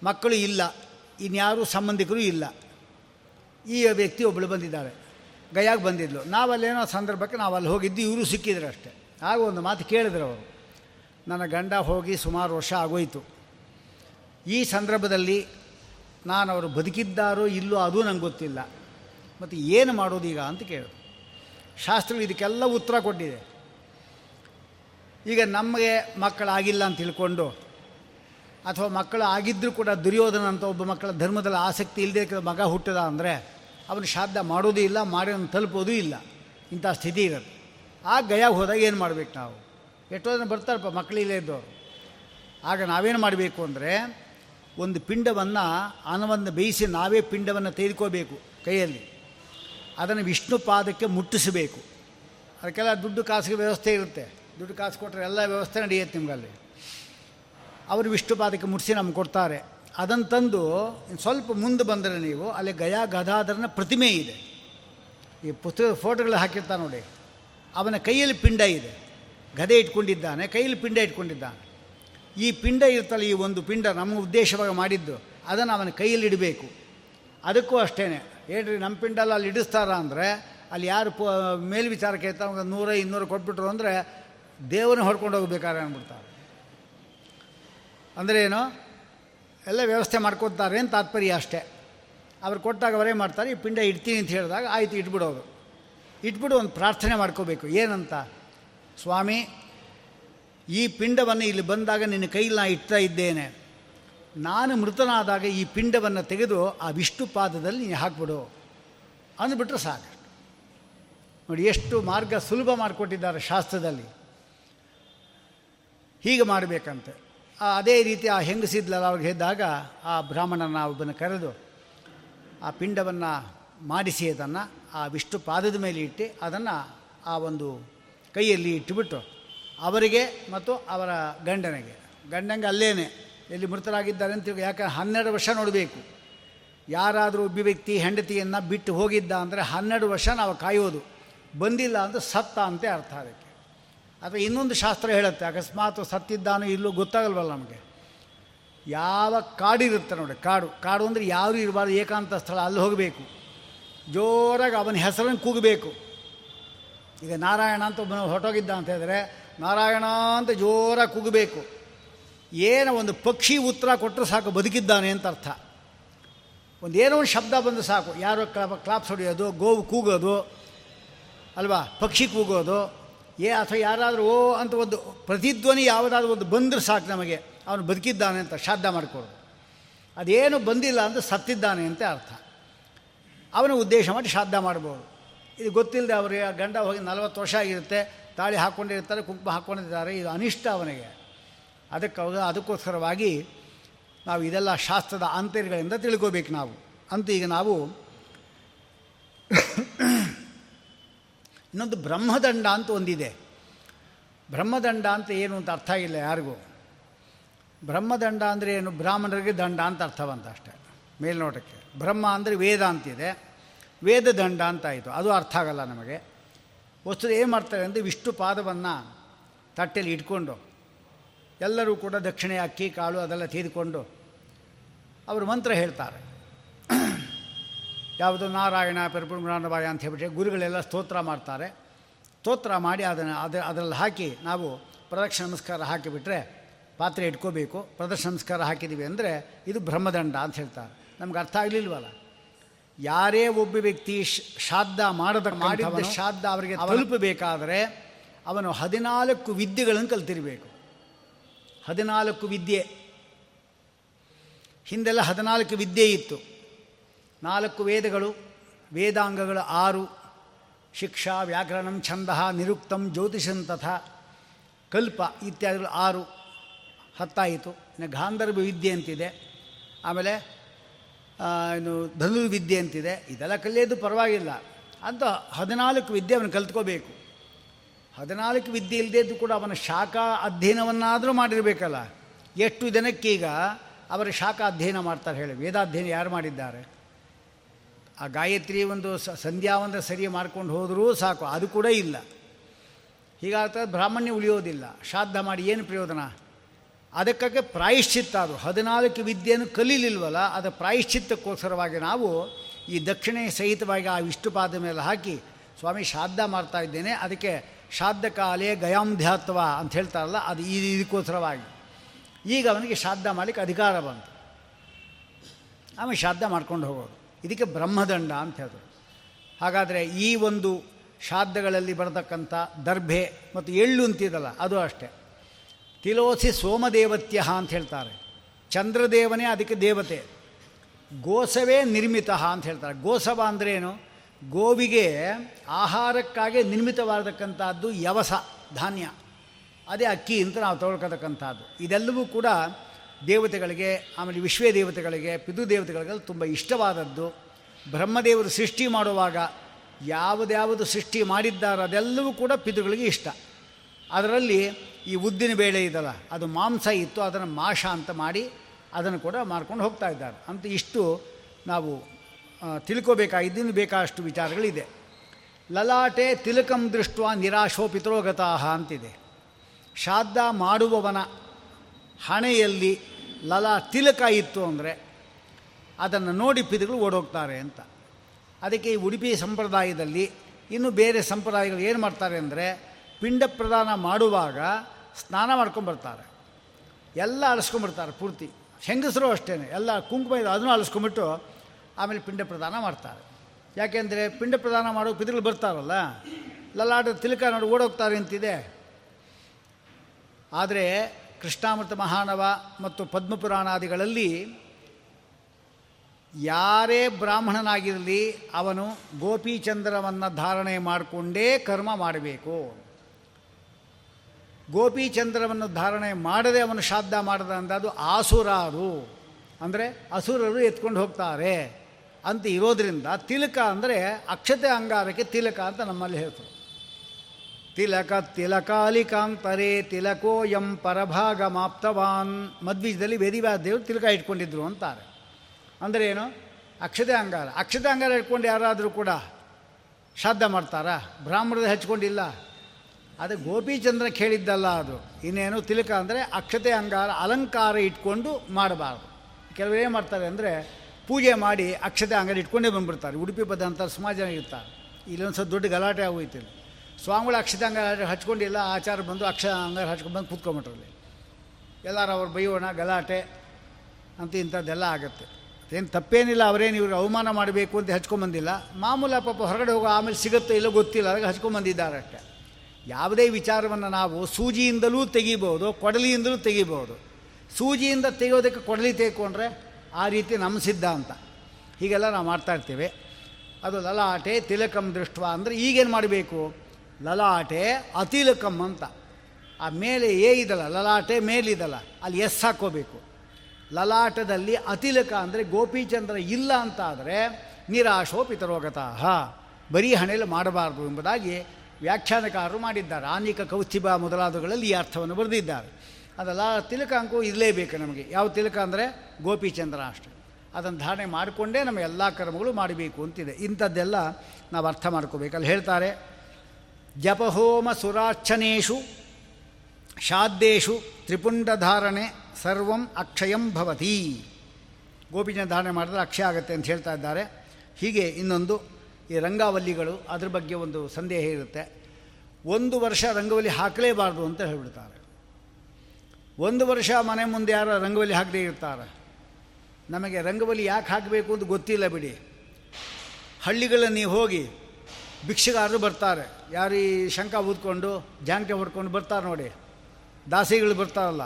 ಮಕ್ಕಳು ಇಲ್ಲ, ಇನ್ಯಾರೂ ಸಂಬಂಧಿಕರು ಇಲ್ಲ. ಈ ವ್ಯಕ್ತಿ ಒಬ್ಬಳು ಬಂದಿದ್ದಾಳೆ, ಗಯಾಗೆ ಬಂದಿದ್ಲು. ನಾವಲ್ಲೇನೋ ಸಂದರ್ಭಕ್ಕೆ ನಾವು ಅಲ್ಲಿ ಹೋಗಿದ್ದು ಇವರು ಸಿಕ್ಕಿದ್ರು ಅಷ್ಟೇ. ಆಗ ಒಂದು ಮಾತು ಕೇಳಿದ್ರು ಅವರು, ನನ್ನ ಗಂಡ ಹೋಗಿ ಸುಮಾರು ವರ್ಷ ಆಗೋಯಿತು. ಈ ಸಂದರ್ಭದಲ್ಲಿ ನಾನು ಅವರು ಬದುಕಿದ್ದಾರೋ ಇಲ್ಲೋ ಅದು ನಂಗೆ ಗೊತ್ತಿಲ್ಲ. ಮತ್ತು ಏನು ಮಾಡೋದೀಗ ಅಂತ ಕೇಳಿದ್ರು. ಶಾಸ್ತ್ರಗಳು ಇದಕ್ಕೆಲ್ಲ ಉತ್ತರ ಕೊಟ್ಟಿದೆ. ಈಗ ನಮಗೆ ಮಕ್ಕಳಾಗಿಲ್ಲ ಅಂತ ತಿಳ್ಕೊಂಡು, ಅಥವಾ ಮಕ್ಕಳು ಆಗಿದ್ದರೂ ಕೂಡ ದುರ್ಯೋಧನ ಅಂತ ಒಬ್ಬ ಮಕ್ಕಳ ಧರ್ಮದಲ್ಲಿ ಆಸಕ್ತಿ ಇಲ್ಲದೆ ಮಗ ಹುಟ್ಟದ ಅಂದರೆ ಅವನು ಶ್ರಾದ್ದ ಮಾಡೋದೂ ಇಲ್ಲ, ಮಾಡಿ ತಲುಪೋದೂ ಇಲ್ಲ. ಇಂಥ ಸ್ಥಿತಿ ಇರೋದು. ಆ ಗಯಾಗೆ ಹೋದಾಗ ಏನು ಮಾಡಬೇಕು ನಾವು? ಎಷ್ಟೋ ಜನ ಬರ್ತಾರಪ್ಪ ಮಕ್ಕಳಿಲ್ಲೇ ಇದ್ದವರು. ಆಗ ನಾವೇನು ಮಾಡಬೇಕು ಅಂದರೆ ಒಂದು ಪಿಂಡವನ್ನು ಅನ್ನವನ್ನು ಬೇಯಿಸಿ ನಾವೇ ಪಿಂಡವನ್ನು ತೆಗೆದುಕೋಬೇಕು ಕೈಯಲ್ಲಿ. ಅದನ್ನು ವಿಷ್ಣು ಪಾದಕ್ಕೆ ಮುಟ್ಟಿಸಬೇಕು. ಅದಕ್ಕೆಲ್ಲ ದುಡ್ಡು ಕಾಸಿಗೆ ವ್ಯವಸ್ಥೆ ಇರುತ್ತೆ. ದುಡ್ಡು ಕಾಸು ಕೊಟ್ಟರೆ ಎಲ್ಲ ವ್ಯವಸ್ಥೆ ನಡೆಯುತ್ತೆ ನಿಮಗಲ್ಲಿ. ಅವರು ವಿಷ್ಣು ಪಾದಕ್ಕೆ ಮುಟ್ಟಿಸಿ ನಮ್ಗೆ ಕೊಡ್ತಾರೆ. ಅದನ್ನು ತಂದು ಸ್ವಲ್ಪ ಮುಂದೆ ಬಂದರೆ ನೀವು ಅಲ್ಲಿ ಗಯಾ ಗದಾಧರನ ಪ್ರತಿಮೆ ಇದೆ. ಈ ಪುಸ್ತಕದ ಫೋಟೋಗಳು ಹಾಕಿರ್ತಾನೆ ನೋಡಿ. ಅವನ ಕೈಯಲ್ಲಿ ಪಿಂಡ ಇದೆ. ಗದೆ ಇಟ್ಕೊಂಡಿದ್ದಾನೆ, ಕೈಯಲ್ಲಿ ಪಿಂಡ ಇಟ್ಕೊಂಡಿದ್ದಾನೆ. ಈ ಪಿಂಡ ಇರ್ತಲ್ಲ ಈ ಒಂದು ಪಿಂಡ ನಮ್ಮ ಉದ್ದೇಶವಾಗಿ ಮಾಡಿದ್ದು, ಅದನ್ನು ಅವನ ಕೈಯಲ್ಲಿ ಇಡಬೇಕು. ಅದಕ್ಕೂ ಅಷ್ಟೇ ಹೇಳ್ರಿ ನಮ್ಮ ಪಿಂಡಲ್ಲಿ ಅಲ್ಲಿ ಇಡಿಸ್ತಾರ ಅಂದರೆ, ಅಲ್ಲಿ ಯಾರು ಪ, ಮೇಲ್ವಿಚಾರಕ್ಕೆ ಇರ್ತಾರೆ ನೂರ, ಇನ್ನೂರು ಕೊಟ್ಬಿಟ್ರು ಅಂದರೆ, ದೇವರನ್ನ ಹೊಡ್ಕೊಂಡು ಹೋಗ್ಬೇಕಾದ್ರೆ ಅಂದ್ಬಿಡ್ತಾರೆ ಅಂದರೆ ಏನು? ಎಲ್ಲ ವ್ಯವಸ್ಥೆ ಮಾಡ್ಕೊತಾರೆ ಏನು ತಾತ್ಪರ್ಯ ಅಷ್ಟೇ. ಅವ್ರು ಕೊಟ್ಟಾಗ ಅವರೇ ಮಾಡ್ತಾರೆ, ಈ ಪಿಂಡ ಇಡ್ತೀನಿ ಅಂತ ಹೇಳಿದಾಗ ಆಯಿತು, ಇಟ್ಬಿಡೋದು. ಇಟ್ಬಿಡು ಒಂದು ಪ್ರಾರ್ಥನೆ ಮಾಡ್ಕೋಬೇಕು. ಏನಂತ? ಸ್ವಾಮಿ ಈ ಪಿಂಡವನ್ನು ಇಲ್ಲಿ ಬಂದಾಗ ನಿನ್ನ ಕೈಲಿ ನಾನು ಇಡ್ತಾ ಇದ್ದೇನೆ. ನಾನು ಮೃತನಾದಾಗ ಈ ಪಿಂಡವನ್ನು ತೆಗೆದು ಆ ವಿಷ್ಣು ಪಾದದಲ್ಲಿ ನೀನು ಹಾಕ್ಬಿಡು. ಅಂದ್ಬಿಟ್ರೆ ಸಾಕು ನೋಡಿ, ಎಷ್ಟು ಮಾರ್ಗ ಸುಲಭ ಮಾಡಿಕೊಟ್ಟಿದ್ದಾರೆ ಶಾಸ್ತ್ರದಲ್ಲಿ. ಹೀಗೆ ಮಾಡಬೇಕಂತೆ. ಅದೇ ರೀತಿ ಆ ಹೆಂಗಸಿದ್ಲಲ್ಲ ಅವ್ರಿಗೆ ಹೇಳಿದಾಗ ಆ ಬ್ರಾಹ್ಮಣನ ಒಬ್ಬನ ಕರೆದು ಆ ಪಿಂಡವನ್ನು ಮಾಡಿಸಿ ಅದನ್ನು ಆ ವಿಷ್ಣು ಪಾದದ ಮೇಲೆ ಇಟ್ಟು ಅದನ್ನು ಆ ಒಂದು ಕೈಯಲ್ಲಿ ಇಟ್ಟುಬಿಟ್ಟು ಅವರಿಗೆ ಮತ್ತು ಅವರ ಗಂಡನಿಗೆ. ಗಂಡಂಗೆ ಅಲ್ಲೇನೆ, ಎಲ್ಲಿ ಮೃತರಾಗಿದ್ದಾರೆ ಅಂತ ಯಾಕೆ ಹನ್ನೆರಡು ವರ್ಷ ನೋಡಬೇಕು. ಯಾರಾದರೂ ಒಬ್ಬ ವ್ಯಕ್ತಿ ಹೆಂಡತಿಯನ್ನು ಬಿಟ್ಟು ಹೋಗಿದ್ದ ಅಂದರೆ ಹನ್ನೆರಡು ವರ್ಷ ನಾವು ಕಾಯೋದು. ಬಂದಿಲ್ಲ ಅಂದರೆ ಸತ್ತ ಅಂತೆ ಅರ್ಥ ಅದಕ್ಕೆ. ಅಥವಾ ಇನ್ನೊಂದು ಶಾಸ್ತ್ರ ಹೇಳುತ್ತೆ, ಅಕಸ್ಮಾತ್ ಸತ್ತಿದ್ದಾನೋ ಇಲ್ಲೂ ಗೊತ್ತಾಗಲ್ವಲ್ಲ ನಮಗೆ. ಯಾವ ಕಾಡಿರುತ್ತೆ ನೋಡಿ, ಕಾಡು. ಕಾಡು ಅಂದರೆ ಯಾರು ಇರಬಾರ್ದು, ಏಕಾಂತ ಸ್ಥಳ, ಅಲ್ಲಿ ಹೋಗಬೇಕು. ಜೋರಾಗಿ ಅವನ ಹೆಸರನ್ನು ಕೂಗಬೇಕು. ಈಗ ನಾರಾಯಣ ಅಂತ ಒಬ್ಬನ ಹೊರಟೋಗಿದ್ದ ಅಂತ ಹೇಳಿದ್ರೆ ನಾರಾಯಣ ಅಂತ ಜೋರಾಗಿ ಕೂಗಬೇಕು. ಏನೋ ಒಂದು ಪಕ್ಷಿ ಉತ್ತರ ಕೊಟ್ಟರೆ ಸಾಕು, ಬದುಕಿದ್ದಾನೆ ಅಂತ ಅರ್ಥ. ಒಂದು ಏನೋ ಒಂದು ಶಬ್ದ ಬಂದು ಸಾಕು. ಯಾರೋ ಕ್ಲಾಪ್ಸ್ ಹೊಡೆಯೋದು, ಗೋವು ಕೂಗೋದು, ಅಲ್ವಾ? ಪಕ್ಷಿ ಕೂಗೋದು, ಏ, ಅಥವಾ ಯಾರಾದರೂ, ಓ, ಅಂತ ಒಂದು ಪ್ರತಿಧ್ವನಿ ಯಾವುದಾದ್ರೂ ಒಂದು ಬಂದರೆ ಸಾಕು ನಮಗೆ. ಅವನು ಬದುಕಿದ್ದಾನೆ ಅಂತ ಶ್ರಾದ್ದ ಮಾಡಿಕೊಡೋದು. ಅದೇನು ಬಂದಿಲ್ಲ ಅಂತ ಸತ್ತಿದ್ದಾನೆ ಅಂತ ಅರ್ಥ. ಅವನ ಉದ್ದೇಶ ಮಾಡಿ ಶ್ರಾದ್ದ ಮಾಡ್ಬೋದು. ಇದು ಗೊತ್ತಿಲ್ಲದೆ ಅವರಿಗೆ ಗಂಡ ಹೋಗಿ ನಲವತ್ತು ವರ್ಷ ಆಗಿರುತ್ತೆ. ತಾಳಿ ಹಾಕ್ಕೊಂಡಿರ್ತಾರೆ ಕುಂಕುಮ ಹಾಕ್ಕೊಂಡಿರ್ತಾರೆ ಇದು ಅನಿಷ್ಟ ಅವನಿಗೆ. ಅದಕ್ಕೆ ಅದಕ್ಕೋಸ್ಕರವಾಗಿ ನಾವು ಇದೆಲ್ಲ ಶಾಸ್ತ್ರದ ಆಂತರ್ಯಗಳಿಂದ ತಿಳ್ಕೋಬೇಕು ನಾವು. ಅಂತ ಈಗ ನಾವು ಇನ್ನೊಂದು ಬ್ರಹ್ಮದಂಡ ಅಂತ ಒಂದಿದೆ. ಬ್ರಹ್ಮದಂಡ ಅಂತ ಏನು ಅಂತ ಅರ್ಥ ಇಲ್ಲ ಯಾರಿಗೂ. ಬ್ರಹ್ಮದಂಡ ಅಂದರೆ ಏನು? ಬ್ರಾಹ್ಮಣರಿಗೆ ದಂಡ ಅಂತ ಅರ್ಥವಂತ ಅಷ್ಟೇ, ಮೇಲ್ನೋಟಕ್ಕೆ. ಬ್ರಹ್ಮ ಅಂದರೆ ವೇದ ಅಂತಿದೆ. ವೇದದಂಡ ಅಂತ ಆಯಿತು. ಅದು ಅರ್ಥ ಆಗಲ್ಲ ನಮಗೆ. ವಸ್ತು ಏನು ಮಾಡ್ತಾರೆ ಅಂದರೆ ವಿಷ್ಣು ಪಾದವನ್ನು ತಟ್ಟೆಯಲ್ಲಿ ಇಟ್ಕೊಂಡು ಎಲ್ಲರೂ ಕೂಡ ದಕ್ಷಿಣೆ ಅಕ್ಕಿ, ಕಾಳು ಅದೆಲ್ಲ ತೀರಿಕೊಂಡು ಅವರು ಮಂತ್ರ ಹೇಳ್ತಾರೆ. ಯಾವುದು ನಾರಾಯಣ ಪೆರ್ಪುಣಾನಬಾಯ ಅಂತ ಹೇಳ್ಬಿಟ್ಟು ಗುರುಗಳೆಲ್ಲ ಸ್ತೋತ್ರ ಮಾಡ್ತಾರೆ. ಸ್ತೋತ್ರ ಮಾಡಿ ಅದನ್ನು ಅದ ಅದರಲ್ಲಿ ಹಾಕಿ ನಾವು ಪ್ರದಕ್ಷಿಣ ನಮಸ್ಕಾರ ಹಾಕಿಬಿಟ್ರೆ ಪಾತ್ರೆ ಇಟ್ಕೋಬೇಕು. ಪ್ರದಕ್ಷಿಣ ನಮಸ್ಕಾರ ಹಾಕಿದ್ದೀವಿ ಅಂದರೆ ಇದು ಬ್ರಹ್ಮದಂಡ ಅಂತ ಹೇಳ್ತಾರೆ. ನಮ್ಗೆ ಅರ್ಥ ಆಗಲಿಲ್ವಲ್ಲ? ಯಾರೇ ಒಬ್ಬ ವ್ಯಕ್ತಿ ಶ್ರಾದ್ದ ಮಾಡದ ಮಾಡಿದ ಶ್ರಾದ್ದ ಅವರಿಗೆ ತಲುಪಬೇಕಾದರೆ ಅವನು ಹದಿನಾಲ್ಕು ವಿದ್ಯೆಗಳನ್ನು ಕಲ್ತಿರಬೇಕು. ಹದಿನಾಲ್ಕು ವಿದ್ಯೆ. ಹಿಂದೆಲ್ಲ ಹದಿನಾಲ್ಕು ವಿದ್ಯೆ ಇತ್ತು. ನಾಲ್ಕು ವೇದಗಳು ವೇದಾಂಗಗಳು ಆರು. ಶಿಕ್ಷಾ ವ್ಯಾಕರಣಂ ಛಂದ ನಿರುಕ್ತಂ ಜ್ಯೋತಿಷಂ ತಥಾ ಕಲ್ಪ ಇತ್ಯಾದಿಗಳು ಆರು. ಹತ್ತಾಯಿತು. ಇನ್ನು ಗಾಂಧರ್ವ ವಿದ್ಯೆ ಅಂತಿದೆ. ಆಮೇಲೆ ಇನ್ನು ಧನುರ್ವಿದ್ಯೆ ಅಂತಿದೆ, ಇದೆಲ್ಲ ಕಲಿಯೋದು ಪರವಾಗಿಲ್ಲ. ಅಂತ ಹದಿನಾಲ್ಕು ವಿದ್ಯೆ ಅವನು ಕಲ್ತ್ಕೋಬೇಕು. ಹದಿನಾಲ್ಕು ವಿದ್ಯೆ ಇಲ್ಲದೇ ಕೂಡ ಅವನ ಶಾಖ ಅಧ್ಯಯನವನ್ನಾದರೂ ಮಾಡಿರಬೇಕಲ್ಲ. ಎಷ್ಟು ಜನಕ್ಕೀಗ ಅವರ ಶಾಖ ಅಧ್ಯಯನ ಮಾಡ್ತಾರೆ ಹೇಳಿ, ವೇದಾಧ್ಯಯನ ಯಾರು ಮಾಡಿದ್ದಾರೆ? ಆ ಗಾಯತ್ರಿ ಒಂದು ಸಂಧ್ಯಾವಂದ ಸರಿ ಮಾಡ್ಕೊಂಡು ಹೋದರೂ ಸಾಕು, ಅದು ಕೂಡ ಇಲ್ಲ. ಹೀಗಾಗ್ತದೆ ಬ್ರಾಹ್ಮಣ್ಯ ಉಳಿಯೋದಿಲ್ಲ. ಶ್ರಾದ್ದ ಮಾಡಿ ಏನು ಪ್ರಯೋಜನ? ಅದಕ್ಕಾಗಿ ಪ್ರಾಯಶ್ಚಿತ್ತ ಅದು. ಹದಿನಾಲ್ಕು ವಿದ್ಯೆಯನ್ನು ಕಲೀಲಿಲ್ವಲ್ಲ, ಅದು ಪ್ರಾಯಶ್ಚಿತ್ತಕ್ಕೋಸ್ಕರವಾಗಿ ನಾವು ಈ ದಕ್ಷಿಣೆ ಸಹಿತವಾಗಿ ಆ ವಿಷ್ಣುಪಾದ ಮೇಲೆ ಹಾಕಿ ಸ್ವಾಮಿ ಶ್ರಾದ್ದ ಮಾಡ್ತಾ ಇದ್ದೇನೆ. ಅದಕ್ಕೆ ಶ್ರಾದ್ದ ಕಾಲೇ ಗಯಾಂಧ್ಯಾತ್ವ ಅಂತ ಹೇಳ್ತಾರಲ್ಲ, ಅದು ಈ ಇದಕ್ಕೋಸ್ಕರವಾಗಿ. ಈಗ ಅವನಿಗೆ ಶ್ರಾದ್ದ ಮಾಡಲಿಕ್ಕೆ ಅಧಿಕಾರ ಬಂತು. ಆಮೇಲೆ ಶ್ರಾದ್ದ ಮಾಡ್ಕೊಂಡು ಹೋಗೋದು. ಇದಕ್ಕೆ ಬ್ರಹ್ಮದಂಡ ಅಂತ ಹೇಳಿದ್ರು. ಹಾಗಾದರೆ ಈ ಒಂದು ಶ್ರಾದ್ದಗಳಲ್ಲಿ ಬರತಕ್ಕಂಥ ದರ್ಭೆ ಮತ್ತು ಎಳ್ಳು ಅಂತಿದಲ್ಲ, ಅದು ಅಷ್ಟೇ. ತಿಲೋಸಿ ಸೋಮದೇವತ್ಯ ಅಂತ ಹೇಳ್ತಾರೆ. ಚಂದ್ರದೇವನೇ ಅದಕ್ಕೆ ದೇವತೆ. ಗೋಸವೇ ನಿರ್ಮಿತ ಅಂತ ಹೇಳ್ತಾರೆ. ಗೋಸವ ಏನು ಗೋವಿಗೆ ಆಹಾರಕ್ಕಾಗಿ ನಿರ್ಮಿತವಾಗತಕ್ಕಂಥದ್ದು ಯವಸ, ಧಾನ್ಯ. ಅದೇ ಅಕ್ಕಿ ಅಂತ ನಾವು ತೊಳ್ಕೊತಕ್ಕಂಥದ್ದು ಇದೆಲ್ಲವೂ ಕೂಡ ದೇವತೆಗಳಿಗೆ, ಆಮೇಲೆ ವಿಶ್ವೇ ದೇವತೆಗಳಿಗೆ ಪಿತೃದೇವತೆಗಳಿಗೆ ತುಂಬ ಇಷ್ಟವಾದದ್ದು. ಬ್ರಹ್ಮದೇವರು ಸೃಷ್ಟಿ ಮಾಡುವಾಗ ಯಾವುದ್ಯಾವುದು ಸೃಷ್ಟಿ ಮಾಡಿದ್ದಾರೋ ಅದೆಲ್ಲವೂ ಕೂಡ ಪಿತೃಗಳಿಗೆ ಇಷ್ಟ. ಅದರಲ್ಲಿ ಈ ಉದ್ದಿನ ಬೇಳೆ ಇದಲ್ಲ, ಅದು ಮಾಂಸ ಇತ್ತು, ಅದನ್ನು ಮಾಷ ಅಂತ ಮಾಡಿ ಅದನ್ನು ಕೂಡ ಮಾರ್ಕೊಂಡು ಹೋಗ್ತಾ ಇದ್ದಾರೆ. ಅಂತ ಇಷ್ಟು ನಾವು ತಿಳ್ಕೋಬೇಕಾಗಿದ್ದು ಬೇಕಾದಷ್ಟು ವಿಚಾರಗಳಿದೆ. ಲಲಾಟೆ ತಿಲಕಂ ದೃಷ್ಟ ನಿರಾಶೋ ಪಿತ್ರೋಗತಾಹ ಅಂತಿದೆ. ಶ್ರಾದ್ದ ಮಾಡುವವನ ಹಣೆಯಲ್ಲಿ ಲಲಾ ತಿಲಕ ಇತ್ತು ಅಂದರೆ ಅದನ್ನು ನೋಡಿ ಪಿತೃಗಳು ಓಡೋಗ್ತಾರೆ ಅಂತ. ಅದಕ್ಕೆ ಈ ಉಡುಪಿ ಸಂಪ್ರದಾಯದಲ್ಲಿ ಇನ್ನು ಬೇರೆ ಸಂಪ್ರದಾಯಗಳು ಏನು ಮಾಡ್ತಾರೆ ಅಂದರೆ ಪಿಂಡ ಪ್ರದಾನ ಮಾಡುವಾಗ ಸ್ನಾನ ಮಾಡ್ಕೊಂಬರ್ತಾರೆ ಎಲ್ಲ ಅಳಿಸ್ಕೊಂಬರ್ತಾರೆ ಪೂರ್ತಿ. ಹೆಂಗಸರು ಅಷ್ಟೇ ಎಲ್ಲ ಕುಂಕುಮ ಇದು ಅದನ್ನು ಅಳಿಸ್ಕೊಂಬಿಟ್ಟು ಆಮೇಲೆ ಪಿಂಡ ಪ್ರದಾನ ಮಾಡ್ತಾರೆ. ಯಾಕೆಂದರೆ ಪಿಂಡ ಪ್ರದಾನ ಮಾಡೋ ಪಿತೃಗಳು ಬರ್ತಾರಲ್ಲ ಲಲಾಟ ತಿಲಕ ನೋಡಿ ಓಡೋಗ್ತಾರೆ ಅಂತಿದೆ. ಆದರೆ ಕೃಷ್ಣಾಮೃತ ಮಹಾನವ ಮತ್ತು ಪದ್ಮಪುರಾಣಾದಿಗಳಲ್ಲಿ ಯಾರೇ ಬ್ರಾಹ್ಮಣನಾಗಿರಲಿ ಅವನು ಗೋಪೀಚಂದ್ರವನ್ನು ಧಾರಣೆ ಮಾಡಿಕೊಂಡೇ ಕರ್ಮ ಮಾಡಬೇಕು. ಗೋಪೀಚಂದ್ರವನ್ನು ಧಾರಣೆ ಮಾಡದೆ ಅವನು ಶ್ರಾದ್ದ ಮಾಡದ ಅಂತ ಅದು ಆಸುರಾರು. ಅಂದರೆ ಅಸುರರು ಎತ್ಕೊಂಡು ಹೋಗ್ತಾರೆ. ಅಂತ ಇರೋದರಿಂದ ತಿಲಕ ಅಂದರೆ ಅಕ್ಷತೆ ಅಂಗಾರಕ್ಕೆ ತಿಲಕ ಅಂತ ನಮ್ಮಲ್ಲಿ ಹೇಳ್ತಾರೆ. ತಿಲಕ ತಿಲಕಾಲಿಕಾಂತರೇ ತಿಲಕೋ ಎಂ ಪರಭಾಗ ಮಾಪ್ತವಾನ್ ಮದ್ವಿಜದಲ್ಲಿ ದೇವರು ತಿಲಕ ಇಟ್ಕೊಂಡಿದ್ರು ಅಂತಾರೆ. ಅಂದರೆ ಏನು? ಅಕ್ಷತೆ ಅಂಗಾರ. ಅಕ್ಷತೆ ಅಂಗಾರ ಇಟ್ಕೊಂಡು ಯಾರಾದರೂ ಕೂಡ ಶ್ರಾದ್ದ ಮಾಡ್ತಾರಾ? ಬ್ರಾಹ್ಮಣದ ಹಚ್ಕೊಂಡಿಲ್ಲ. ಅದು ಗೋಪಿಚಂದ್ರ ಕೇಳಿದ್ದಲ್ಲ ಅದು. ಇನ್ನೇನು ತಿಲಕ ಅಂದರೆ ಅಕ್ಷತೆ ಅಂಗಾರ ಅಲಂಕಾರ ಇಟ್ಕೊಂಡು ಮಾಡಬಾರ್ದು. ಕೆಲವರು ಏನು ಮಾಡ್ತಾರೆ ಅಂದರೆ ಪೂಜೆ ಮಾಡಿ ಅಕ್ಷತೆ ಅಂಗಾರ ಇಟ್ಕೊಂಡೇ ಬಂದ್ಬಿಡ್ತಾರೆ. ಉಡುಪಿ ಪದ ಅಂತ ಸಮಾಜ ಇರ್ತಾರೆ ಇಲ್ಲೊಂದು ಸ್ವಲ್ಪ ದೊಡ್ಡ ಗಲಾಟೆ ಆಗೋಯ್ತು ಸ್ವಾಮಿಗಳು ಅಕ್ಷತೆ ಅಂಗಾರ ಹಚ್ಕೊಂಡಿಲ್ಲ ಆಚಾರ ಬಂದು ಅಕ್ಷ ಅಂಗಾರ ಹಚ್ಕೊಂಡು ಬಂದು ಕೂತ್ಕೊಂಬಿಟ್ರಲ್ಲಿ ಎಲ್ಲರೂ ಅವ್ರು ಬೈಯೋಣ, ಗಲಾಟೆ ಅಂತ ಇಂಥದ್ದೆಲ್ಲ ಆಗುತ್ತೆ. ಏನು ತಪ್ಪೇನಿಲ್ಲ, ಅವರೇನು ಇವ್ರಿಗೆ ಅವಮಾನ ಮಾಡಬೇಕು ಅಂತ ಹಚ್ಕೊಂಬಂದಿಲ್ಲ ಮಾಮೂಲ ಪಾಪ ಹೊರಗಡೆ ಹೋಗೋ ಆಮೇಲೆ ಸಿಗುತ್ತೋ ಇಲ್ಲೋ ಗೊತ್ತಿಲ್ಲ, ಅದಕ್ಕೆ ಹಚ್ಕೊಂಬಂದಿದ್ದಾರೆ ಅಷ್ಟೇ. ಯಾವುದೇ ವಿಚಾರವನ್ನು ನಾವು ಸೂಜಿಯಿಂದಲೂ ತೆಗಿಬೋದು, ಕೊಡಲಿಯಿಂದಲೂ ತೆಗಿಬೋದು. ಸೂಜಿಯಿಂದ ತೆಗೆಯೋದಕ್ಕೆ ಕೊಡಲಿ ತೆಗೆಕೊಂಡ್ರೆ ಆ ರೀತಿ ನಮ್ಮ ಸಿದ್ಧಾಂತ. ಹೀಗೆಲ್ಲ ನಾವು ಮಾಡ್ತಾಯಿರ್ತೀವಿ ಅದು ಲಲಾಟೆ ತಿಲಕಂ ದೃಷ್ಟ ಅಂದರೆ ಈಗೇನು ಮಾಡಬೇಕು? ಲಲಾಟೆ ಅತಿಲಕಂ ಅಂತ. ಆ ಮೇಲೆ ಏ ಇದಲ್ಲ, ಲಲಾಟೆ ಮೇಲಿದಲ್ಲ, ಅಲ್ಲಿ ಎಸ್ ಹಾಕೋಬೇಕು. ಲಲಾಟದಲ್ಲಿ ಅತಿಲಕ ಅಂದರೆ ಗೋಪಿಚಂದ್ರ ಇಲ್ಲ ಅಂತ ಆದರೆ ನಿರಾಶೋ ಪಿತರೋಗತಃ ಬರೀ ಹಣೆಯಲ್ಲಿ ಮಾಡಬಾರ್ದು ಎಂಬುದಾಗಿ ವ್ಯಾಖ್ಯಾನಕಾರರು ಮಾಡಿದ್ದಾರೆ. ಆನಿಕ ಕೌಸ್ತಿಭ ಮೊದಲಾದವುಗಳಲ್ಲಿ ಈ ಅರ್ಥವನ್ನು ಬರೆದಿದ್ದಾರೆ. ಅದಲ್ಲ ತಿಲಕ ಅಂಕು ಇರಲೇಬೇಕು ನಮಗೆ. ಯಾವ ತಿಲಕ ಅಂದರೆ ಗೋಪಿಚಂದ್ರ ಅಷ್ಟೆ. ಅದನ್ನು ಧಾರಣೆ ಮಾಡಿಕೊಂಡೇ ನಮ್ಮ ಎಲ್ಲ ಕರ್ಮಗಳು ಮಾಡಬೇಕು ಅಂತಿದೆ. ಇಂಥದ್ದೆಲ್ಲ ನಾವು ಅರ್ಥ ಮಾಡ್ಕೋಬೇಕು. ಅಲ್ಲಿ ಹೇಳ್ತಾರೆ, ಜಪಹೋಮ ಸುರಾರ್ಚನೇಶು, ಶಾದ್ದೇಶು, ತ್ರಿಪುಂಡಧಾರಣೆ, ಸರ್ವಂ ಅಕ್ಷಯಂ ಭವತಿ. ಗೋಪಿಜನ ಧಾರಣೆ ಮಾಡಿದ್ರೆ ಅಕ್ಷಯ ಆಗುತ್ತೆ ಅಂತ ಹೇಳ್ತಾ ಇದ್ದಾರೆ. ಹೀಗೆ ಇನ್ನೊಂದು ಈ ರಂಗಾವಲ್ಲಿಗಳು ಅದ್ರ ಬಗ್ಗೆ ಒಂದು ಸಂದೇಹ ಇರುತ್ತೆ. ಒಂದು ವರ್ಷ ರಂಗವಲ್ಲಿ ಹಾಕಲೇಬಾರ್ದು ಅಂತ ಹೇಳ್ಬಿಡ್ತಾರೆ. ಒಂದು ವರ್ಷ ಮನೆ ಮುಂದೆ ಯಾರೋ ರಂಗವಲ್ಲಿ ಹಾಕದೇ ಇರ್ತಾರೆ. ನಮಗೆ ರಂಗವಲ್ಲಿ ಯಾಕೆ ಹಾಕಬೇಕು ಅಂತ ಗೊತ್ತಿಲ್ಲ ಬಿಡಿ. ಹಳ್ಳಿಗಳಲ್ಲಿ ಹೋಗಿ ಭಿಕ್ಷೆಗಾರರು ಬರ್ತಾರೆ. ಯಾರು ಈ ಶಂಕ ಊದ್ಕೊಂಡು ಜಾಂಕೆ ಹೊಡ್ಕೊಂಡು ಬರ್ತಾರೆ ನೋಡಿ. ದಾಸಿಗಳು ಬರ್ತಾರಲ್ಲ.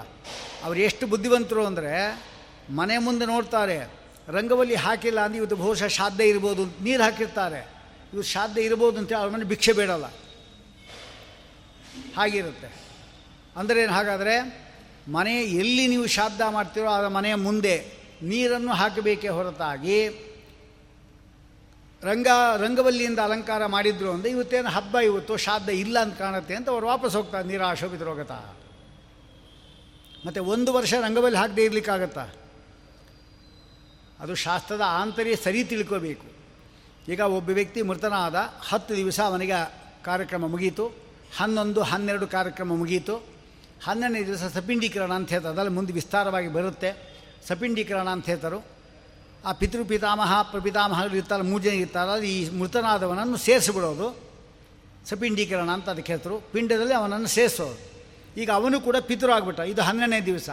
ಅವ್ರು ಎಷ್ಟು ಬುದ್ಧಿವಂತರು ಅಂದರೆ ಮನೆ ಮುಂದೆ ನೋಡ್ತಾರೆ, ರಂಗವಲ್ಲಿ ಹಾಕಿಲ್ಲ ಅಂದರೆ ಇವತ್ತು ಬಹುಶಃ ಶ್ರಾದ್ದ ಇರ್ಬೋದು ನೀರು ಹಾಕಿರ್ತಾರೆ. ಇವ್ರು ಸಾಧ್ಯ ಇರ್ಬೋದು ಅಂತ ಅವ್ರ ಮನೆ ಭಿಕ್ಷೆ ಬೇಡಲ್ಲ. ಹಾಗಿರುತ್ತೆ. ಅಂದರೆ ಏನು ಹಾಗಾದರೆ, ಮನೆ ಎಲ್ಲಿ ನೀವು ಶ್ರಾದ್ದ ಮಾಡ್ತೀರೋ ಆ ಮನೆಯ ಮುಂದೆ ನೀರನ್ನು ಹಾಕಬೇಕೇ ಹೊರತಾಗಿ ರಂಗ, ರಂಗವಲ್ಲಿಯಿಂದ ಅಲಂಕಾರ ಮಾಡಿದ್ರು ಅಂದರೆ ಇವತ್ತೇನು ಹಬ್ಬ ಇವತ್ತು ಶ್ರಾದ್ದ ಇಲ್ಲ ಅಂತ ಕಾಣುತ್ತೆ ಅಂತ ಅವ್ರು ವಾಪಸ್ ಹೋಗ್ತಾರೆ ನೀರು ಆಶೋಭಿತರೋಗತ ಮತ್ತು ಒಂದು ವರ್ಷ ರಂಗವಲ್ಲಿ ಹಾಕದೇ ಇರಲಿಕ್ಕಾಗತ್ತಾ? ಅದು ಶಾಸ್ತ್ರದ ಆಂತರ್ಯ ಸರಿ ತಿಳ್ಕೋಬೇಕು. ಈಗ ಒಬ್ಬ ವ್ಯಕ್ತಿ ಮೃತನಾದ ಹತ್ತು ದಿವಸ ಅವನಿಗೆ ಕಾರ್ಯಕ್ರಮ ಮುಗೀತು. ಹನ್ನೊಂದು, ಹನ್ನೆರಡು ಕಾರ್ಯಕ್ರಮ ಮುಗೀತು. ಹನ್ನೆರಡನೇ ದಿವಸ ಸಪಿಂಡೀಕರಣ ಅಂತ ಹೇಳ್ತಾರೆ. ಅದರಲ್ಲಿ ಮುಂದೆ ವಿಸ್ತಾರವಾಗಿ ಬರುತ್ತೆ. ಸಪಿಂಡೀಕರಣ ಅಂತ ಹೇಳ್ತಾರೆ. ಆ ಪಿತೃ ಪಿತಾಮಹ ಪ್ರಪಿತಾಮಹಗಳು ಇರ್ತಾರೆ ಮೂರು ಜನ ಇರ್ತಾರೆ ಈ ಮೃತನಾದವನನ್ನು ಸೇರಿಸಿಬಿಡೋದು. ಸಪಿಂಡೀಕರಣ ಅಂತ ಅದಕ್ಕೆ ಹೇಳ್ತರು. ಪಿಂಡದಲ್ಲಿ ಅವನನ್ನು ಸೇರಿಸೋದು. ಈಗ ಅವನು ಕೂಡ ಪಿತೃ ಆಗ್ಬಿಟ್ಟ. ಇದು ಹನ್ನೆರಡನೇ ದಿವಸ.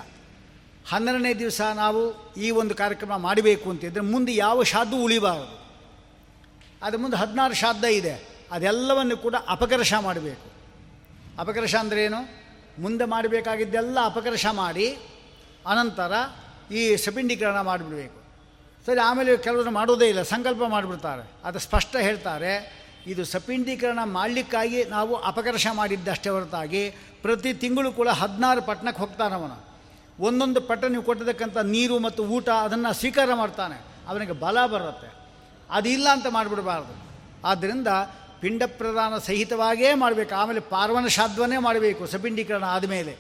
ಹನ್ನೆರಡನೇ ದಿವಸ ನಾವು ಈ ಒಂದು ಕಾರ್ಯಕ್ರಮ ಮಾಡಬೇಕು ಅಂತಿದ್ದರೆ ಮುಂದೆ ಯಾವ ಶಾದು ಉಳಿಬಾರದು. ಅದು ಮುಂದೆ ಹದಿನಾರು ಶ್ರಾದ್ದ ಇದೆ. ಅದೆಲ್ಲವನ್ನು ಕೂಡ ಅಪಕರ್ಷ ಮಾಡಬೇಕು. ಅಪಕರ್ಷ ಅಂದ್ರೇನು ಮುಂದೆ ಮಾಡಬೇಕಾಗಿದ್ದೆಲ್ಲ ಅಪಕರ್ಷ ಮಾಡಿ, ಅನಂತರ ಈ ಸಪಿಂಡೀಕರಣ ಮಾಡಿಬಿಡಬೇಕು. ಸರಿ, ಆಮೇಲೆ ಕೆಲವರು ಮಾಡೋದೇ ಇಲ್ಲ, ಸಂಕಲ್ಪ ಮಾಡಿಬಿಡ್ತಾರೆ. ಅದು ಸ್ಪಷ್ಟ ಹೇಳ್ತಾರೆ, ಇದು ಸಪಿಂಡೀಕರಣ ಮಾಡಲಿಕ್ಕಾಗಿ ನಾವು ಅಪಕರ್ಷ ಮಾಡಿದ್ದಷ್ಟೇ ಹೊರತಾಗಿ ಪ್ರತಿ ತಿಂಗಳು ಕೂಡ ಹದಿನಾರು ಪಟ್ಟಣಕ್ಕೆ ಹೋಗ್ತಾನವನು ಒಂದೊಂದು ಪಟ್ಟ ನೀವು ಕೊಟ್ಟಿದ್ದಕ್ಕಂಥ ನೀರು ಮತ್ತು ಊಟ ಅದನ್ನು ಸ್ವೀಕಾರ ಮಾಡ್ತಾನೆ. ಅವನಿಗೆ ಬಲ ಬರುತ್ತೆ. ಅದಿಲ್ಲ ಅಂತ ಮಾಡಿಬಿಡಬಾರ್ದು. ಆದ್ದರಿಂದ ಪಿಂಡ ಪ್ರದಾನ ಸಹಿತವಾಗಿಯೇ ಮಾಡಬೇಕು. ಆಮೇಲೆ ಪಾರ್ವನ ಶಾದ್ವನೇ ಮಾಡಬೇಕು, ಸಪಿಂಡೀಕರಣ ಆದಮೇಲೆ.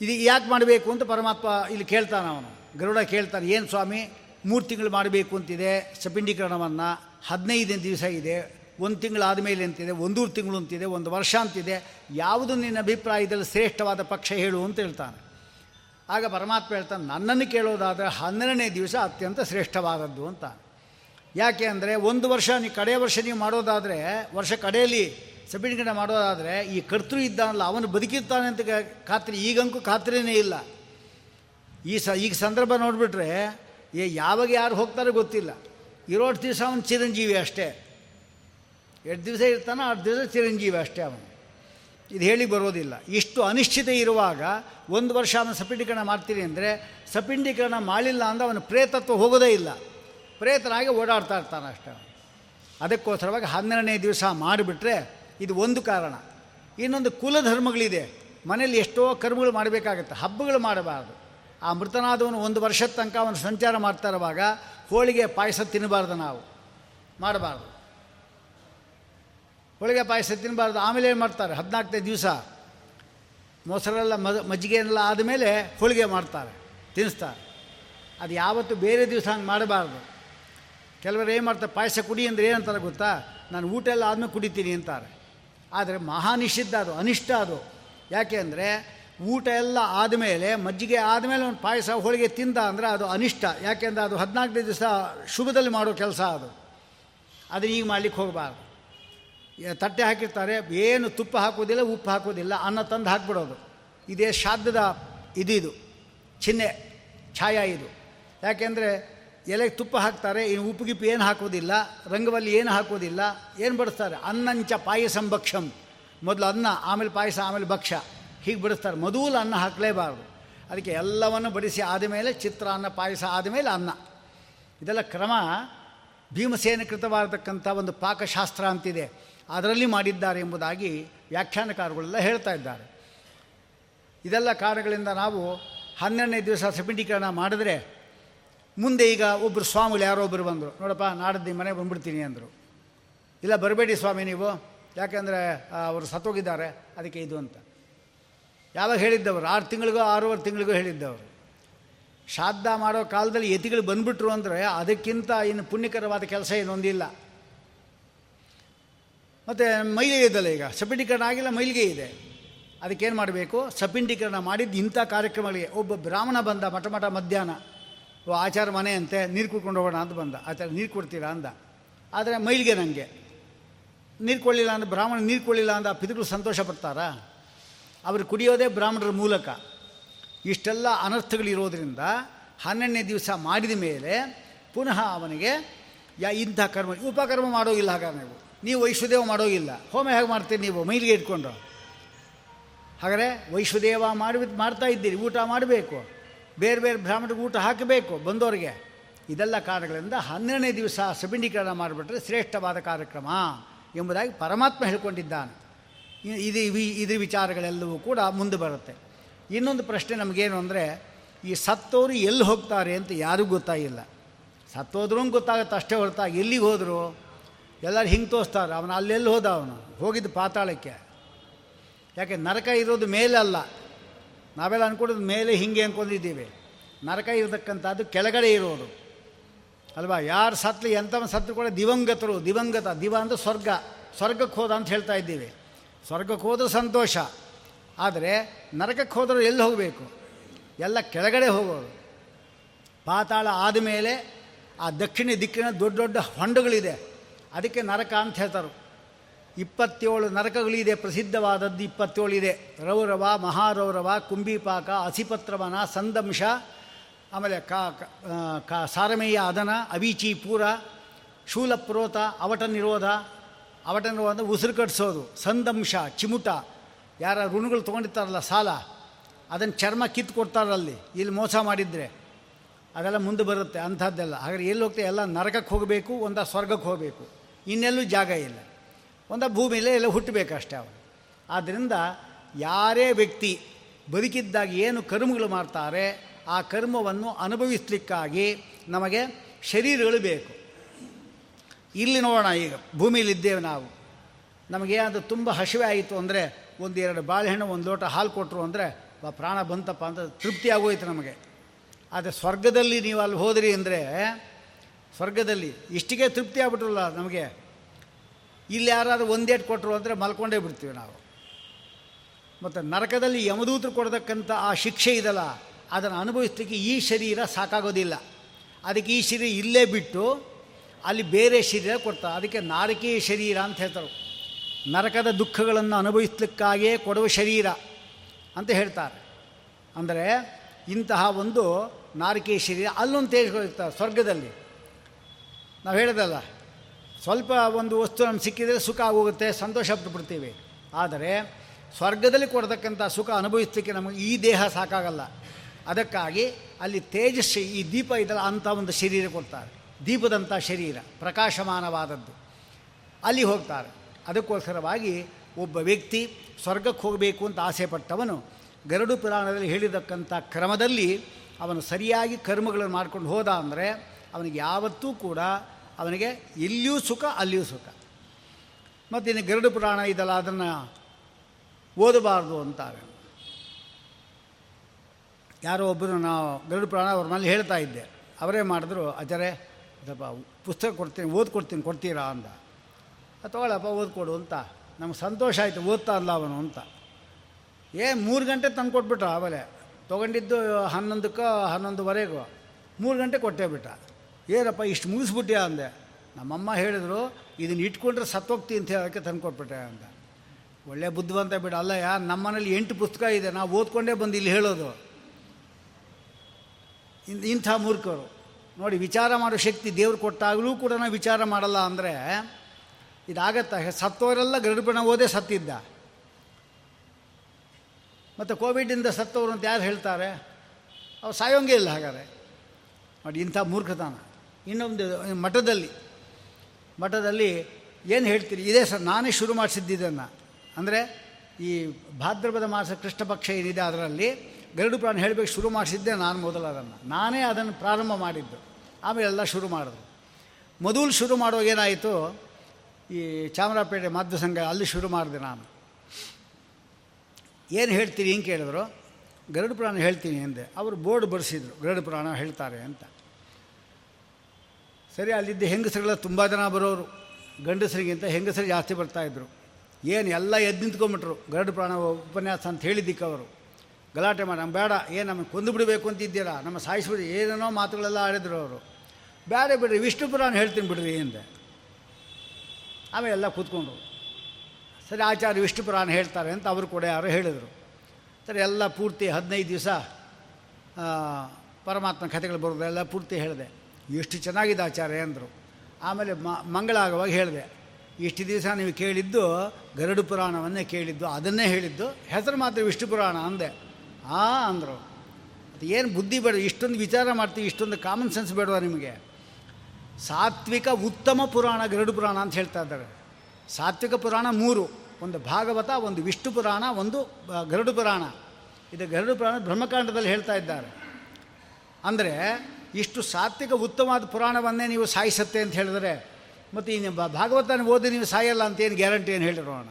ಇದು ಯಾಕೆ ಮಾಡಬೇಕು ಅಂತ ಪರಮಾತ್ಮ ಇಲ್ಲಿ ಕೇಳ್ತಾನೆ ಅವನು. ಗರುಡ ಕೇಳ್ತಾನೆ, ಏನು ಸ್ವಾಮಿ, ಮೂರು ತಿಂಗಳು ಮಾಡಬೇಕು ಅಂತಿದೆ, ಸಪಿಂಡೀಕರಣವನ್ನು ಹದಿನೈದು ದಿವಸ ಇದೆ, ಒಂದು ತಿಂಗಳು ಆದಮೇಲೆ ಅಂತಿದೆ ಒಂದೂರು ತಿಂಗಳು ಅಂತಿದೆ, ಒಂದು ವರ್ಷ ಅಂತಿದೆ, ಯಾವುದು ನಿನ್ನ ಅಭಿಪ್ರಾಯದಲ್ಲಿ ಶ್ರೇಷ್ಠವಾದ ಪಕ್ಷ ಹೇಳು ಅಂತ ಹೇಳ್ತಾನೆ. ಆಗ ಪರಮಾತ್ಮ ಹೇಳ್ತಾನೆ, ನನ್ನನ್ನು ಕೇಳೋದಾದರೆ ಹನ್ನೆರಡನೇ ದಿವಸ ಅತ್ಯಂತ ಶ್ರೇಷ್ಠವಾದದ್ದು ಅಂತ. ಯಾಕೆ ಅಂದರೆ ಒಂದು ವರ್ಷ ನೀವು ಕಡೆಯ ವರ್ಷ ನೀವು ಮಾಡೋದಾದರೆ, ವರ್ಷ ಕಡೆಯಲ್ಲಿ ಸಪಿಂಡೀಕರಣ ಮಾಡೋದಾದರೆ, ಈ ಕರ್ತೃ ಇದ್ದಾನಲ್ಲ, ಅವನು ಬದುಕಿರ್ತಾನೆ ಅಂತ ಖಾತ್ರಿ ಈಗಂಕೂ ಖಾತ್ರಿನೇ ಇಲ್ಲ. ಈ ಸ, ಈಗ ಸಂದರ್ಭ ನೋಡಿಬಿಟ್ರೆ, ಏ, ಯಾವಾಗ ಯಾರು ಹೋಗ್ತಾರೆ ಗೊತ್ತಿಲ್ಲ. ಇರೋಷ್ಟು ದಿವಸ ಅವನು ಚಿರಂಜೀವಿ ಅಷ್ಟೇ. ಎರಡು ದಿವಸ ಇರ್ತಾನೋ ಆರು ದಿವಸ ಚಿರಂಜೀವಿ ಅಷ್ಟೇ ಅವನು. ಇದು ಹೇಳಿ ಬರೋದಿಲ್ಲ. ಇಷ್ಟು ಅನಿಶ್ಚಿತ ಇರುವಾಗ ಒಂದು ವರ್ಷ ಅವನು ಸಪಿಂಡೀಕರಣ ಮಾಡ್ತೀನಿ ಅಂದರೆ ಸಪಿಂಡೀಕರಣ ಮಾಡಿಲ್ಲ ಅಂದರೆ ಅವನು ಪ್ರೇತತ್ವ ಹೋಗೋದೇ ಇಲ್ಲ. ಪ್ರೇತನಾಗಿ ಓಡಾಡ್ತಾ ಇರ್ತಾನೆ ಅಷ್ಟೇ ಅದಕ್ಕೋಸ್ಕರವಾಗಿ ಹನ್ನೆರಡನೇ ದಿವಸ ಮಾಡಿಬಿಟ್ರೆ ಇದು ಒಂದು ಕಾರಣ. ಇನ್ನೊಂದು ಕುಲಧರ್ಮಗಳಿದೆ. ಮನೇಲಿ ಎಷ್ಟೋ ಕರ್ಮಗಳು ಮಾಡಬೇಕಾಗತ್ತೆ. ಹಬ್ಬಗಳು ಮಾಡಬಾರ್ದು. ಆ ಮೃತನಾದವನು ಒಂದು ವರ್ಷದ ತನಕ ಅವನು ಸಂಚಾರ ಮಾಡ್ತಾ ಇರುವಾಗ ಹೋಳಿಗೆ ಪಾಯಸ ತಿನ್ನಬಾರ್ದು ನಾವು. ಮಾಡಬಾರ್ದು. ಹೋಳಿಗೆ ಪಾಯಸ ತಿನ್ನಬಾರ್ದು ಆಮೇಲೆ ಏನು ಮಾಡ್ತಾರೆ? ಹದಿನಾಲ್ಕನೇ ದಿವಸ ಮೊಸರೆಲ್ಲ ಮಜ, ಮಜ್ಜಿಗೆನೆಲ್ಲ ಆದಮೇಲೆ ಹೋಳಿಗೆ ಮಾಡ್ತಾರೆ ತಿನ್ನಿಸ್ತಾರೆ ಅದು ಯಾವತ್ತು ಬೇರೆ ದಿವಸ ಹಂಗೆ ಮಾಡಬಾರ್ದು. ಕೆಲವರು ಏನು ಮಾಡ್ತಾರೆ, ಪಾಯಸ ಕುಡಿ ಅಂದರೆ ಏನಂತಾರೆ ಗೊತ್ತಾ? ನಾನು ಊಟ ಎಲ್ಲ ಆದಮೇಲೆ ಕುಡಿತೀನಿ ಅಂತಾರೆ. ಆದರೆ ಮಹಾ ನಿಷಿದ್ಧ ಅದು, ಅನಿಷ್ಟ ಅದು. ಯಾಕೆ ಅಂದರೆ ಊಟ ಎಲ್ಲ ಆದಮೇಲೆ, ಮಜ್ಜಿಗೆ ಆದಮೇಲೆ ಒಂದು ಪಾಯಸ ಹೋಳಿಗೆ ತಿಂದ ಅಂದರೆ ಅದು ಅನಿಷ್ಟ. ಯಾಕೆಂದರೆ ಅದು ಹದಿನಾಲ್ಕನೇ ದಿವಸ ಶುಭದಲ್ಲಿ ಮಾಡೋ ಕೆಲಸ ಅದು. ಅದನ್ನ ಈಗ ಮಾಡ್ಲಿಕ್ಕೆ ಹೋಗಬಾರ್ದು. ತಟ್ಟೆ ಹಾಕಿರ್ತಾರೆ. ಏನು ತುಪ್ಪ ಹಾಕೋದಿಲ್ಲ ಉಪ್ಪು ಹಾಕೋದಿಲ್ಲ ಅನ್ನ ತಂದು ಹಾಕ್ಬಿಡೋದು. ಇದೇ ಶ್ರಾದ್ದದ ಇದಿದು ಚಿಹ್ನೆ, ಛಾಯಾ ಇದು. ಯಾಕೆಂದರೆ ಎಲೆಗೆ ತುಪ್ಪ ಹಾಕ್ತಾರೆ, ಇನ್ನು ಉಪ್ಪು ಗಿಪ್ಪು ಏನು ಹಾಕೋದಿಲ್ಲ ರಂಗವಲ್ಲಿ ಏನು ಹಾಕೋದಿಲ್ಲ ಏನು ಬಡಿಸ್ತಾರೆ? ಅನ್ನಂಚ ಪಾಯಸಂ ಭಕ್ಷಂ. ಮೊದಲು ಅನ್ನ, ಆಮೇಲೆ ಪಾಯಸ, ಆಮೇಲೆ ಭಕ್ಷ್ಯ ಹೀಗೆ ಬಿಡಿಸ್ತಾರೆ. ಮೊದಲು ಅನ್ನ ಹಾಕಲೇಬಾರ್ದು. ಅದಕ್ಕೆ ಎಲ್ಲವನ್ನು ಬಡಿಸಿ ಆದಮೇಲೆ ಚಿತ್ರಾನ್ನ, ಪಾಯಸ ಆದಮೇಲೆ ಅನ್ನ. ಇದೆಲ್ಲ ಕ್ರಮ ಭೀಮಸೇನ ಕೃತವಾಗಿರ್ತಕ್ಕಂಥ ಒಂದು ಪಾಕಶಾಸ್ತ್ರ ಅಂತಿದೆ. ಅದರಲ್ಲಿ ಮಾಡಿದ್ದಾರೆ ಎಂಬುದಾಗಿ ವ್ಯಾಖ್ಯಾನಕಾರಗಳೆಲ್ಲ ಹೇಳ್ತಾ ಇದ್ದಾರೆ. ಇದೆಲ್ಲ ಕಾರಣಗಳಿಂದ ನಾವು ಹನ್ನೆರಡನೇ ದಿವಸ ಸಪಿಂಡೀಕರಣ ಮಾಡಿದ್ರೆ ಮುಂದೆ ಈಗ ಒಬ್ಬರು ಸ್ವಾಮಿಗಳು ಯಾರೋ ಒಬ್ಬರು ಬಂದರು. ನೋಡಪ್ಪ ನಾಡದ್ದು ಮನೆಗೆ ಬಂದ್ಬಿಡ್ತೀನಿ ಅಂದರು. ಇಲ್ಲ, ಬರಬೇಡಿ ಸ್ವಾಮಿ ನೀವು. ಯಾಕೆಂದರೆ ಅವರು ಸತ್ತೋಗಿದ್ದಾರೆ. ಅದಕ್ಕೆ ಇದು ಅಂತ. ಯಾವಾಗ ಹೇಳಿದ್ದವರು? ಆರು ತಿಂಗಳಿಗೋ, ಆರೂವರೆ ತಿಂಗಳಿಗೋ ಹೇಳಿದ್ದವರು. ಶ್ರಾದ್ದ ಮಾಡೋ ಕಾಲದಲ್ಲಿ ಯತಿಗಳು ಬಂದುಬಿಟ್ರು ಅಂದರೆ ಅದಕ್ಕಿಂತ ಇನ್ನು ಪುಣ್ಯಕರವಾದ ಕೆಲಸ ಏನೊಂದಿಲ್ಲ ಮತ್ತು ಮೈಲಿಗೆ ಇದ್ದಲ್ಲ ಈಗ. ಸಪಿಂಡೀಕರಣ ಆಗಿಲ್ಲ, ಮೈಲಿಗೆ ಇದೆ. ಅದಕ್ಕೇನು ಮಾಡಬೇಕು? ಸಪಿಂಡೀಕರಣ ಮಾಡಿದ್ದು ಇಂಥ ಕಾರ್ಯಕ್ರಮಗಳಿಗೆ ಒಬ್ಬ ಬ್ರಾಹ್ಮಣ ಬಂದ ಮಠ ಮಠ ಮಧ್ಯಾಹ್ನ. ಓ, ಆಚಾರ ಮನೆ ಅಂತೆ, ನೀರು ಕುಡ್ಕೊಂಡು ಹೋಗೋಣ ಅಂತ ಬಂದ. ಆಚಾರ, ನೀರು ಕೊಡ್ತೀರಾ ಅಂದ. ಆದರೆ ಮೈಲಿಗೆ ನನಗೆ ನೀರು ಕೊಳ್ಳಿಲ್ಲ ಅಂದ್ರೆ ಬ್ರಾಹ್ಮಣ ನೀರು ಕೊಳ್ಳಿಲ್ಲ ಅಂದ ಪಿತೃಗಳು ಸಂತೋಷ ಪಡ್ತಾರಾ? ಅವರು ಕುಡಿಯೋದೇ ಬ್ರಾಹ್ಮಣರ ಮೂಲಕ. ಇಷ್ಟೆಲ್ಲ ಅನರ್ಥಗಳಿರೋದ್ರಿಂದ ಹನ್ನೆರಡನೇ ದಿವಸ ಮಾಡಿದ ಮೇಲೆ ಪುನಃ ಅವನಿಗೆ, ಯಾ ಇಂಥ ಕರ್ಮ ಉಪಕರ್ಮ ಮಾಡೋಗಿಲ್ಲ ಹಾಗಾದ್ರೆ ನೀವು. ನೀವು ವೈಶ್ವದೇವ ಮಾಡೋಗಿಲ್ಲ. ಹೋಮ ಹೇಗೆ ಮಾಡ್ತೀರಿ ನೀವು? ಮೈಲಿಗೆ ಇಟ್ಕೊಂಡು. ಹಾಗಾದರೆ ವೈಶ್ವದೇವ ಮಾಡಿ ಮಾಡ್ತಾ ಇದ್ದೀರಿ, ಊಟ ಮಾಡಬೇಕು. ಬೇರೆ ಬೇರೆ ಬ್ರಾಹ್ಮಣರಿಗೆ ಊಟ ಹಾಕಬೇಕು ಬಂದವರಿಗೆ ಇದೆಲ್ಲ ಕಾರಣಗಳಿಂದ ಹನ್ನೆರಡನೇ ದಿವಸ ಸಬಿಂಡೀಕರಣ ಮಾಡಿಬಿಟ್ರೆ ಶ್ರೇಷ್ಠವಾದ ಕಾರ್ಯಕ್ರಮ ಎಂಬುದಾಗಿ ಪರಮಾತ್ಮ ಹೇಳ್ಕೊಂಡಿದ್ದಾನೆ. ಇದು ಇದ್ರ ವಿಚಾರಗಳೆಲ್ಲವೂ ಕೂಡ ಮುಂದೆ ಬರುತ್ತೆ. ಇನ್ನೊಂದು ಪ್ರಶ್ನೆ ನಮಗೇನು ಅಂದರೆ, ಈ ಸತ್ತವರು ಎಲ್ಲಿ ಹೋಗ್ತಾರೆ ಅಂತ ಯಾರಿಗೂ ಗೊತ್ತಾಗಿಲ್ಲ. ಸತ್ತೋದ್ರೂ ಗೊತ್ತಾಗುತ್ತೆ, ಅಷ್ಟೇ ಹೊರತಾಗಿ ಎಲ್ಲಿಗೆ ಹೋದರು? ಎಲ್ಲರೂ ಹಿಂಗೆ ತೋರಿಸ್ತಾರೆ ಅವನು ಅಲ್ಲೆಲ್ಲಿ ಹೋದ ಅವನು? ಹೋಗಿದ್ದು ಪಾತಾಳಕ್ಕೆ. ಯಾಕೆ, ನರಕ ಇರೋದು ಮೇಲೆ ಅಲ್ಲ. ನಾವೆಲ್ಲ ಅಂದ್ಕೊಡೋದು ಮೇಲೆ ಹಿಂಗೆ ಅಂದ್ಕೊಂಡಿದ್ದೀವಿ ನರಕ ಇರತಕ್ಕಂಥದ್ದು ಕೆಳಗಡೆ ಇರೋದು. ಅಲ್ವಾ? ಯಾರು ಸತ್ಲಿ, ಎಂಥವನು ಸತ್ತು ಕೂಡ ದಿವಂಗತರು. ದಿವಂಗತ, ದಿವ ಅಂದರೆ ಸ್ವರ್ಗ. ಸ್ವರ್ಗಕ್ಕೆ ಹೋದ ಅಂತ ಹೇಳ್ತಾ ಇದ್ದೀವಿ. ಸ್ವರ್ಗಕ್ಕೆ ಹೋದ್ರೆ ಸಂತೋಷ. ಆದರೆ ನರಕಕ್ಕೆ ಹೋದರೂ ಎಲ್ಲಿ ಹೋಗಬೇಕು? ಎಲ್ಲ ಕೆಳಗಡೆ ಹೋಗೋದು. ಪಾತಾಳ ಆದಮೇಲೆ ಆ ದಕ್ಷಿಣ ದಿಕ್ಕಿನ ದೊಡ್ಡ ದೊಡ್ಡ ಹೊಂಡಗಳಿದೆ. ಅದಕ್ಕೆ ನರಕ ಅಂತ ಹೇಳ್ತಾರೆ. ಇಪ್ಪತ್ತೇಳು ನರಕಗಳಿದೆ, ಪ್ರಸಿದ್ಧವಾದದ್ದು ಇಪ್ಪತ್ತೇಳು ಇದೆ ರೌರವ, ಮಹಾರೌರವ ಕುಂಬಿಪಾಕ ಅಸಿಪತ್ರವನ, ಸಂದಂಶ, ಆಮೇಲೆ ಕಾ ಕಾ ಸಾರಮೇಯ ಅದನ, ಅವೀಚಿ ಪೂರ ಶೂಲಪ್ರೋತ ಅವಟ ನಿರೋಧ ಅವಟ ನಿರೋಧ ಉಸಿರು ಕಟ್ಟಿಸೋದು ಸಂದಂಶ, ಚಿಮುಟ. ಯಾರ ಋಣಗಳು ತೊಗೊಂಡಿರ್ತಾರಲ್ಲ ಸಾಲ, ಅದನ್ನು ಚರ್ಮ ಕಿತ್ತು ಕೊಡ್ತಾರಲ್ಲಿ ಇಲ್ಲಿ ಮೋಸ ಮಾಡಿದರೆ. ಅದೆಲ್ಲ ಮುಂದೆ ಬರುತ್ತೆ, ಅಂಥದ್ದೆಲ್ಲ. ಹಾಗಾದ್ರೆ ಎಲ್ಲಿ ಹೋಗ್ತೇವೆ ಎಲ್ಲ ನರಕಕ್ಕೆ ಹೋಗಬೇಕು, ಒಂದ ಸ್ವರ್ಗಕ್ಕೆ ಹೋಗಬೇಕು. ಇನ್ನೆಲ್ಲೂ ಜಾಗ ಇಲ್ಲ. ಒಂದು ಭೂಮಿಯಲ್ಲೇ ಎಲ್ಲ ಹುಟ್ಟಬೇಕಷ್ಟೇ ಅವನು. ಆದ್ದರಿಂದ ಯಾರೇ ವ್ಯಕ್ತಿ ಬದುಕಿದ್ದಾಗ ಏನು ಕರ್ಮಗಳು ಮಾಡ್ತಾರೆ, ಆ ಕರ್ಮವನ್ನು ಅನುಭವಿಸ್ಲಿಕ್ಕಾಗಿ ನಮಗೆ ಶರೀರಗಳು ಬೇಕು. ಇಲ್ಲಿ ನೋಡೋಣ ಈಗ ಭೂಮಿಯಲ್ಲಿದ್ದೇವೆ ನಾವು. ನಮಗೆ ಅದು ತುಂಬ ಹಸಿವೆ ಆಯಿತು ಅಂದರೆ ಒಂದು ಎರಡು ಬಾಳೆಹಣ್ಣು, ಒಂದು ಲೋಟ ಹಾಲು ಕೊಟ್ಟರು ಅಂದರೆ ಪ್ರಾಣ ಬಂತಪ್ಪ ಅಂತ ತೃಪ್ತಿ ಆಗೋಯ್ತು ನಮಗೆ. ಆದರೆ ಸ್ವರ್ಗದಲ್ಲಿ ನೀವು ಅಲ್ಲಿ ಹೋದ್ರಿ ಅಂದರೆ ಸ್ವರ್ಗದಲ್ಲಿ ಇಷ್ಟಿಗೆ ತೃಪ್ತಿ ಆಗ್ಬಿಟ್ರಲ್ಲ ನಮಗೆ. ಇಲ್ಲಿ ಯಾರಾದರೂ ಒಂದೇಟು ಕೊಟ್ಟರು ಅಂದರೆ ಮಲ್ಕೊಂಡೇ ಬಿಡ್ತೀವಿ ನಾವು. ಮತ್ತು ನರಕದಲ್ಲಿ ಯಮದೂತರು ಕೊಡತಕ್ಕಂಥ ಆ ಶಿಕ್ಷೆ ಇದಲ್ಲ, ಅದನ್ನು ಅನುಭವಿಸ್ಲಿಕ್ಕೆ ಈ ಶರೀರ ಸಾಕಾಗೋದಿಲ್ಲ. ಅದಕ್ಕೆ ಈ ಶರೀರ ಇಲ್ಲೇ ಬಿಟ್ಟು ಅಲ್ಲಿ ಬೇರೆ ಶರೀರ ಕೊಡ್ತಾರೆ ಅದಕ್ಕೆ ನಾರಕೀಯ ಶರೀರ ಅಂತ ಹೇಳ್ತಾರೆ. ನರಕದ ದುಃಖಗಳನ್ನು ಅನುಭವಿಸ್ಲಿಕ್ಕಾಗಿಯೇ ಕೊಡುವ ಶರೀರ ಅಂತ ಹೇಳ್ತಾರೆ. ಅಂದರೆ ಇಂತಹ ಒಂದು ನಾರಕೀಯ ಶರೀರ ಅಲ್ಲೊಂದು ತೇಜ್ಕೊಳ್ತಾರೆ ಸ್ವರ್ಗದಲ್ಲಿ. ನಾವು ಹೇಳಿದಲ್ಲ, ಸ್ವಲ್ಪ ಒಂದು ವಸ್ತು ನಮ್ಗೆ ಸಿಕ್ಕಿದರೆ ಸುಖ ಆಗೋಗುತ್ತೆ, ಸಂತೋಷ ಬಿಡ್ತೀವಿ ಆದರೆ ಸ್ವರ್ಗದಲ್ಲಿ ಕೊಡ್ತಕ್ಕಂಥ ಸುಖ ಅನುಭವಿಸ್ಲಿಕ್ಕೆ ನಮಗೆ ಈ ದೇಹ ಸಾಕಾಗಲ್ಲ. ಅದಕ್ಕಾಗಿ ಅಲ್ಲಿ ತೇಜಸ್ಸು, ಈ ದೀಪ ಇದಲ್ಲ ಅಂಥ ಒಂದು ಶರೀರ ಕೊಡ್ತಾರೆ. ದೀಪದಂಥ ಶರೀರ, ಪ್ರಕಾಶಮಾನವಾದದ್ದು. ಅಲ್ಲಿ ಹೋಗ್ತಾರೆ. ಅದಕ್ಕೋಸ್ಕರವಾಗಿ ಒಬ್ಬ ವ್ಯಕ್ತಿ ಸ್ವರ್ಗಕ್ಕೆ ಹೋಗಬೇಕು ಅಂತ ಆಸೆ ಪಟ್ಟವನು ಗರುಡು ಪುರಾಣದಲ್ಲಿ ಹೇಳಿದಕ್ಕಂಥ ಕ್ರಮದಲ್ಲಿ ಅವನು ಸರಿಯಾಗಿ ಕರ್ಮಗಳನ್ನು ಮಾಡ್ಕೊಂಡು ಹೋದ ಅಂದರೆ ಅವನಿಗೆ ಯಾವತ್ತೂ ಕೂಡ ಅವನಿಗೆ ಇಲ್ಲಿಯೂ ಸುಖ, ಅಲ್ಲಿಯೂ ಸುಖ. ಮತ್ತು ಇನ್ನು ಗರುಡ ಪುರಾಣ ಇದೆಲ್ಲ ಅದನ್ನು ಓದಬಾರ್ದು ಅಂತಾರೆ. ಯಾರೋ ಒಬ್ಬರು ನಾವು ಗರುಡ ಪುರಾಣ ಅವ್ರ ಮನೇಲಿ ಹೇಳ್ತಾ ಇದ್ದೆ. ಅವರೇ ಮಾಡಿದ್ರು ಅಜರೇ ಸ್ವಲ್ಪ ಪುಸ್ತಕ ಕೊಡ್ತೀನಿ ಓದ್ಕೊಡ್ತೀನಿ ಕೊಡ್ತೀರಾ? ಅಂದ ತಗೊಳ್ಳಪ್ಪ ಓದ್ಕೊಡು ಅಂತ. ನಮ್ಗೆ ಸಂತೋಷ ಆಯಿತು, ಓದ್ತಾ ಇಲ್ಲ ಅವನು ಅಂತ. ಏ, ಮೂರು ಗಂಟೆ ತಂದು ಕೊಟ್ಬಿಟ್ರ ಆಮೇಲೆ. ತೊಗೊಂಡಿದ್ದು ಹನ್ನೊಂದಕ್ಕೆ ಹನ್ನೊಂದುವರೆಗೂ. ಮೂರು ಗಂಟೆ ಕೊಟ್ಟೇ ಬಿಟ್ಟ. ಏನಪ್ಪ, ಇಷ್ಟು ಮುಗಿಸ್ಬಿಟ್ಟೆ ಅಂದೆ. ನಮ್ಮಮ್ಮ ಹೇಳಿದ್ರು ಇದನ್ನ ಇಟ್ಕೊಂಡ್ರೆ ಸತ್ತೋಗ್ತಿ ಅಂತ ಹೇಳೋಕ್ಕೆ ತಂದುಕೊಟ್ಬಿಟ್ಟೆ ಅಂತ. ಒಳ್ಳೆ ಬುದ್ಧಿವಂತ ಬಿಡ ಅಲ್ಲ ಯಾ ನಮ್ಮನೇಲಿ ಎಂಟು ಪುಸ್ತಕ ಇದೆ ನಾವು ಓದ್ಕೊಂಡೇ ಬಂದು ಇಲ್ಲಿ ಹೇಳೋದು. ಇಂಥ ಮೂರ್ಖರು. ನೋಡಿ, ವಿಚಾರ ಮಾಡೋ ಶಕ್ತಿ ದೇವ್ರು ಕೊಟ್ಟಾಗಲೂ ಕೂಡ ನಾವು ವಿಚಾರ ಮಾಡಲ್ಲ ಅಂದರೆ ಇದಾಗತ್ತ? ಸತ್ತವರೆಲ್ಲ ಗರ್ಭಣ ಓದೇ ಸತ್ತಿದ್ದ. ಮತ್ತು ಕೋವಿಡಿಂದ ಸತ್ತವರು ಅಂತ ಯಾರು ಹೇಳ್ತಾರೆ? ಅವ್ರು ಸಾಯೋಂಗೇ ಇಲ್ಲ ಹಾಗಾದ್ರೆ. ನೋಡಿ, ಇಂಥ ಮೂರ್ಖತನ. ಇನ್ನೊಂದು, ಮಠದಲ್ಲಿ ಮಠದಲ್ಲಿ ಏನು ಹೇಳ್ತೀರಿ? ಇದೇ ಸರ್ ನಾನೇ ಶುರು ಮಾಡಿಸಿದ್ದಿದ್ದನ್ನು ಅಂದರೆ, ಈ ಭಾದ್ರಪದ ಮಾಸ ಕೃಷ್ಣ ಪಕ್ಷ ಏನಿದೆ ಅದರಲ್ಲಿ, ಗರುಡು ಪ್ರಾಣ ಹೇಳಬೇಕು, ಶುರು ಮಾಡಿಸಿದ್ದೆ ನಾನು ಮೊದಲು ಅದನ್ನು. ನಾನೇ ಅದನ್ನು ಪ್ರಾರಂಭ ಮಾಡಿದ್ದು. ಆಮೇಲೆ ಎಲ್ಲ ಶುರು ಮಾಡಿದ್ರು. ಮೊದಲು ಶುರು ಮಾಡುವಾಗ ಏನಾಯಿತು? ಈ ಚಾಮರಾಪೇಟೆ ಮಾಧ್ಯ ಸಂಘ, ಅಲ್ಲಿ ಶುರು ಮಾಡಿದೆ ನಾನು. ಏನು ಹೇಳ್ತೀರಿ ಹಿಂಗೆ ಕೇಳಿದ್ರು? ಗರುಡು ಪುರಾಣ ಹೇಳ್ತೀನಿ ಎಂದೆ ಅವರು ಬೋರ್ಡ್ ಬರೆಸಿದ್ರು, ಗರುಡು ಪುರಾಣ ಹೇಳ್ತಾರೆ ಅಂತ. ಸರಿ, ಅಲ್ಲಿದ್ದ ಹೆಂಗಸರೆಲ್ಲ ತುಂಬ ಜನ ಬರೋರು. ಗಂಡಸರಿಗಿಂತ ಹೆಂಗಸರು ಜಾಸ್ತಿ ಬರ್ತಾಯಿದ್ರು ಏನು ಎಲ್ಲ ಎದ್ದು ನಿಂತ್ಕೊಂಬಿಟ್ರು ಗರಡು ಪ್ರಾಣ ಉಪನ್ಯಾಸ ಅಂತ ಹೇಳಿದ್ದಕ್ಕೆ ಅವರು. ಗಲಾಟೆ ಮಾಡಿ ನಮ್ಮ ಬೇಡ, ಏನು ನಮಗೆ ಕೊಂದು ಬಿಡಬೇಕು ಅಂತಿದ್ದೀರಾ ನಮ್ಮ ಸಾಯಿಸ್ಬಿಡಿ. ಏನೇನೋ ಮಾತುಗಳೆಲ್ಲ ಆಡಿದ್ರು ಅವರು. ಬೇಡ ಬಿಡ್ರಿ, ವಿಷ್ಣು ಪುರಾಣ ಹೇಳ್ತೀನಿ ಬಿಡ್ರಿ ಹಿಂದೆ ಆಮೇಲೆ ಎಲ್ಲ ಕೂತ್ಕೊಂಡ್ರು. ಸರಿ, ಆಚಾರ್ಯ ವಿಷ್ಣು ಪುರಾಣ ಹೇಳ್ತಾರೆ, ಅಂತ ಅವರು ಕೂಡ ಯಾರು ಹೇಳಿದರು. ಸರಿ, ಎಲ್ಲ ಪೂರ್ತಿ ಹದಿನೈದು ದಿವಸ ಪರಮಾತ್ಮ ಕಥೆಗಳು ಬರೋದು, ಎಲ್ಲ ಪೂರ್ತಿ ಹೇಳಿದೆ. ಎಷ್ಟು ಚೆನ್ನಾಗಿದೆ ಆಚಾರ್ಯ ಅಂದರು. ಆಮೇಲೆ ಮಂಗಳ ಆಗುವಾಗ ಹೇಳಿದೆ, ಇಷ್ಟು ದಿವಸ ನೀವು ಕೇಳಿದ್ದು ಗರುಡು ಪುರಾಣವನ್ನೇ ಕೇಳಿದ್ದು, ಅದನ್ನೇ ಹೇಳಿದ್ದು, ಹೆಸರು ಮಾತ್ರ ವಿಷ್ಣು ಪುರಾಣ ಅಂದೆ. ಆ, ಅಂದರು. ಅದು ಏನು ಬುದ್ಧಿ ಬೇಡ, ಇಷ್ಟೊಂದು ವಿಚಾರ ಮಾಡ್ತೀವಿ, ಇಷ್ಟೊಂದು ಕಾಮನ್ ಸೆನ್ಸ್ ಬೇಡವಾ ನಿಮಗೆ? ಸಾತ್ವಿಕ ಉತ್ತಮ ಪುರಾಣ ಗರುಡು ಪುರಾಣ ಅಂತ ಹೇಳ್ತಾ ಇದ್ದಾರೆ. ಸಾತ್ವಿಕ ಪುರಾಣ ಮೂರು, ಒಂದು ಭಾಗವತ, ಒಂದು ವಿಷ್ಣು ಪುರಾಣ, ಒಂದು ಗರುಡು ಪುರಾಣ. ಇದು ಗರುಡು ಪುರಾಣ ಬ್ರಹ್ಮಕಾಂಡದಲ್ಲಿ ಹೇಳ್ತಾ ಇದ್ದಾರೆ. ಅಂದರೆ ಇಷ್ಟು ಸಾತ್ವಿಕ ಉತ್ತಮವಾದ ಪುರಾಣವನ್ನೇ ನೀವು ಸಾಯಿಸತ್ತೆ ಅಂತ ಹೇಳಿದ್ರೆ, ಮತ್ತು ಈ ಭಾಗವತನ ಓದಿ ನೀವು ಸಾಯಲ್ಲ ಅಂತ ಏನು ಗ್ಯಾರಂಟಿ ಏನು ಹೇಳಿರೋಣ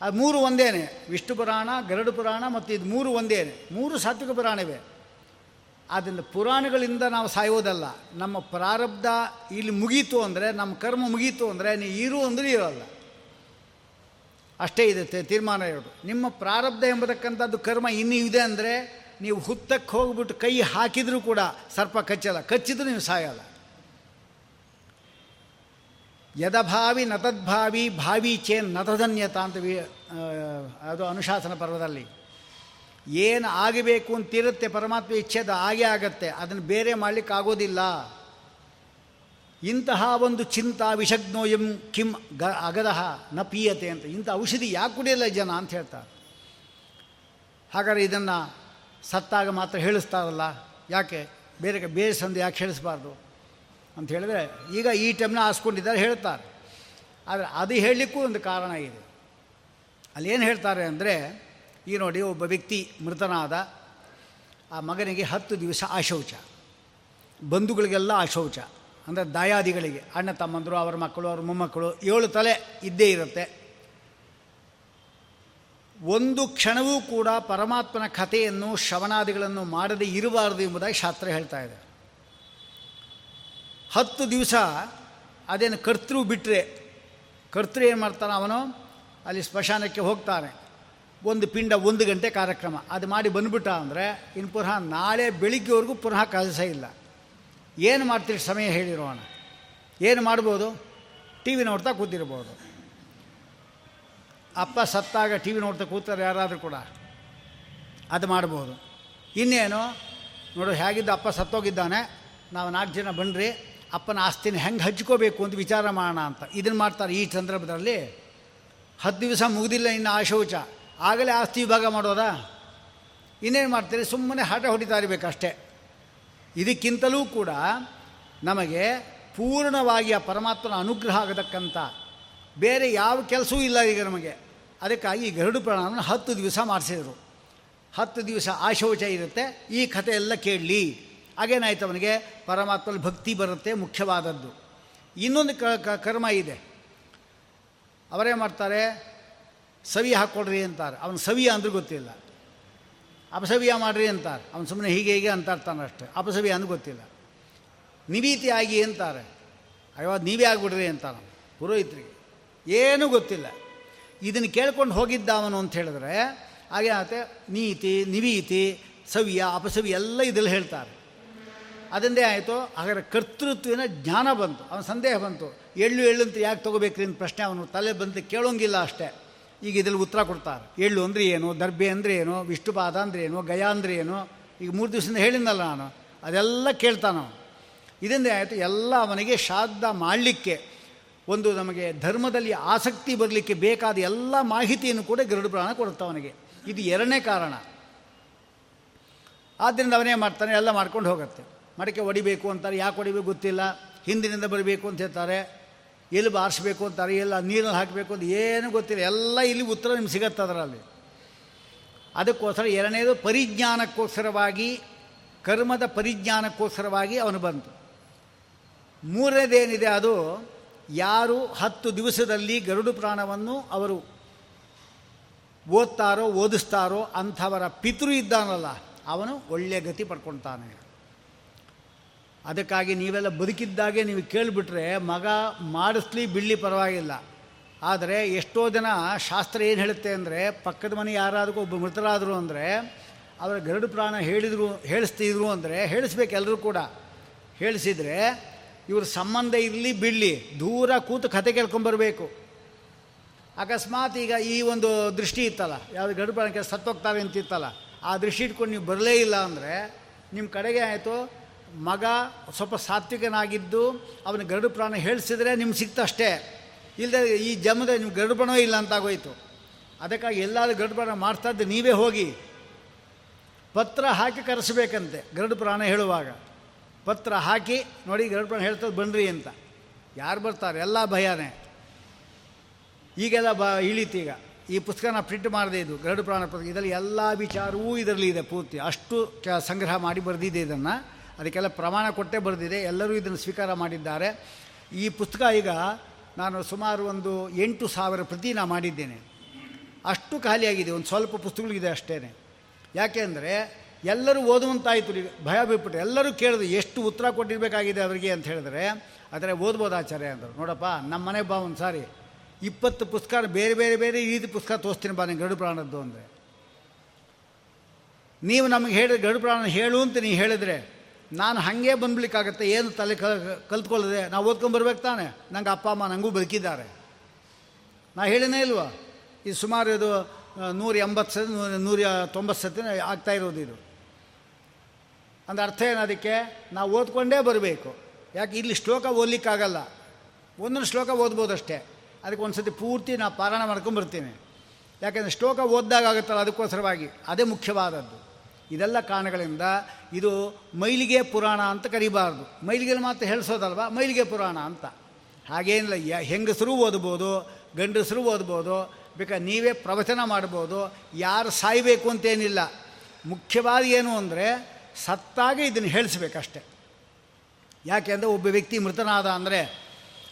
ಅದು ಮೂರು ಒಂದೇನೆ, ವಿಷ್ಣು ಪುರಾಣ, ಗರಡು ಪುರಾಣ ಮತ್ತು ಇದು ಮೂರು ಒಂದೇನೆ. ಮೂರು ಸಾತ್ವಿಕ ಪುರಾಣವೇ ಆದ್ದರಿಂದ ಪುರಾಣಗಳಿಂದ ನಾವು ಸಾಯೋದಲ್ಲ. ನಮ್ಮ ಪ್ರಾರಬ್ಧ ಇಲ್ಲಿ ಮುಗೀತು ಅಂದರೆ, ನಮ್ಮ ಕರ್ಮ ಮುಗೀತು ಅಂದರೆ, ನೀ ಇರು ಅಂದರೆ ಇರೋಲ್ಲ ಅಷ್ಟೇ ಇದೆ ತೀರ್ಮಾನ ಇರೋದು ನಿಮ್ಮ ಪ್ರಾರಬ್ಧ ಎಂಬತಕ್ಕಂಥದ್ದು ಕರ್ಮ ಇನ್ನೂ ಇದೆ ಅಂದರೆ ನೀವು ಹುತ್ತಕ್ಕೆ ಹೋಗ್ಬಿಟ್ಟು ಕೈ ಹಾಕಿದರೂ ಕೂಡ ಸರ್ಪ ಕಚ್ಚಲ್ಲ. ಕಚ್ಚಿದ್ರೂ ನೀವು ಸಾಯಲ್ಲ. ಯದಭಾವಿ ನತದ್ಭಾವಿ ಭಾವಿ ಚೇನ್ ನತಧನ್ಯತ ಅಂತ ಅದು ಅನುಶಾಸನ ಪರ್ವದಲ್ಲಿ. ಏನು ಆಗಬೇಕು ಅಂತಿರುತ್ತೆ ಪರಮಾತ್ಮ ಇಚ್ಛೆದ ಆಗೇ ಆಗತ್ತೆ. ಅದನ್ನು ಬೇರೆ ಮಾಡಲಿಕ್ಕೆ ಆಗೋದಿಲ್ಲ. ಇಂತಹ ಒಂದು ಚಿಂತಾ ವಿಷಗ್ನೋ ಎಂ ಕಿಂ ಗ ಅಗದಹ ನ ಪೀಯತೆ ಅಂತ. ಇಂಥ ಔಷಧಿ ಯಾಕೆ ಕುಡಿಯಲ್ಲ ಜನ ಅಂತ ಹೇಳ್ತಾರೆ. ಹಾಗಾರೆ ಇದನ್ನು ಸತ್ತಾಗ ಮಾತ್ರ ಹೇಳಿಸ್ತಾರಲ್ಲ. ಯಾಕೆ? ಬೇರೆ ಬೇರೆ ಸಂದಿ ಯಾಕೆ ಹೇಳಿಸ್ಬಾರ್ದು? ಅಂತ ಹೇಳಿದ್ರೆ, ಈಗ ಈ ಟೈಮ್ನ ಹಾಸ್ಕೊಂಡಿದ್ದಾರೆ ಹೇಳ್ತಾರೆ. ಆದರೆ ಅದು ಹೇಳಲಿಕ್ಕೂ ಒಂದು ಕಾರಣ ಇದೆ. ಅಲ್ಲೇನು ಹೇಳ್ತಾರೆ ಅಂದರೆ, ಈ ನೋಡಿ ಒಬ್ಬ ವ್ಯಕ್ತಿ ಮೃತನಾದ, ಆ ಮಗನಿಗೆ ಹತ್ತು ದಿವಸ ಆಶೌಚ. ಬಂಧುಗಳಿಗೆಲ್ಲ ಆಶೌಚ. ಅಂದರೆ ದಾಯಾದಿಗಳಿಗೆ, ಅಣ್ಣ ತಮ್ಮಂದರು, ಅವರ ಮಕ್ಕಳು, ಅವ್ರ ಮೊಮ್ಮಕ್ಕಳು, ಏಳು ತಲೆ ಇದ್ದೇ ಇರುತ್ತೆ. ಒಂದು ಕ್ಷಣವೂ ಕೂಡ ಪರಮಾತ್ಮನ ಕಥೆಯನ್ನು ಶ್ರವಣಾದಿಗಳನ್ನು ಮಾಡದೆ ಇರಬಾರದು ಎಂಬುದಾಗಿ ಶಾಸ್ತ್ರ ಹೇಳ್ತಾ ಇದೆ. ಹತ್ತು ದಿವಸ ಅದೇನು ಕರ್ತೃ ಬಿಟ್ಟರೆ ಕರ್ತೃ ಏನು ಮಾಡ್ತಾನೆ ಅವನು? ಅಲ್ಲಿ ಸ್ಮಶಾನಕ್ಕೆ ಹೋಗ್ತಾನೆ. ಒಂದು ಪಿಂಡ ಒಂದು ಗಂಟೆ ಕಾರ್ಯಕ್ರಮ. ಅದು ಮಾಡಿ ಬಂದುಬಿಟ್ಟ ಅಂದರೆ ಇನ್ನು ಪುನಃ ನಾಳೆ ಬೆಳಿಗ್ಗೆವರೆಗೂ ಪುನಃ ಕೆಲಸ ಇಲ್ಲ. ಏನು ಮಾಡ್ತೀರಿ ಸಮಯ ಹೇಳಿರೋಣ ಏನು ಮಾಡ್ಬೋದು? ಟಿ ವಿ ನೋಡ್ತಾ ಕೂತಿರ್ಬೋದು. ಅಪ್ಪ ಸತ್ತಾಗ ಟಿ ವಿ ನೋಡ್ತಾ ಕೂತಾರೆ ಯಾರಾದರೂ ಕೂಡ ಅದು ಮಾಡ್ಬೋದು. ಇನ್ನೇನು, ನೋಡು ಹೇಗಿದ್ದ ಅಪ್ಪ ಸತ್ತೋಗಿದ್ದಾನೆ, ನಾವು ನಾಲ್ಕು ಜನ ಬನ್ನಿರಿ ಅಪ್ಪನ ಆಸ್ತಿನ ಹೆಂಗೆ ಹಂಚ್ಕೋಬೇಕು ಅಂತ ವಿಚಾರ ಮಾಡೋಣ ಅಂತ. ಇದನ್ನು ಮಾಡ್ತಾರೆ ಈ ಸಂದರ್ಭದಲ್ಲಿ. ಹತ್ತು ದಿವಸ ಮುಗಿದಿಲ್ಲ ಇನ್ನು ಆ ಶೌಚ. ಆಗಲೇ ಆಸ್ತಿ ವಿಭಾಗ ಮಾಡೋದಾ? ಇನ್ನೇನು ಮಾಡ್ತೀರಿ? ಸುಮ್ಮನೆ ಹಠ ಹೊಡಿತಾ ಇರಬೇಕಷ್ಟೇ ಇದಕ್ಕಿಂತಲೂ ಕೂಡ ನಮಗೆ ಪೂರ್ಣವಾಗಿ ಆ ಪರಮಾತ್ಮನ ಅನುಗ್ರಹ ಆಗತಕ್ಕಂಥ ಬೇರೆ ಯಾವ ಕೆಲಸವೂ ಇಲ್ಲ ಈಗ ನಮಗೆ. ಅದಕ್ಕಾಗಿ ಗರುಡು ಪ್ರಾಣವನ್ನು ಹತ್ತು ದಿವಸ ಮಾಡಿಸಿದರು. ಹತ್ತು ದಿವಸ ಆಶೌಚ ಶೌಚ ಇರುತ್ತೆ. ಈ ಕಥೆ ಎಲ್ಲ ಕೇಳಲಿ ಹಾಗೇನಾಯ್ತು ಅವನಿಗೆ? ಪರಮಾತ್ಮಲ್ಲಿ ಭಕ್ತಿ ಬರುತ್ತೆ, ಮುಖ್ಯವಾದದ್ದು. ಇನ್ನೊಂದು ಕ ಕರ್ಮ ಇದೆ. ಅವರೇ ಮಾಡ್ತಾರೆ? ಸವಿ ಹಾಕ್ಕೊಡ್ರಿ ಅಂತಾರೆ. ಅವನು ಸವಿಯ ಅಂದ್ರೆ ಗೊತ್ತಿಲ್ಲ. ಅಪಸವಿಯ ಮಾಡ್ರಿ ಅಂತಾರೆ. ಅವನು ಸುಮ್ಮನೆ ಹೀಗೆ ಹೀಗೆ ಅಂತ ಇರ್ತಾನೆ ಅಷ್ಟೇ. ಅಪಸವಿಯ ಅಂದ್ರೆ ಗೊತ್ತಿಲ್ಲ. ನಿವೀತಿ ಅಂತಾರೆ? ಅಯ್ಯೋ ನೀವೇ ಆಗಿಬಿಡ್ರಿ ಅಂತಾರೆ ಪುರೋಹಿತರಿಗೆ. ಏನೂ ಗೊತ್ತಿಲ್ಲ. ಇದನ್ನು ಕೇಳ್ಕೊಂಡು ಹೋಗಿದ್ದ ಅವನು ಅಂತ ಹೇಳಿದ್ರೆ, ಹಾಗೆ ಆಗುತ್ತೆ ನೀತಿ, ನಿವೀತಿ, ಸವಿಯ ಅಪಸವಿ ಎಲ್ಲ ಇದರಲ್ಲಿ ಹೇಳ್ತಾರೆ. ಅದೊಂದೇ ಆಯಿತು, ಹಾಗಾದ್ರೆ ಕರ್ತೃತ್ವನ ಜ್ಞಾನ ಬಂತು, ಅವನ ಸಂದೇಹ ಬಂತು. ಎಳ್ಳು ಎಳ್ಳು ಅಂತ ಯಾಕೆ ತೊಗೋಬೇಕ್ರಿ ಅಂತ ಪ್ರಶ್ನೆ ಅವನು ತಲೆ ಬಂದು ಕೇಳೋಂಗಿಲ್ಲ ಅಷ್ಟೇ. ಈಗ ಇದರಲ್ಲಿ ಉತ್ತರ ಕೊಡ್ತಾರೆ. ಎಳ್ಳು ಅಂದರೆ ಏನು ದರ್ಬೆ ಅಂದರೆ ಏನು, ವಿಷ್ಣುಪಾದ ಅಂದರೆ ಏನು, ಗಯ ಅಂದರೆ ಏನು? ಈಗ ಮೂರು ದಿವಸದಿಂದ ಹೇಳಿದ್ನಲ್ಲ ನಾನು, ಅದೆಲ್ಲ ಕೇಳ್ತಾನ ಇದರಿಂದ ಆಯಿತು, ಎಲ್ಲ ಅವನಿಗೆ ಶ್ರಾದ್ದ ಮಾಡಲಿಕ್ಕೆ. ಒಂದು ನಮಗೆ ಧರ್ಮದಲ್ಲಿ ಆಸಕ್ತಿ ಬರಲಿಕ್ಕೆ ಬೇಕಾದ ಎಲ್ಲ ಮಾಹಿತಿಯನ್ನು ಕೂಡ ಗರುಡ ಪ್ರಾಣ ಕೊಡುತ್ತೆ ಅವನಿಗೆ. ಇದು ಎರಡನೇ ಕಾರಣ. ಆದ್ದರಿಂದ ಅವನೇ ಮಾಡ್ತಾನೆ, ಎಲ್ಲ ಮಾಡ್ಕೊಂಡು ಹೋಗುತ್ತೆ. ಮಡಿಕೆ ಹೊಡಿಬೇಕು ಅಂತಾರೆ, ಯಾಕೆ ಹೊಡಿಬೇಕು ಗೊತ್ತಿಲ್ಲ. ಹಿಂದಿನಿಂದ ಬರಬೇಕು ಅಂತ ಹೇಳ್ತಾರೆ. ಎಲ್ಲಿ ಬಾರಿಸ್ಬೇಕು ಅಂತಾರೆ, ಎಲ್ಲ ನೀರಲ್ಲಿ ಹಾಕಬೇಕು ಅಂತ ಏನೂ ಗೊತ್ತಿಲ್ಲ. ಎಲ್ಲ ಇಲ್ಲಿ ಉತ್ತರ ನಿಮ್ಗೆ ಸಿಗತ್ತೆ ಅದರಲ್ಲಿ. ಅದಕ್ಕೋಸ್ಕರ ಎರಡನೇದು ಪರಿಜ್ಞಾನಕ್ಕೋಸ್ಕರವಾಗಿ, ಕರ್ಮದ ಪರಿಜ್ಞಾನಕ್ಕೋಸ್ಕರವಾಗಿ ಅವನು ಬಂತು ಮೂರನೇದೇನಿದೆ ಅದು? ಯಾರು ಹತ್ತು ದಿವಸದಲ್ಲಿ ಗರುಡು ಪ್ರಾಣವನ್ನು ಅವರು ಓದ್ತಾರೋ, ಓದಿಸ್ತಾರೋ ಅಂಥವರ ಪಿತೃ ಇದ್ದಾನಲ್ಲ, ಅವನು ಒಳ್ಳೆಯ ಗತಿ ಪಡ್ಕೊಳ್ತಾನೆ ಅದಕ್ಕಾಗಿ ನೀವೆಲ್ಲ ಬದುಕಿದ್ದಾಗೆ ನೀವು ಕೇಳಿಬಿಟ್ರೆ ಮಗ ಮಾಡಿಸ್ಲಿ ಬಿಡಲಿ ಪರವಾಗಿಲ್ಲ. ಆದರೆ ಎಷ್ಟೋ ಜನ ಶಾಸ್ತ್ರ ಏನು ಹೇಳುತ್ತೆ ಅಂದರೆ, ಪಕ್ಕದ ಮನೆ ಯಾರಾದರೂ ಒಬ್ಬ ಮೃತರಾದರು ಅಂದರೆ, ಅವರ ಗರುಡು ಪ್ರಾಣ ಹೇಳಿದರು, ಹೇಳಿಸ್ತಿದ್ರು ಅಂದರೆ, ಹೇಳಿಸ್ಬೇಕು ಎಲ್ಲರೂ ಕೂಡ. ಹೇಳಿಸಿದರೆ ಇವ್ರ ಸಂಬಂಧ ಇರಲಿ ಬಿಡಲಿ, ದೂರ ಕೂತು ಕತೆ ಕೇಳ್ಕೊಂಬರ್ಬೇಕು ಅಕಸ್ಮಾತ್ ಈಗ ಈ ಒಂದು ದೃಷ್ಟಿ ಇತ್ತಲ್ಲ, ಯಾವುದು ಪ್ರಾಣಕ್ಕೆ ಸತ್ತೋಗ್ತಾರೆ ಅಂತಿತ್ತಲ್ಲ, ಆ ದೃಷ್ಟಿ ಇಟ್ಕೊಂಡು ನೀವು ಬರಲೇ ಇಲ್ಲ ಅಂದರೆ ನಿಮ್ಮ ಕಡೆಗೆ ಆಯಿತು, ಮಗ ಸ್ವಲ್ಪ ಸಾತ್ವಿಕನಾಗಿದ್ದು, ಅವನ ಗರುಡು ಪ್ರಾಣ ಹೇಳಿಸಿದ್ರೆ ನಿಮ್ಗೆ ಸಿಕ್ತಷ್ಟೇ ಇಲ್ಲದೆ ಈ ಜಮದ ನಿಮ್ಗೆ ಗರುಡು ಪ್ರಾಣವೇ ಇಲ್ಲ ಅಂತಾಗೋಯ್ತು ಅದಕ್ಕಾಗಿ ಎಲ್ಲಾದರೂ ಗರುಡು ಪ್ರಾಣ ಮಾಡ್ತಾದ್ದು ನೀವೇ ಹೋಗಿ. ಪತ್ರ ಹಾಕಿ ಕರೆಸಬೇಕಂತೆ, ಗರುಡು ಪ್ರಾಣ ಹೇಳುವಾಗ. ಪತ್ರ ಹಾಕಿ ನೋಡಿ ಗರುಡು ಪ್ರಾಣ ಹೇಳ್ತದೆ ಬನ್ನಿರಿ ಅಂತ. ಯಾರು ಬರ್ತಾರೆ? ಎಲ್ಲ ಭಯನೇ. ಈಗೆಲ್ಲ ಬ ಇಳೀತೀಗ ಈ ಪುಸ್ತಕನ ಪ್ರಿಂಟ್ ಮಾಡದೇ ಇದು, ಗರುಡು ಪ್ರಾಣ ಪುಸ್ತಕ. ಇದರಲ್ಲಿ ಎಲ್ಲ ವಿಚಾರವೂ ಇದರಲ್ಲಿ ಇದೆ ಪೂರ್ತಿ. ಅಷ್ಟು ಕ ಸಂಗ್ರಹ ಮಾಡಿ ಬರೆದಿದೆ ಇದನ್ನು. ಅದಕ್ಕೆಲ್ಲ ಪ್ರಮಾಣ ಕೊಟ್ಟೇ ಬರೆದಿದೆ. ಎಲ್ಲರೂ ಇದನ್ನು ಸ್ವೀಕಾರ ಮಾಡಿದ್ದಾರೆ. ಈ ಪುಸ್ತಕ ಈಗ ನಾನು ಸುಮಾರು ಒಂದು ಎಂಟು ಸಾವಿರ ಪ್ರತಿ ನಾ ಮಾಡಿದ್ದೇನೆ. ಅಷ್ಟು ಖಾಲಿಯಾಗಿದೆ. ಒಂದು ಸ್ವಲ್ಪ ಪುಸ್ತಕಗಳಿದೆ ಅಷ್ಟೇ ಯಾಕೆ ಅಂದರೆ ಎಲ್ಲರೂ ಓದುವಂತಾಯಿತು ಭಯ ಬಿಟ್ಬಿಟ್ರೆ ಎಲ್ಲರೂ ಕೇಳಿದ್ರು, ಎಷ್ಟು ಉತ್ತರ ಕೊಟ್ಟಿರಬೇಕಾಗಿದೆ ಅವರಿಗೆ? ಅಂತ ಹೇಳಿದ್ರೆ, ಆದರೆ ಓದ್ಬೋದು ಆಚಾರ್ಯ ಅಂದರು. ನೋಡಪ್ಪ ನಮ್ಮ ಮನೆ ಬಾ ಒಂದು ಸಾರಿ ಇಪ್ಪತ್ತು ಪುಸ್ತಕ ಬೇರೆ ಬೇರೆ ಬೇರೆ ಈ ಪುಸ್ತಕ ತೋರಿಸ್ತೀನಿ ಬಾ ನೀವು ಗಡು ಪ್ರಾಣದ್ದು ಅಂದರೆ. ನೀವು ನಮಗೆ ಹೇಳಿದ್ರೆ ಗಡು ಪ್ರಾಣ ಹೇಳು ಅಂತ ನೀವು ಹೇಳಿದ್ರೆ, ನಾನು ಹಾಗೆ ಬಂದ್ಬಿಡ್ಲಿಕ್ಕಾಗತ್ತೆ. ಏನು ತಲೆ ಕಲ್ತ್ಕೊಳ್ಳದೆ? ನಾವು ಓದ್ಕೊಂಬರ್ಬೇಕು ತಾನೆ. ನಂಗೆ ಅಪ್ಪ, ಅಮ್ಮ ನನಗೂ ಬದುಕಿದ್ದಾರೆ. ನಾ ಹೇಳಿನೇ ಇಲ್ವಾ? ಇದು ಸುಮಾರು ಇದು, ನೂರ ಎಂಬತ್ತು ಸತಿ, ನೂರ ತೊಂಬತ್ತು ಸತಿ ಆಗ್ತಾ ಇರೋದು ಇದು. ಅಂದ್ರೆ ಅರ್ಥ ಏನು ಅದಕ್ಕೆ? ನಾವು ಓದ್ಕೊಂಡೇ ಬರಬೇಕು. ಯಾಕೆ? ಇಲ್ಲಿ ಶ್ಲೋಕ ಓದಲಿಕ್ಕಾಗಲ್ಲ. ಒಂದೊಂದು ಶ್ಲೋಕ ಓದ್ಬೋದಷ್ಟೇ. ಅದಕ್ಕೆ ಒಂದು ಸತಿ ಪೂರ್ತಿ ನಾ ಪಾರಾಯಣ ಮಾಡ್ಕೊಂಡ್ಬರ್ತೀನಿ. ಯಾಕೆಂದರೆ ಶ್ಲೋಕ ಓದಿದಾಗ ಆಗುತ್ತಲ್ಲ ಅದಕ್ಕೋಸ್ಕರವಾಗಿ. ಅದೇ ಮುಖ್ಯವಾದದ್ದು. ಇದೆಲ್ಲ ಕಾರಣಗಳಿಂದ ಇದು ಮೈಲಿಗೆ ಪುರಾಣ ಅಂತ ಕರಿಬಾರ್ದು. ಮೈಲಿಗೆ ಮಾತ್ರ ಹೇಳಿಸೋದಲ್ವ? ಮೈಲಿಗೆ ಪುರಾಣ ಅಂತ. ಹಾಗೇನಿಲ್ಲ. ಹೆಂಗಸರು ಓದ್ಬೋದು, ಗಂಡಸರು ಓದ್ಬೋದು ಬೇಕಾದ್ರೆ ನೀವೇ ಪ್ರವಚನ ಮಾಡ್ಬೋದು, ಯಾರು ಸಾಯಬೇಕು ಅಂತೇನಿಲ್ಲ. ಮುಖ್ಯವಾದ ಏನು ಅಂದರೆ ಸತ್ತಾಗ ಇದನ್ನು ಹೇಳಿಸ್ಬೇಕಷ್ಟೆ. ಯಾಕೆ ಅಂದರೆ ಒಬ್ಬ ವ್ಯಕ್ತಿ ಮೃತನಾದ ಅಂದರೆ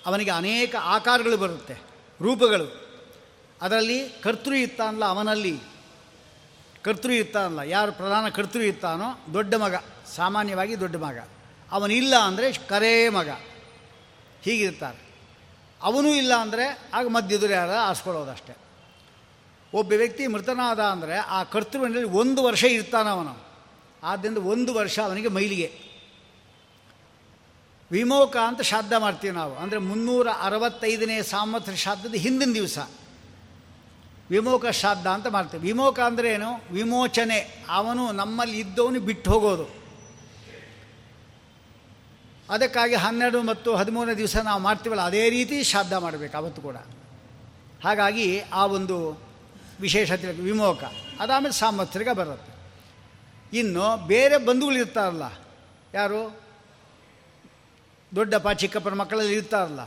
ಅವನಿಗೆ ಅನೇಕ ಆಕಾರಗಳು ಬರುತ್ತೆ, ರೂಪಗಳು. ಅದರಲ್ಲಿ ಕರ್ತೃ ಇತ್ತಾನಲ್ಲ ಅವನಲ್ಲಿ. ಕರ್ತೃ ಇರ್ತಾನಲ್ಲ ಯಾರು ಪ್ರಧಾನ ಕರ್ತೃ ಇತ್ತಾನೋ ದೊಡ್ಡ ಮಗ, ಸಾಮಾನ್ಯವಾಗಿ ದೊಡ್ಡ ಮಗ. ಅವನಿಲ್ಲ ಅಂದರೆ ಕರೇ ಮಗ. ಹೀಗಿರ್ತಾರೆ. ಅವನೂ ಇಲ್ಲ ಅಂದರೆ ಆಗ ಮಧ್ಯದುರು ಯಾರ ಆರಿಸ್ಕೊಳ್ಳೋದಷ್ಟೆ. ಒಬ್ಬ ವ್ಯಕ್ತಿ ಮೃತನಾದ ಅಂದರೆ ಆ ಕರ್ತೃವಿನಲ್ಲಿ ಒಂದು ವರ್ಷ ಇರ್ತಾನವನು. ಆದ್ದರಿಂದ ಒಂದು ವರ್ಷ ಅವನಿಗೆ ಮೈಲಿಗೆ. ವಿಮೋಕ ಅಂತ ಶ್ರಾದ್ದ ಮಾಡ್ತೀವಿ ನಾವು. ಅಂದರೆ ಮುನ್ನೂರ ಅರವತ್ತೈದನೇ ಸಾಮರ್ಥ್ಯ ಶ್ರಾದ್ದದ ಹಿಂದಿನ ದಿವಸ. ವಿಮೋಕ ಶ್ರಾದ್ದ ಅಂತ ಮಾಡ್ತೀವಿ. ವಿಮೋಕ ಅಂದರೆ ಏನು? ವಿಮೋಚನೆ. ಅವನು ನಮ್ಮಲ್ಲಿ ಇದ್ದವನು ಬಿಟ್ಟು ಹೋಗೋದು. ಅದಕ್ಕಾಗಿ ಹನ್ನೆರಡು ಮತ್ತು ಹದಿಮೂರನೇ ದಿವಸ ನಾವು ಮಾಡ್ತೀವಲ್ಲ, ಅದೇ ರೀತಿ ಶ್ರಾದ್ದ ಮಾಡಬೇಕು ಅವತ್ತು ಕೂಡ. ಹಾಗಾಗಿ ಆ ಒಂದು ವಿಶೇಷತೆ ವಿಮೋಕ. ಅದಾದಮೇಲೆ ಸಾಮರ್ಥ್ಯಕ್ಕೆ ಬರುತ್ತೆ. ಇನ್ನು ಬೇರೆ ಬಂಧುಗಳು ಇರ್ತಾರಲ್ಲ. ಯಾರು? ದೊಡ್ಡಪ್ಪ, ಚಿಕ್ಕಪ್ಪನ ಮಕ್ಕಳಲ್ಲಿ ಇರ್ತಾರಲ್ಲ.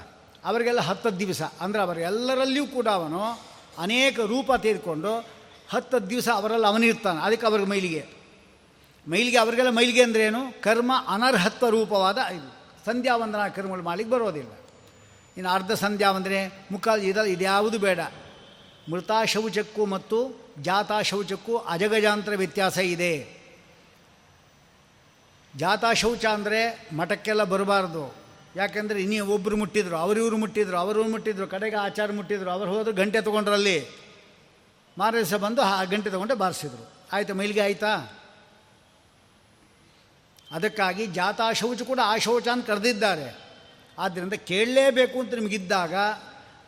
ಅವರಿಗೆಲ್ಲ ಹತ್ತು ದಿವಸ. ಅಂದರೆ ಅವರೆಲ್ಲರಲ್ಲಿಯೂ ಕೂಡ ಅವನು ಅನೇಕ ರೂಪ ತೆಗೆದುಕೊಂಡು ಹತ್ತು ದಿವಸ ಅವರಲ್ಲಿ ಅವನಿರ್ತಾನೆ ಅದಕ್ಕೆ ಅವ್ರಿಗೆ ಮೈಲಿಗೆ. ಮೈಲಿಗೆ ಅವರಿಗೆಲ್ಲ ಮೈಲಿಗೆ ಅಂದರೆ ಏನು? ಕರ್ಮ ಅನರ್ಹತ್ವ ರೂಪವಾದ ಇದು. ಸಂಧ್ಯಾ ವಂದನಾ ಕರ್ಮಗಳು ಮಾಡಲಿಕ್ಕೆ ಬರೋದಿಲ್ಲ. ಇನ್ನು ಅರ್ಧ ಸಂಧ್ಯಾ ಅಂದರೆ ಮುಖ ಇದೆಲ್ಲ ಇದ್ಯಾವುದು ಬೇಡ. ಮೃತ ಶೌಚಕ್ಕೂ ಮತ್ತು ಜಾತಾ ಶೌಚಕ್ಕೂ ಅಜಗಜಾಂತರ ವ್ಯತ್ಯಾಸ ಇದೆ. ಜಾತಾ ಶೌಚ ಅಂದರೆ ಮಠಕ್ಕೆಲ್ಲ ಬರಬಾರ್ದು. ಯಾಕೆಂದರೆ ಇನ್ನೂ ಒಬ್ಬರು ಮುಟ್ಟಿದ್ರು, ಅವರಿವರು ಮುಟ್ಟಿದ್ರು, ಅವರು ಮುಟ್ಟಿದ್ರು, ಕಡೆಗೆ ಆಚಾರ ಮುಟ್ಟಿದ್ರು, ಅವ್ರು ಹೋದ್ರು ಗಂಟೆ ತೊಗೊಂಡ್ರಲ್ಲಿ. ದಿವಸ ಬಂದು ಆ ಗಂಟೆ ತೊಗೊಂಡೆ ಬಾರಿಸಿದ್ರು. ಆಯಿತು, ಮೈಲಿಗೆ ಆಯಿತಾ? ಅದಕ್ಕಾಗಿ ಜಾತಾ ಶೌಚ ಕೂಡ ಆ ಶೌಚ ಅಂತ ಕರೆದಿದ್ದಾರೆ. ಆದ್ದರಿಂದ ಕೇಳಲೇಬೇಕು ಅಂತ ನಿಮಗಿದ್ದಾಗ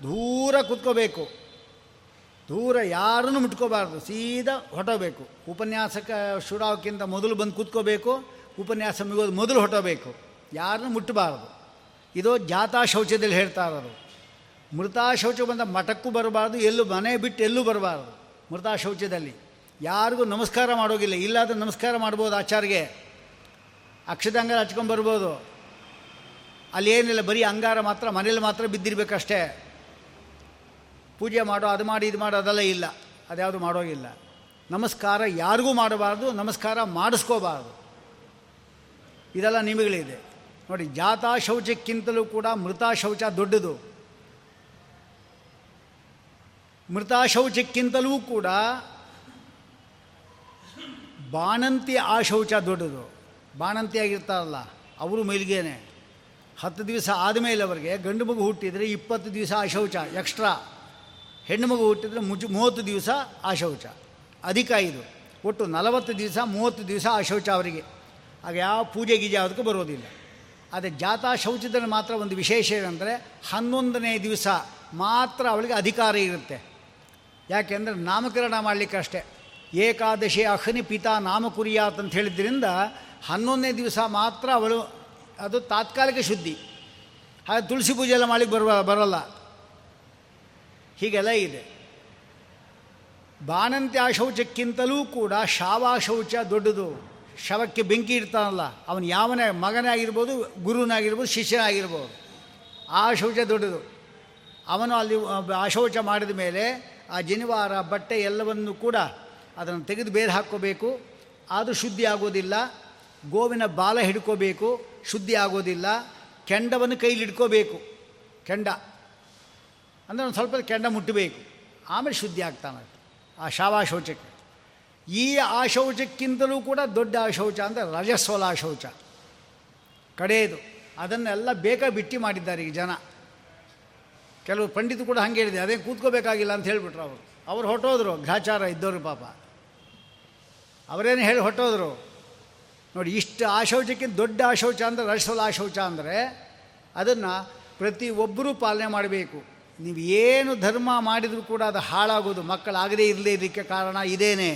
ದೂರ ಕುತ್ಕೋಬೇಕು. ದೂರ ಯಾರನ್ನು ಮುಟ್ಕೋಬಾರ್ದು, ಸೀದಾ ಹೊಟ್ಟೋಬೇಕು ಉಪನ್ಯಾಸಕ ಶುರುವಕ್ಕಿಂತ ಮೊದಲು ಬಂದು ಕೂತ್ಕೋಬೇಕು. ಉಪನ್ಯಾಸ ಮುಗೋದು ಮೊದಲು ಹೊಟ್ಟಬೇಕು ಯಾರನ್ನು ಮುಟ್ಟಬಾರದು. ಇದು ಜಾತಾ ಶೌಚದಲ್ಲಿ ಹೇಳ್ತಾ ಇರೋದು. ಮೃತಾ ಶೌಚ ಬಂದ ಮಠಕ್ಕೂ ಬರಬಾರ್ದು, ಎಲ್ಲೂ ಮನೆ ಬಿಟ್ಟು ಎಲ್ಲೂ ಬರಬಾರ್ದು ಮೃತಾ ಶೌಚದಲ್ಲಿ. ಯಾರಿಗೂ ನಮಸ್ಕಾರ ಮಾಡೋಗಿಲ್ಲ. ಇಲ್ಲಾದರೂ ನಮಸ್ಕಾರ ಮಾಡ್ಬೋದು ಆಚಾರ್ಗೆ ಅಕ್ಷದಂಗಾರ ಹಚ್ಕೊಂಬರ್ಬೋದು ಅಲ್ಲಿ ಏನಿಲ್ಲ ಬರೀ ಅಂಗಾರ ಮಾತ್ರ, ಮನೇಲಿ ಮಾತ್ರ ಬಿದ್ದಿರಬೇಕಷ್ಟೇ. ಪೂಜೆ ಮಾಡೋ, ಅದು ಮಾಡಿ, ಇದು ಮಾಡೋ, ಅದೆಲ್ಲ ಇಲ್ಲ. ಅದ್ಯಾವುದು ಮಾಡೋಗಿಲ್ಲ. ನಮಸ್ಕಾರ ಯಾರಿಗೂ ಮಾಡಬಾರ್ದು, ನಮಸ್ಕಾರ ಮಾಡಿಸ್ಕೋಬಾರ್ದು. ಇದೆಲ್ಲ ನಿಮಗಳಿದೆ ನೋಡಿ, ಜಾತಾ ಶೌಚಕ್ಕಿಂತಲೂ ಕೂಡ ಮೃತ ಶೌಚ ದೊಡ್ಡದು. ಮೃತ ಶೌಚಕ್ಕಿಂತಲೂ ಕೂಡ ಬಾಣಂತಿ ಆ ಶೌಚ ದೊಡ್ಡದು. ಬಾಣಂತಿಯಾಗಿರ್ತಾರಲ್ಲ ಅವರು ಮೈಲಿಗೆನೆ. ಹತ್ತು ದಿವಸ ಆದಮೇಲೆ ಅವರಿಗೆ ಗಂಡು ಮಗು ಹುಟ್ಟಿದರೆ ಇಪ್ಪತ್ತು ದಿವಸ ಆ ಶೌಚ, ಎಕ್ಸ್ಟ್ರಾ. ಹೆಣ್ಣು ಮಗು ಹುಟ್ಟಿದರೆ ಮುಜ್, ಮೂವತ್ತು ದಿವಸ ಆ ಶೌಚ. ಅಧಿಕ ಇದು ಒಟ್ಟು ನಲವತ್ತು ದಿವಸ, ಮೂವತ್ತು ದಿವಸ ಆ ಶೌಚ ಅವರಿಗೆ. ಆಗ ಯಾವ ಪೂಜೆ ಗೀಜೆ ಯಾವುದಕ್ಕೂ ಬರೋದಿಲ್ಲ. ಆದರೆ ಜಾತಾ ಶೌಚದಲ್ಲಿ ಮಾತ್ರ ಒಂದು ವಿಶೇಷ ಏನಂದರೆ ಹನ್ನೊಂದನೇ ದಿವಸ ಮಾತ್ರ ಅವಳಿಗೆ ಅಧಿಕಾರ ಇರುತ್ತೆ. ಯಾಕೆಂದರೆ ನಾಮಕರಣ ಮಾಡಲಿಕ್ಕೆ ಅಷ್ಟೇ. ಏಕಾದಶಿ ಅಹ್ನಿ ಪಿತಾ ನಾಮ ಕುರಿಯಾತ್ ಅಂತ ಹೇಳಿದ್ರಿಂದ ಹನ್ನೊಂದನೇ ದಿವಸ ಮಾತ್ರ ಅವಳು ಅದು ತಾತ್ಕಾಲಿಕ ಶುದ್ಧಿ. ಹಾಗೆ ತುಳಸಿ ಪೂಜೆ ಎಲ್ಲ ಮಾಡಲಿಕ್ಕೆ ಬರುವ, ಬರೋಲ್ಲ. ಹೀಗೆಲ್ಲ ಇದೆ. ಬಾಣಂತ್ಯ ಶೌಚಕ್ಕಿಂತಲೂ ಕೂಡ ಶಾವಾ ಶೌಚ ದೊಡ್ಡದು. ಶವಕ್ಕೆ ಬೆಂಕಿ ಇಡ್ತಾನಲ್ಲ, ಅವನು ಯಾವನೇ ಮಗನೇ ಆಗಿರ್ಬೋದು ಗುರುನಾಗಿರ್ಬೋದು ಶಿಷ್ಯನಾಗಿರ್ಬೋದು, ಆ ಶೌಚ ದೊಡ್ಡದು. ಅವನು ಅಲ್ಲಿ, ಆ ಶೌಚ ಮಾಡಿದ ಮೇಲೆ ಆ ಜನಿವಾರ ಬಟ್ಟೆ ಎಲ್ಲವನ್ನು ಕೂಡ ಅದನ್ನು ತೆಗೆದು ಬೇರೆ ಹಾಕ್ಕೋಬೇಕು. ಅದು ಶುದ್ಧಿ ಆಗೋದಿಲ್ಲ. ಗೋವಿನ ಬಾಲ ಹಿಡ್ಕೋಬೇಕು, ಶುದ್ಧಿ ಆಗೋದಿಲ್ಲ. ಕೆಂಡವನ್ನು ಕೈಲಿ ಹಿಡ್ಕೋಬೇಕು, ಕೆಂಡ. ಅಂದರೆ ಒಂದು ಸ್ವಲ್ಪ ಕೆಂಡ ಮುಟ್ಟಬೇಕು. ಆಮೇಲೆ ಶುದ್ಧಿ ಆಗ್ತಾನೆ ಆ ಶಾವಾಶೌಚಕ್ಕೆ ಈ ಆಶೌಚಕ್ಕಿಂತಲೂ ಕೂಡ ದೊಡ್ಡ ಆಶೌಚ ಅಂದರೆ ರಜಸ್ವಲ ಶೌಚ ಕಡೆಯದು. ಅದನ್ನೆಲ್ಲ ಬೇಕಾ ಬಿಟ್ಟಿ ಮಾಡಿದ್ದಾರೆ ಈ ಜನ. ಕೆಲವು ಪಂಡಿತು ಕೂಡ ಹಂಗೆ ಹೇಳಿದೆ ಅದೇ ಕೂತ್ಕೋಬೇಕಾಗಿಲ್ಲ ಅಂತ ಹೇಳಿಬಿಟ್ರು ಅವರು. ಅವ್ರು ಹೊಟ್ಟೋದ್ರು ಗ್ರಾಚಾರ ಇದ್ದವರು ಪಾಪ. ಅವರೇನು ಹೇಳಿ ಹೊಟ್ಟೋದ್ರು ನೋಡಿ, ಇಷ್ಟು ಆಶೌಚಕ್ಕಿಂತ ದೊಡ್ಡ ಆಶೌಚ ಅಂದರೆ ರಜಸ್ವಲ ಆಶೌಚ ಅಂದರೆ ಅದನ್ನು ಪ್ರತಿ ಒಬ್ಬರೂ ಪಾಲನೆ ಮಾಡಬೇಕು. ನೀವು ಏನು ಧರ್ಮ ಮಾಡಿದರೂ ಕೂಡ ಅದು ಹಾಳಾಗೋದು. ಮಕ್ಕಳಾಗದೇ ಇರಲೇ ಇದಕ್ಕೆ ಕಾರಣ ಇದೇನೆ.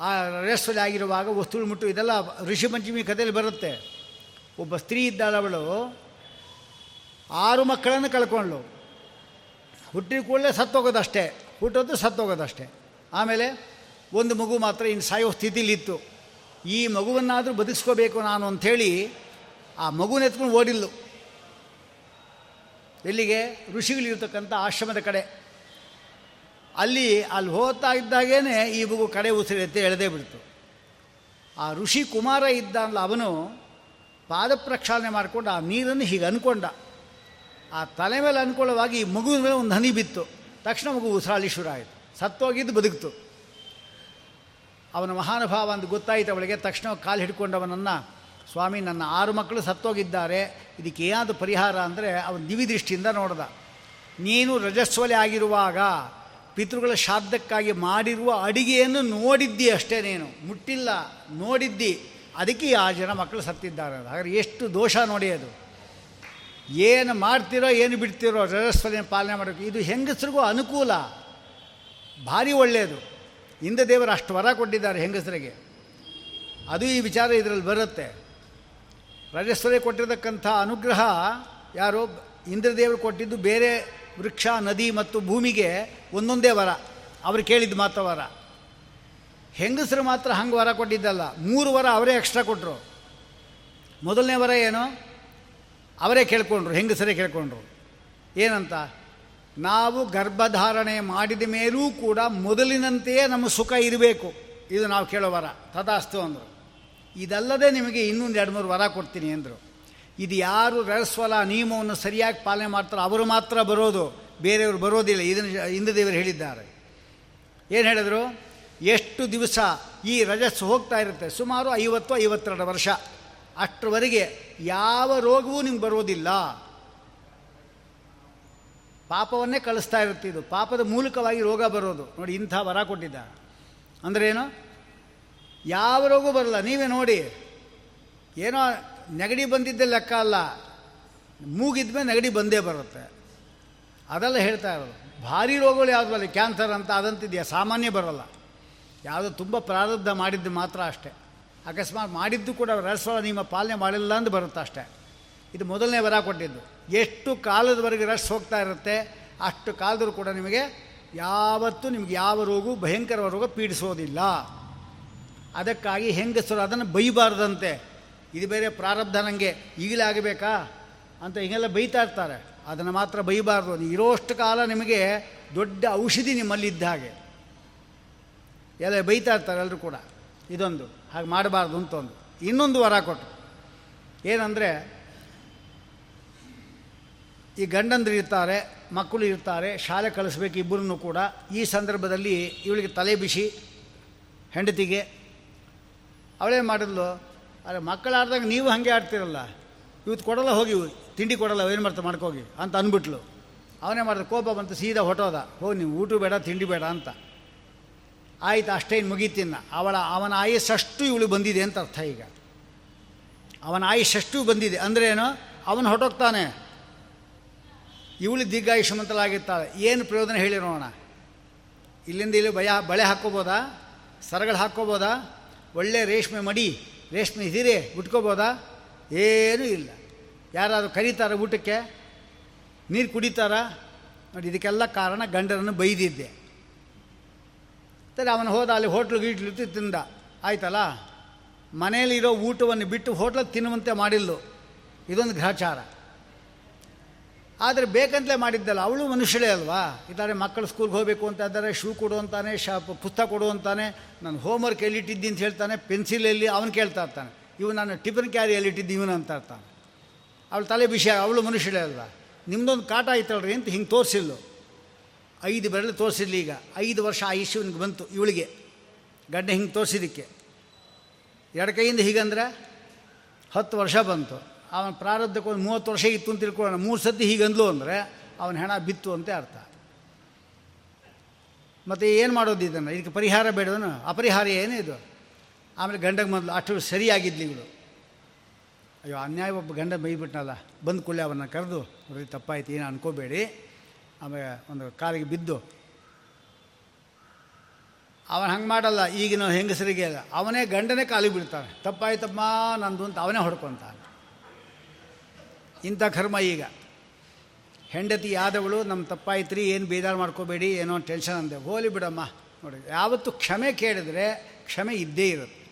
ಆ ರಜಸ್ವಲಿ ಆಗಿರುವಾಗ ವಸ್ತುಗಳು ಮುಟ್ಟು ಇದೆಲ್ಲ ಋಷಿ ಪಂಚಮಿ ಕಥೆಯಲ್ಲಿ ಬರುತ್ತೆ. ಒಬ್ಬ ಸ್ತ್ರೀ ಇದ್ದಾಳವಳು ಆರು ಮಕ್ಕಳನ್ನು ಕಳ್ಕೊಂಡ್ಳು. ಹುಟ್ಟಿದ ಕೂಡಲೇ ಸತ್ತೋಗೋದಷ್ಟೇ. ಹುಟ್ಟೋದು ಸತ್ತೋಗೋದಷ್ಟೇ. ಆಮೇಲೆ ಒಂದು ಮಗು ಮಾತ್ರ ಇನ್ನು ಸಾಯೋ ಸ್ಥಿತಿಲಿತ್ತು ಈ ಮಗುವನ್ನಾದರೂ ಬದುಕಿಸ್ಕೋಬೇಕು ನಾನು ಅಂಥೇಳಿ ಆ ಮಗುನ ಎತ್ಕೊಂಡು ಓಡಿಲ್ಲು ಎಲ್ಲಿಗೆ? ಋಷಿಗಳಿರ್ತಕ್ಕಂಥ ಆಶ್ರಮದ ಕಡೆ. ಅಲ್ಲಿ ಅಲ್ಲಿ ಹೋಗ್ತಾ ಇದ್ದಾಗೇನೆ ಈ ಮಗು ಕಡೆ ಉಸಿರತ್ತೆ ಎಳೆದೇ ಬಿಡ್ತು. ಆ ಋಷಿ ಕುಮಾರ ಇದ್ದಾನಲ್ಲ ಅವನು ಪಾದ ಪ್ರಕ್ಷಾಲನೆ ಮಾಡಿಕೊಂಡು ಆ ನೀರನ್ನು ಹೀಗೆ ಅಂದ್ಕೊಂಡ ಆ ತಲೆ ಮೇಲೆ ಅನುಕೂಲವಾಗಿ ಈ ಮಗುವಿನ ಮೇಲೆ ಒಂದು ಹನಿ ಬಿತ್ತು. ತಕ್ಷಣ ಮಗು ಉಸಿರಾಳಿ ಶುರು ಆಯಿತು ಸತ್ತೋಗಿದ್ದು ಬದುಕ್ತು. ಅವನ ಮಹಾನುಭಾವ ಅಂತ ಗೊತ್ತಾಯಿತು ಅವಳಿಗೆ. ತಕ್ಷಣ ಕಾಲು ಹಿಡ್ಕೊಂಡವನನ್ನು, ಸ್ವಾಮಿ, ನನ್ನ ಆರು ಮಕ್ಕಳು ಸತ್ತೋಗಿದ್ದಾರೆ. ಇದಕ್ಕೆ ಏನಾದರೂ ಪರಿಹಾರ ಅಂದರೆ ಅವನು ದಿವಿ ದೃಷ್ಟಿಯಿಂದ ನೋಡ್ದ. ನೀನು ರಜಸ್ವಲೆ ಆಗಿರುವಾಗ ಪಿತೃಗಳ ಶ್ರಾದ್ದಕ್ಕಾಗಿ ಮಾಡಿರುವ ಅಡಿಗೆಯನ್ನು ನೋಡಿದ್ದಿ ಅಷ್ಟೇ ನೀನು. ಮುಟ್ಟಿಲ್ಲ, ನೋಡಿದ್ದಿ. ಅದಕ್ಕೆ ಆ ಜನ ಮಕ್ಕಳು ಸತ್ತಿದ್ದಾರೆ ಹಾಗಾದ್ರೆ ಎಷ್ಟು ದೋಷ ನೋಡಿ ಅದು. ಏನು ಮಾಡ್ತಿರೋ, ಏನು ಬಿಡ್ತಿರೋ ರಜಸ್ವಲಿನ ಪಾಲನೆ ಮಾಡಬೇಕು. ಇದು ಹೆಂಗಸರಿಗೂ ಅನುಕೂಲ. ಭಾರಿ ಒಳ್ಳೆಯದು. ಇಂದ ದೇವರು ಅಷ್ಟು ವರ ಕೊಟ್ಟಿದ್ದಾರೆ ಹೆಂಗಸರಿಗೆ. ಅದು ಈ ವಿಚಾರ ಇದರಲ್ಲಿ ಬರುತ್ತೆ. ರಜಸ್ವಲಿ ಕೊಟ್ಟಿರತಕ್ಕಂಥ ಅನುಗ್ರಹ ಯಾರು, ಇಂದ್ರದೇವರು ಕೊಟ್ಟಿದ್ದು ಬೇರೆ ವೃಕ್ಷ, ನದಿ ಮತ್ತು ಭೂಮಿಗೆ ಒಂದೊಂದೇ ವರ. ಅವ್ರು ಕೇಳಿದ್ದು ಮಾತ್ರ ವರ. ಹೆಂಗಸರು ಮಾತ್ರ ಹಂಗೆ ವರ ಕೊಟ್ಟಿದ್ದಲ್ಲ. ಮೂರು ವರ ಅವರೇ ಎಕ್ಸ್ಟ್ರಾ ಕೊಟ್ಟರು ಮೊದಲನೇ ವರ ಏನು? ಅವರೇ ಕೇಳ್ಕೊಂಡ್ರು, ಹೆಂಗಸರೇ ಕೇಳ್ಕೊಂಡ್ರು. ಏನಂತ? ನಾವು ಗರ್ಭಧಾರಣೆ ಮಾಡಿದ ಮೇಲೂ ಕೂಡ ಮೊದಲಿನಂತೆಯೇ ನಮ್ಮ ಸುಖ ಇರಬೇಕು. ಇದು ನಾವು ಕೇಳೋ ವರ. ತದಾಸ್ತು ಅಂದರು. ಇದಲ್ಲದೆ ನಿಮಗೆ ಇನ್ನೊಂದು ಎರಡು ಮೂರು ವರ ಕೊಡ್ತೀನಿ ಅಂದರು. ಇದು ಯಾರು ರಹಸ್ವಲ ನಿಯಮವನ್ನು ಸರಿಯಾಗಿ ಪಾಲನೆ ಮಾಡ್ತಾರೋ ಅವರು ಮಾತ್ರ ಬರೋದು, ಬೇರೆಯವರು ಬರೋದಿಲ್ಲ. ಇದನ್ನು ಇಂದ್ರದೇವರು ಹೇಳಿದ್ದಾರೆ. ಏನು ಹೇಳಿದರು? ಎಷ್ಟು ದಿವಸ ಈ ರಜಸ್ಸು ಹೋಗ್ತಾ ಇರುತ್ತೆ? ಸುಮಾರು ಐವತ್ತು, ಐವತ್ತೆರಡು ವರ್ಷ. ಅಷ್ಟರವರೆಗೆ ಯಾವ ರೋಗವೂ ನಿಮ್ಗೆ ಬರೋದಿಲ್ಲ. ಪಾಪವನ್ನೇ ಕಳಿಸ್ತಾ ಇರುತ್ತೆ ಇದು. ಪಾಪದ ಮೂಲಕವಾಗಿ ರೋಗ ಬರೋದು. ನೋಡಿ, ಇಂಥ ವರ ಕೊಟ್ಟಿದ್ದ ಅಂದ್ರೇನು? ಯಾವ ರೋಗವೂ ಬರಲ್ಲ. ನೀವೇ ನೋಡಿ. ಏನೋ ನೆಗಡಿ ಬಂದಿದ್ದೆ ಲೆಕ್ಕ ಅಲ್ಲ. ಮೂಗಿದ್ಮೇಲೆ ನೆಗಡಿ ಬಂದೇ ಬರುತ್ತೆ. ಅದೆಲ್ಲ ಹೇಳ್ತಾ ಇರೋದು. ಭಾರಿ ರೋಗಗಳು ಯಾವುದು ಅಲ್ಲಿ? ಕ್ಯಾನ್ಸರ್ ಅಂತ ಅದಂತಿದೆಯಾ? ಸಾಮಾನ್ಯ ಬರೋಲ್ಲ. ಯಾವುದೋ ತುಂಬ ಪ್ರಾರಬ್ಧ ಮಾಡಿದ್ದು ಮಾತ್ರ ಅಷ್ಟೇ. ಅಕಸ್ಮಾತ್ ಮಾಡಿದ್ದು ಕೂಡ ರಸವ ನಿಮ್ಮ ಪಾಲನೆ ಮಾಡಿಲ್ಲ ಅಂತ ಬರುತ್ತೆ ಅಷ್ಟೇ. ಇದು ಮೊದಲನೇ ವರ ಕೊಟ್ಟಿದ್ದು. ಎಷ್ಟು ಕಾಲದವರೆಗೆ ರಸ್ ಹೋಗ್ತಾ ಇರುತ್ತೆ, ಅಷ್ಟು ಕಾಲದರೂ ಕೂಡ ನಿಮಗೆ ಯಾವತ್ತೂ ನಿಮ್ಗೆ ಯಾವ ರೋಗವು ಭಯಂಕರ ರೋಗ ಪೀಡಿಸೋದಿಲ್ಲ. ಅದಕ್ಕಾಗಿ ಹೆಂಗಸರು ಅದನ್ನು ಬೈಬಾರ್ದಂತೆ. ಇದು ಬೇರೆ ಪ್ರಾರಬ್ಧ ನನಗೆ ಈಗಲೇ ಆಗಬೇಕಾ ಅಂತ ಹಿಂಗೆಲ್ಲ ಬೈತಾ ಇರ್ತಾರೆ. ಅದನ್ನು ಮಾತ್ರ ಬೈಬಾರ್ದು. ಇರೋಷ್ಟು ಕಾಲ ನಿಮಗೆ ದೊಡ್ಡ ಔಷಧಿ ನಿಮ್ಮಲ್ಲಿದ್ದ ಹಾಗೆ. ಎಲ್ಲ ಬೈತಾ ಇರ್ತಾರೆ ಎಲ್ಲರೂ ಕೂಡ. ಇದೊಂದು. ಹಾಗೆ ಮಾಡಬಾರ್ದು ಅಂತ ಒಂದು ಇನ್ನೊಂದು ವರ ಕೊಟ್ಟು. ಏನಂದರೆ, ಈ ಗಂಡಂದ್ರು ಇರ್ತಾರೆ, ಮಕ್ಕಳು ಇರ್ತಾರೆ, ಶಾಲೆ ಕಳಿಸ್ಬೇಕು ಇಬ್ಬರನ್ನು ಕೂಡ. ಈ ಸಂದರ್ಭದಲ್ಲಿ ಇವಳಿಗೆ ತಲೆ ಬಿಸಿ, ಹೆಂಡತಿಗೆ. ಅವಳೇ ಮಾಡಿದ್ಲು? ಅರೆ ಮಕ್ಕಳು ಆಡ್ದಂಗೆ ನೀವು ಹಾಗೆ ಆಡ್ತಿರಲ್ಲ. ಇವತ್ತು ಕೊಡಲ್ಲ ಹೋಗಿ, ತಿಂಡಿ ಕೊಡಲ್ಲ, ಏನು ಮಾಡ್ತಾ ಮಾಡ್ಕೋಗಿ ಅಂತ ಅಂದ್ಬಿಟ್ಲು. ಅವನೇ ಮಾಡಿದ ಕೋಪ ಬಂತು, ಸೀದಾ ಹೊಟ್ಟೋದ ಹೋಗಿ ನೀವು, ಊಟ ಬೇಡ, ತಿಂಡಿ ಬೇಡ ಅಂತ. ಆಯ್ತು, ಅಷ್ಟೇನು ಮುಗೀತಿನ್ನ. ಅವಳ, ಅವನ ಆಯಸ್ಸಷ್ಟು ಇವಳು ಬಂದಿದೆ ಅಂತ ಅರ್ಥ ಈಗ. ಅವನ ಆಯುಷಷ್ಟು ಬಂದಿದೆ. ಅಂದರೆ ಏನು? ಅವನು ಹೊಟ್ಟೋಗ್ತಾನೆ ಇವಳು ದೀರ್ಘಾಯುಷ್ಮಂತಲಾಗಿರ್ತಾಳೆ ಏನು ಪ್ರಯೋಜನ ಹೇಳಿರೋಣ ಇಲ್ಲಿಂದ ಇಲ್ಲಿ ಭಯ ಬಳೆ ಹಾಕ್ಕೋಬೋದಾ? ಸರಗಳು ಹಾಕ್ಕೋಬೋದಾ? ಒಳ್ಳೆ ರೇಷ್ಮೆ ಮಡಿ. ರೇಷ್ಮೆ ಸೀರೆ ಉಟ್ಕೋಬೋದಾ ಏನೂ ಇಲ್ಲ. ಯಾರಾದರೂ ಕರೀತಾರ ಊಟಕ್ಕೆ? ನೀರು ಕುಡಿತಾರ? ನೋಡಿ, ಇದಕ್ಕೆಲ್ಲ ಕಾರಣ ಗಂಡರನ್ನು ಬೈದಿದ್ದೆ. ಸರಿ, ಅವನು ಹೋದ ಅಲ್ಲಿ ಹೋಟ್ಲು ಗೀಟ್ಲು ತಿಂದ. ಆಯ್ತಲ್ಲ? ಮನೆಯಲ್ಲಿರೋ ಊಟವನ್ನು ಬಿಟ್ಟು ಹೋಟ್ಲಲ್ಲಿ ತಿನ್ನುವಂತೆ ಮಾಡಿಲ್ಲು. ಇದೊಂದು ಗ್ರಹಚಾರ. ಆದರೆ ಬೇಕಂತಲೇ ಮಾಡಿದ್ದಲ್ಲ, ಅವಳು ಮನುಷ್ಯಳೇ ಅಲ್ವಾ? ಇದ್ದಾರೆ ಮಕ್ಕಳು ಸ್ಕೂಲ್ಗೆ ಹೋಗಬೇಕು ಅಂತ ಇದ್ದಾರೆ ಶೂ ಕೊಡು ಅಂತಾನೆ, ಶಾ, ಪುಸ್ತಕ ಕೊಡು ಅಂತಾನೆ, ನಾನು ಹೋಮ್ವರ್ಕ್ ಎಲ್ಲಿಟ್ಟಿದ್ದಿ ಅಂತ ಹೇಳ್ತಾನೆ ಪೆನ್ಸಿಲ್ ಎಲ್ಲಿ ಅವನು ಕೇಳ್ತಾ ಇರ್ತಾನೆ. ಇವು ನಾನು ಟಿಫನ್ ಕ್ಯಾರಿ ಎಲ್ಲಿಟ್ಟಿದ್ದಿ ಇವನು ಅಂತ ಇರ್ತಾನೆ ಅವಳು ತಲೆ ವಿಷಯ ಅವಳು ಮನುಷ್ಯಳೇ ಅಲ್ವಾ? ನಿಮ್ಮದೊಂದು ಕಾಟ ಆಯ್ತಲ್ರಿ ಅಂತ ಹಿಂಗೆ ತೋರಿಸಿಲ್ಲು. ಐದು ಬೆರಳು ತೋರಿಸಿದ್ಲಿ ಈಗ. ಐದು ವರ್ಷ ಆಯುಷ್ಯನಿಗೆ ಬಂತು ಇವಳಿಗೆ. ಗಡ್ಡ ಹಿಂಗೆ ತೋರಿಸಿದ್ದಕ್ಕೆ. ಎರಡು ಕೈಯಿಂದ ಹೀಗಂದ್ರೆ ಹತ್ತು ವರ್ಷ ಬಂತು. ಅವನ ಪ್ರಾರಬ್ಧಕ್ಕೆ ಒಂದು ಮೂವತ್ತು ವರ್ಷ ಇತ್ತು ಅಂತ ತಿಳ್ಕೊಳ್ಳೋಣ. ಮೂರು ಸತಿ ಹೀಗಂದ್ಲು ಅಂದರೆ ಅವನ ಹೆಣ ಬಿತ್ತು ಅಂತ ಅರ್ಥ. ಮತ್ತು ಏನು ಮಾಡೋದು ಇದನ್ನು? ಇದಕ್ಕೆ ಪರಿಹಾರ ಬೇಡವನು? ಅಪರಿಹಾರ ಏನೇ ಇದು? ಆಮೇಲೆ ಗಂಡಗೆ ಮೊದಲು ಅಷ್ಟು ಸರಿಯಾಗಿದ್ಲಿ ಇವಳು. ಅಯ್ಯೋ, ಅನ್ಯಾಯ ಒಬ್ಬ ಗಂಡ ಬೈಬಿಟ್ನಲ್ಲ. ಬಂದು ಕೂಡಲೇ ಅವನ್ನ ಕರೆದು ಅವ್ರಿಗೆ ತಪ್ಪಾಯ್ತು, ಏನು ಅನ್ಕೋಬೇಡಿ. ಆಮೇಲೆ ಒಂದು ಕಾಲಿಗೆ ಬಿದ್ದು. ಅವನು ಹಂಗೆ ಮಾಡಲ್ಲ, ಈಗಿನ ಹೆಂಗಸರಿಗೆ. ಅವನೇ ಗಂಡನೇ ಕಾಲಿಗೆ ಬಿಡ್ತಾನೆ ತಪ್ಪಾಯ್ತಮ್ಮ ನಂದು ಅಂತ ಅವನೇ ಹೊಡ್ಕೊತಾನೆ. ಇಂಥ ಕರ್ಮ ಈಗ. ಹೆಂಡತಿ ಆದವಳು, ನಮ್ಮ ತಪ್ಪಾಯ್ತ್ರಿ, ಏನು ಬೇಜಾರು ಮಾಡ್ಕೋಬೇಡಿ, ಏನೋ ಟೆನ್ಷನ್ ಅಂದೆ. ಹೋಲಿ ಬಿಡಮ್ಮ, ನೋಡಿ, ಯಾವತ್ತು ಕ್ಷಮೆ ಕೇಳಿದ್ರೆ ಕ್ಷಮೆ ಇದ್ದೇ ಇರುತ್ತೆ.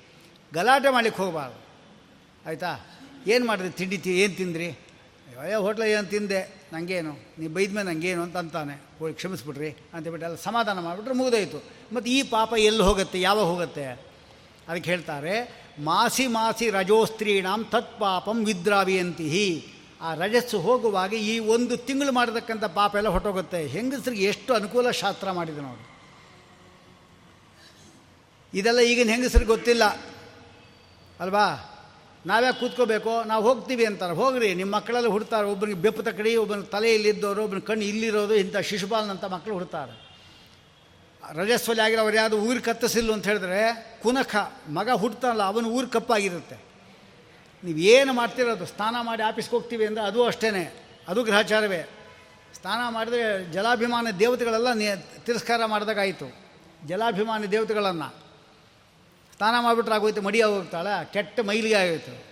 ಗಲಾಟೆ ಮಾಡ್ಲಿಕ್ಕೆ ಹೋಗಬಾರ್ದು. ಆಯಿತಾ? ಏನು ಮಾಡಿದ್ರಿ? ತಿಂಡಿ ತಿ, ಏನು ತಿಂದ್ರಿ? ಅಯ್ಯೋ ಹೋಟ್ಲ ಏನು ತಿಂದೆ? ನನಗೇನು ನೀವು ಬೈದ್ಮೇಲೆ ನನಗೇನು ಅಂತ ಅಂತಾನೆ. ಹೋಗಿ ಕ್ಷಮಿಸ್ಬಿಡ್ರಿ ಅಂತೇಳ್ಬಿಟ್ಟು ಎಲ್ಲ ಸಮಾಧಾನ ಮಾಡಿಬಿಟ್ರೆ ಮುಗಿದೋಯ್ತು. ಮತ್ತು ಈ ಪಾಪ ಎಲ್ಲಿ ಹೋಗುತ್ತೆ? ಯಾವಾಗ ಹೋಗುತ್ತೆ? ಅದಕ್ಕೆ ಹೇಳ್ತಾರೆ, ಮಾಸಿ ಮಾಸಿ ರಜೋಸ್ತ್ರೀಣಾಂ ತತ್ ಪಾಪಂ ವಿದ್ರಾವಿಯಂತಿ ಆ ರಜಸ್ಸು ಹೋಗುವಾಗ ಈ ಒಂದು ತಿಂಗಳು ಮಾಡತಕ್ಕಂಥ ಪಾಪ ಎಲ್ಲ ಹೊಟ್ಟೋಗುತ್ತೆ ಹೆಂಗಸರಿಗೆ ಎಷ್ಟು ಅನುಕೂಲ ಶಾಸ್ತ್ರ ಮಾಡಿದೆ ನೋಡಿ. ಇದೆಲ್ಲ ಈಗಿನ ಹೆಂಗಸರಿಗೆ ಗೊತ್ತಿಲ್ಲ. ಅಲ್ವಾ? ನಾವ್ಯಾ ಕೂತ್ಕೋಬೇಕು? ನಾವು ಹೋಗ್ತೀವಿ ಅಂತಾರೆ. ಹೋಗ್ರಿ ನಿಮ್ಮ ಮಕ್ಕಳೆಲ್ಲ ಹುಡ್ತಾರೆ. ಒಬ್ಬನಿಗೆ ಬೆಪ್ಪು ತಕಡಿ ಒಬ್ಬನ ತಲೆಯಲ್ಲಿದ್ದವರು ಒಬ್ಬನ ಕಣ್ಣು ಇಲ್ಲಿರೋದು, ಇಂಥ ಶಿಶುಪಾಲನಂಥ ಮಕ್ಕಳು ಹುಡ್ತಾರೆ. ರಜಸ್ವಲಿ ಆಗಿರೋ ಅವ್ರು ಯಾವುದು ಊರು ಕತ್ತಸಿಲ್ಲ ಅಂತ ಹೇಳಿದ್ರೆ ಕುನಖ ಮಗ ಹುಡ್ತಾನಲ್ಲ ಅವನು ಊರು ಕಪ್ಪಾಗಿರುತ್ತೆ. ನೀವು ಏನು ಮಾಡ್ತಿರೋದು ಸ್ನಾನ ಮಾಡಿ ಆಫೀಸ್ಗೆ ಹೋಗ್ತೀವಿ ಅಂದರೆ ಅದು ಅಷ್ಟೇ ಅದು ಗ್ರಹಚಾರವೇ. ಸ್ನಾನ ಮಾಡಿದ್ರೆ ಜಲಾಭಿಮಾನ ದೇವತೆಗಳೆಲ್ಲ ನೇ ತಿರಸ್ಕಾರ ಮಾಡಿದಾಗಾಯಿತು. ಜಲಾಭಿಮಾನಿ ದೇವತೆಗಳನ್ನು. ಸ್ನಾನ ಮಾಡಿಬಿಟ್ರೆ ಆಗೋಯ್ತು, ಮಡಿ ಹೋಗ್ತಾಳೆ ಕೆಟ್ಟ ಮೈಲಿಗೆ ಆಗೋಯ್ತು.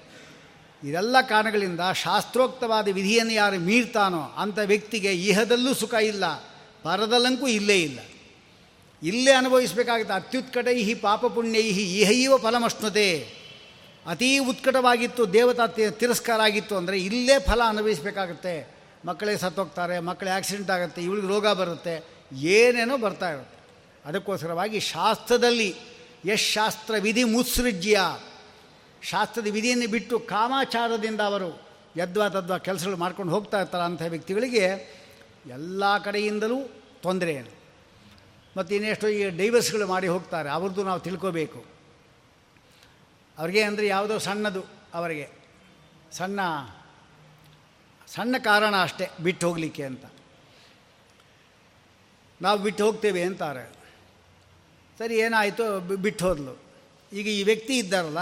ಇದೆಲ್ಲ ಕಾರಣಗಳಿಂದ ಶಾಸ್ತ್ರೋಕ್ತವಾದ ವಿಧಿಯನ್ನು ಯಾರು ಮೀರ್ತಾನೋ ಅಂಥ ವ್ಯಕ್ತಿಗೆ ಇಹದಲ್ಲೂ ಸುಖ ಇಲ್ಲ ಪರದಲ್ಲಂಕೂ ಇಲ್ಲೇ ಇಲ್ಲ. ಇಲ್ಲೇ ಅನುಭವಿಸಬೇಕಾಗುತ್ತೆ ಅತ್ಯುತ್ಕಟೈ ಪಾಪ ಪುಣ್ಯೈ ಇಹೈವ ಫಲಮಶ್ನುತೆ. ಅತೀ ಉತ್ಕಟವಾಗಿತ್ತು ದೇವತಾ ತಿರಸ್ಕಾರ ಆಗಿತ್ತು ಅಂದರೆ ಇಲ್ಲೇ ಫಲ ಅನುಭವಿಸಬೇಕಾಗುತ್ತೆ. ಮಕ್ಕಳೇ ಸತ್ತೋಗ್ತಾರೆ, ಮಕ್ಕಳೇ ಆಕ್ಸಿಡೆಂಟ್ ಆಗುತ್ತೆ, ಇವಳಿಗೆ ರೋಗ ಬರುತ್ತೆ, ಏನೇನೋ ಬರ್ತಾ ಇರುತ್ತೆ. ಅದಕ್ಕೋಸ್ಕರವಾಗಿ ಶಾಸ್ತ್ರದಲ್ಲಿ ಯಶ್ ಶಾಸ್ತ್ರ ವಿಧಿ ಮುತ್ಸೃಜ್ಯ. ಶಾಸ್ತ್ರದ ವಿಧಿಯನ್ನು ಬಿಟ್ಟು ಕಾಮಾಚಾರದಿಂದ ಅವರು ಯದ್ವಾ ತದ್ವಾ ಕೆಲಸಗಳು ಮಾಡ್ಕೊಂಡು ಹೋಗ್ತಾ ಇರ್ತಾರೆ ಅಂಥ ವ್ಯಕ್ತಿಗಳಿಗೆ ಎಲ್ಲ ಕಡೆಯಿಂದಲೂ ತೊಂದರೆ. ಮತ್ತು ಇನ್ನೆಷ್ಟು ಈ ಡೈವರ್ಸ್ಗಳು ಮಾಡಿ ಹೋಗ್ತಾರೆ, ಅವ್ರದ್ದು ನಾವು ತಿಳ್ಕೋಬೇಕು. ಅವ್ರಿಗೆ ಅಂದರೆ ಯಾವುದೋ ಸಣ್ಣದು ಅವರಿಗೆ. ಸಣ್ಣ ಸಣ್ಣ ಕಾರಣ ಅಷ್ಟೇ ಬಿಟ್ಟು ಹೋಗಲಿಕ್ಕೆ ಅಂತ. ನಾವು ಬಿಟ್ಟು ಹೋಗ್ತೇವೆ ಅಂತಾರೆ. ಸರಿ ಏನಾಯಿತು? ಬಿಟ್ಟು ಹೋದ್ಲು. ಈಗ ಈ ವ್ಯಕ್ತಿ ಇದ್ದಾರಲ್ಲ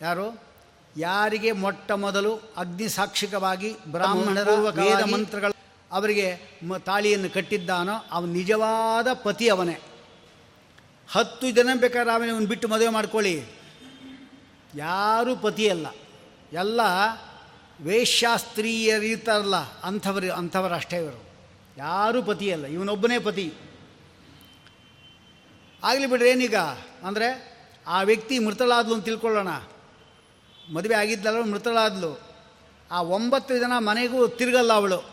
ಯಾರು? ಯಾರಿಗೆ ಮೊಟ್ಟ ಮೊದಲು ಅಗ್ನಿ ಸಾಕ್ಷಿಕವಾಗಿ ಬ್ರಾಹ್ಮಣರ ವೇದ ಮಂತ್ರಗಳು ಅವರಿಗೆ ಮ ತಾಳಿಯನ್ನು ಕಟ್ಟಿದ್ದಾನೋ ಅವನು ನಿಜವಾದ ಪತಿ ಅವನೇ. ಹತ್ತು ಜನ ಬೇಕಾದ್ರೆ ಅವನೇ ಅವನು ಬಿಟ್ಟು ಮದುವೆ ಮಾಡ್ಕೊಳ್ಳಿ. ಯಾರೂ ಪತಿಯಲ್ಲ. ಎಲ್ಲ ವೇಶ್ಯಾಸ್ತ್ರೀಯರಿರ್ತಾರಲ್ಲ ಅಂಥವರು ಅಂಥವರು ಅಷ್ಟೇ ಇವರು. ಯಾರೂ ಪತಿಯಲ್ಲ, ಇವನೊಬ್ಬನೇ ಪತಿ. ಆಗಲಿ ಬಿಡ್ರಿ, ಏನೀಗ? ಅಂದರೆ ಆ ವ್ಯಕ್ತಿ ಮೃತಳಾದ್ಲು ಅಂತ ತಿಳ್ಕೊಳ್ಳೋಣ. ಮದುವೆ ಆಗಿದ್ದಲ್ಲ ಮೃತಳಾದ್ಲು. ಆ ಒಂಬತ್ತು ಜನ ಮನೆಗೂ ತಿರುಗಲ್ಲ ಅವಳು.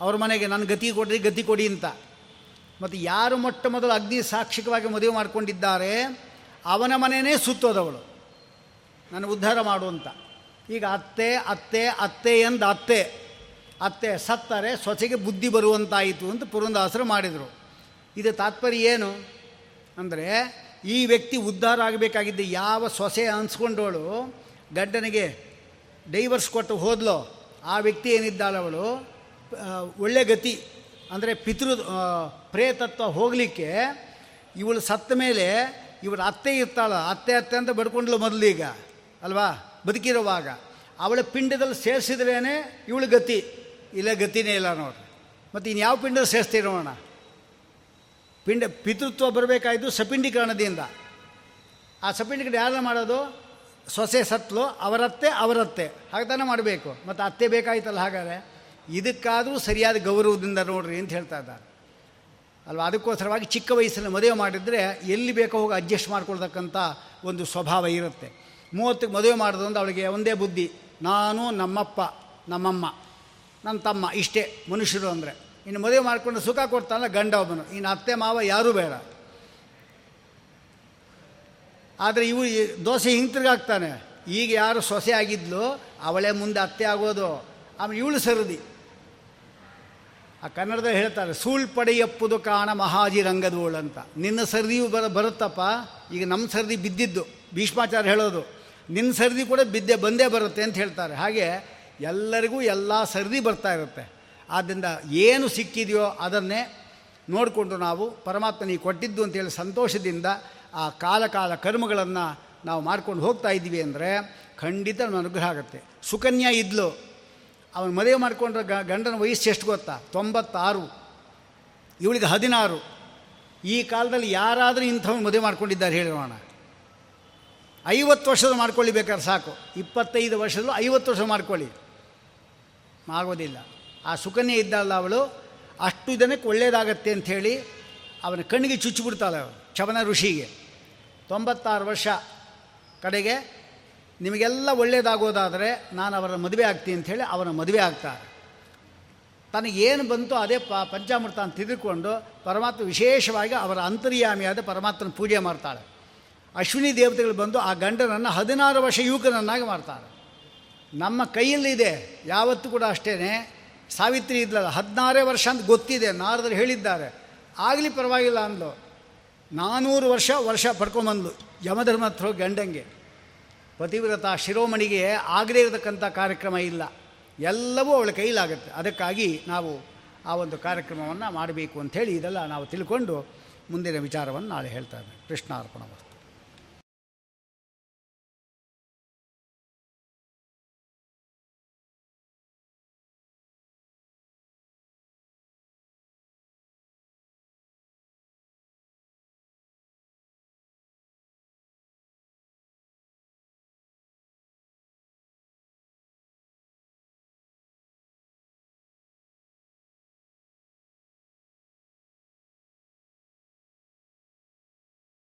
ಅವ್ರ ಮನೆಗೆ ನನ್ನ ಗತಿ ಕೊಡ್ರಿ, ಗತಿ ಕೊಡಿ ಅಂತ. ಮತ್ತು ಯಾರು ಮೊಟ್ಟ ಮೊದಲು ಅಗ್ನಿ ಸಾಕ್ಷಿಕವಾಗಿ ಮದುವೆ ಮಾಡ್ಕೊಂಡಿದ್ದಾರೆ, ಅವನ ಮನೆಯೇ ಸುತ್ತೋದವಳು. ನನ್ನ ಉದ್ಧಾರ ಮಾಡುವಂತ ಈಗ ಅತ್ತೆ ಅತ್ತೆ ಅತ್ತೆ ಎಂದ ಅತ್ತೆ. ಅತ್ತೆ ಸತ್ತರೆ ಸೊಸೆಗೆ ಬುದ್ಧಿ ಬರುವಂತಾಯಿತು ಅಂತ ಪುರಂದಾಸರು ಮಾಡಿದರು. ಇದು ತಾತ್ಪರ್ಯ ಏನು? ಅಂದರೆ ಈ ವ್ಯಕ್ತಿ ಉದ್ಧಾರ ಆಗಬೇಕಾಗಿದ್ದ ಯಾವ ಸೊಸೆ ಅನ್ಸ್ಕೊಂಡವಳು ಗಂಡನಿಗೆ ಡೈವರ್ಸ್ ಕೊಟ್ಟು ಹೋದ್ಲೋ, ಆ ವ್ಯಕ್ತಿ ಏನಿದ್ದಾಳವಳು ಒಳ್ಳೆ ಗತಿ. ಅಂದರೆ ಪಿತೃ ಪ್ರೇತತ್ವ ಹೋಗಲಿಕ್ಕೆ ಇವಳು ಸತ್ತ ಮೇಲೆ ಇವಳು ಅತ್ತೆ ಇರ್ತಾಳ. ಅತ್ತೆ ಅತ್ತೆ ಅಂತ ಬಡ್ಕೊಂಡ್ಲು ಮೊದಲೀಗ ಅಲ್ವಾ? ಬದುಕಿರುವಾಗ. ಅವಳ ಪಿಂಡದಲ್ಲಿ ಸೇರಿಸಿದ್ರೇ ಇವಳು ಗತಿ. ಇಲ್ಲ, ಗತಿನೇ ಇಲ್ಲ ನೋಡ್ರಿ. ಮತ್ತು ಇನ್ನು ಯಾವ ಪಿಂಡದಲ್ಲಿ ಸೇರಿಸ್ತಿರೋಣ ಪಿಂಡ, ಪಿತೃತ್ವ ಬರಬೇಕಾಯಿತು ಸಪಿಂಡೀಕರಣದಿಂದ. ಆ ಸಪಿಂಡೀಕರಣ ಯಾರನ್ನ ಮಾಡೋದು? ಸೊಸೆ ಸತ್ಲು, ಅವರತ್ತೆ ಅವರತ್ತೆ. ಹಾಗೆ ಮಾಡಬೇಕು. ಮತ್ತು ಅತ್ತೆ ಬೇಕಾಯ್ತಲ್ಲ ಹಾಗಾದರೆ? ಇದಕ್ಕಾದರೂ ಸರಿಯಾದ ಗೌರವದಿಂದ ನೋಡ್ರಿ ಅಂತ ಹೇಳ್ತಾ ಇದ್ದಾರೆ. ಅಲ್ವಾ? ಅದಕ್ಕೋಸ್ಕರವಾಗಿ ಚಿಕ್ಕ ವಯಸ್ಸಲ್ಲಿ ಮದುವೆ ಮಾಡಿದರೆ ಎಲ್ಲಿ ಬೇಕೋ ಹೋಗಿ ಅಡ್ಜಸ್ಟ್ ಮಾಡ್ಕೊಳ್ತಕ್ಕಂಥ ಒಂದು ಸ್ವಭಾವ ಇರುತ್ತೆ. ಮೂವತ್ತಕ್ಕೆ ಮದುವೆ ಮಾಡೋದು ಅವಳಿಗೆ ಒಂದೇ ಬುದ್ಧಿ, ನಾನು ನಮ್ಮಪ್ಪ, ನಮ್ಮಮ್ಮ ನನ್ನ ತಮ್ಮ, ಇಷ್ಟೇ, ಮನುಷ್ಯರು ಅಂದರೆ. ಇನ್ನು ಮದುವೆ ಮಾಡಿಕೊಂಡು ಸುಖ ಕೊಡ್ತಾನೆ ಗಂಡ ಒಬ್ಬನು, ಇನ್ನು ಅತ್ತೆ, ಮಾವ ಯಾರೂ ಬೇಡ. ಆದರೆ ಇವು ದೋಸೆ ಹಿಂತಿರುಗಾಗ್ತಾನೆ ಈಗ ಯಾರು ಸೊಸೆ ಆಗಿದ್ಲು, ಅವಳೇ ಮುಂದೆ ಅತ್ತೆ ಆಗೋದು. ಆಮೇಲೆ ಇವಳು ಸರದಿ. ಆ ಕನ್ನಡದಲ್ಲಿ ಹೇಳ್ತಾರೆ, ಸೂಳ್ ಪಡೆಯಪ್ಪುದು ಕಾಣ ಮಹಾಜಿ ರಂಗದೋಳು ಅಂತ. ನಿನ್ನ ಸರದಿಯು ಬರ, ಬರುತ್ತಪ್ಪ, ಈಗ ನಮ್ಮ ಸರದಿ ಬಿದ್ದಿದ್ದು, ಭೀಷ್ಮಾಚಾರ್ಯ ಹೇಳೋದು. ನಿನ್ನ ಸರದಿ ಕೂಡ ಬಿದ್ದೆ ಬಂದೇ ಬರುತ್ತೆ ಅಂತ ಹೇಳ್ತಾರೆ. ಹಾಗೆ ಎಲ್ಲರಿಗೂ ಎಲ್ಲ ಸರದಿ ಬರ್ತಾ ಇರುತ್ತೆ. ಆದ್ದರಿಂದ ಏನು ಸಿಕ್ಕಿದೆಯೋ ಅದನ್ನೇ ನೋಡಿಕೊಂಡು ನಾವು ಪರಮಾತ್ಮನಿಗೆ ಕೊಟ್ಟಿದ್ದು ಅಂತೇಳಿ ಸಂತೋಷದಿಂದ ಆ ಕಾಲ ಕಾಲ ಕರ್ಮಗಳನ್ನು ನಾವು ಮಾಡ್ಕೊಂಡು ಹೋಗ್ತಾ ಇದ್ದೀವಿ ಅಂದರೆ ಖಂಡಿತ ನಮ್ಮ ಅನುಗ್ರಹ ಆಗುತ್ತೆ. ಸುಕನ್ಯಾ ಇದ್ಲು. ಅವನು ಮದುವೆ ಮಾಡಿಕೊಂಡ್ರೆ ಗಂಡನ ವಯಸ್ಸು ಎಷ್ಟು ಗೊತ್ತಾ? ತೊಂಬತ್ತಾರು. ಇವಳಿಗೆ ಹದಿನಾರು. ಈ ಕಾಲದಲ್ಲಿ ಯಾರಾದರೂ ಇಂಥವ್ನು ಮದುವೆ ಮಾಡ್ಕೊಂಡಿದ್ದಾರೆ ಹೇಳೋಣ ಐವತ್ತು ವರ್ಷದ ಮಾಡ್ಕೊಳ್ಳಿ ಬೇಕಾದ್ರೆ ಸಾಕು. ಇಪ್ಪತ್ತೈದು ವರ್ಷದಲ್ಲೂ ಐವತ್ತು ವರ್ಷ ಮಾಡ್ಕೊಳ್ಳಿ. ಆಗೋದಿಲ್ಲ. ಆ ಸುಕನ್ಯೆ ಇದ್ದಲ್ಲ ಅವಳು. ಅಷ್ಟು ಜನಕ್ಕೆ ಒಳ್ಳೆಯದಾಗತ್ತೆ ಅಂಥೇಳಿ ಅವನ ಕಣ್ಣಿಗೆ ಚುಚ್ಚಿಬಿಡ್ತಾಳೆ ಅವಳು ಚವನ ಋಷಿಗೆ. ತೊಂಬತ್ತಾರು ವರ್ಷ ಕಡೆಗೆ ನಿಮಗೆಲ್ಲ ಒಳ್ಳೆಯದಾಗೋದಾದರೆ ನಾನು ಅವರ ಮದುವೆ ಆಗ್ತೀನಿ ಅಂಥೇಳಿ ಅವನ ಮದುವೆ ಆಗ್ತಾರೆ. ತನಗೇನು ಬಂತು ಅದೇ ಪ ಪಂಚಾಮೃತ ಅಂತ ತಿದ್ದುಕೊಂಡು ಪರಮಾತ್ಮ ವಿಶೇಷವಾಗಿ ಅವರ ಅಂತರ್ಯಾಮಿಯಾದ ಪರಮಾತ್ಮನ ಪೂಜೆ ಮಾಡ್ತಾಳೆ. ಅಶ್ವಿನಿ ದೇವತೆಗಳು ಬಂದು ಆ ಗಂಡನನ್ನು ಹದಿನಾರು ವರ್ಷ ಯುವಕನನ್ನಾಗಿ ಮಾಡ್ತಾರೆ. ನಮ್ಮ ಕೈಯಲ್ಲಿದೆ, ಯಾವತ್ತೂ ಕೂಡ ಅಷ್ಟೇ ಸಾವಿತ್ರಿ ಇದ್ಲಲ್ಲ, ಹದಿನಾರೇ ವರ್ಷ ಅಂತ ಗೊತ್ತಿದೆ, ನಾರದರು ಹೇಳಿದ್ದಾರೆ. ಆಗಲಿ ಪರವಾಗಿಲ್ಲ ಅಂದ್ಲು. ನಾನ್ನೂರು ವರ್ಷ ವರ್ಷ ಪಡ್ಕೊಂಬಂದ್ಲು ಯಮಧರ್ಮ ಹತ್ರ ಗಂಡಂಗೆ. ಪತಿವ್ರತ ಶಿರೋಮಣಿಗೆ ಆಗದೇ ಇರತಕ್ಕಂಥ ಕಾರ್ಯಕ್ರಮ ಇಲ್ಲ. ಎಲ್ಲವೂ ಅವಳ ಕೈಲಾಗುತ್ತೆ. ಅದಕ್ಕಾಗಿ ನಾವು ಆ ಒಂದು ಕಾರ್ಯಕ್ರಮವನ್ನು ಮಾಡಬೇಕು ಅಂಥೇಳಿ ಇದೆಲ್ಲ ನಾವು ತಿಳ್ಕೊಂಡು ಮುಂದಿನ ವಿಚಾರವನ್ನು ನಾಳೆ ಹೇಳ್ತಾ ಇದ್ದೇವೆ ಕೃಷ್ಣಾರ್ಪಣ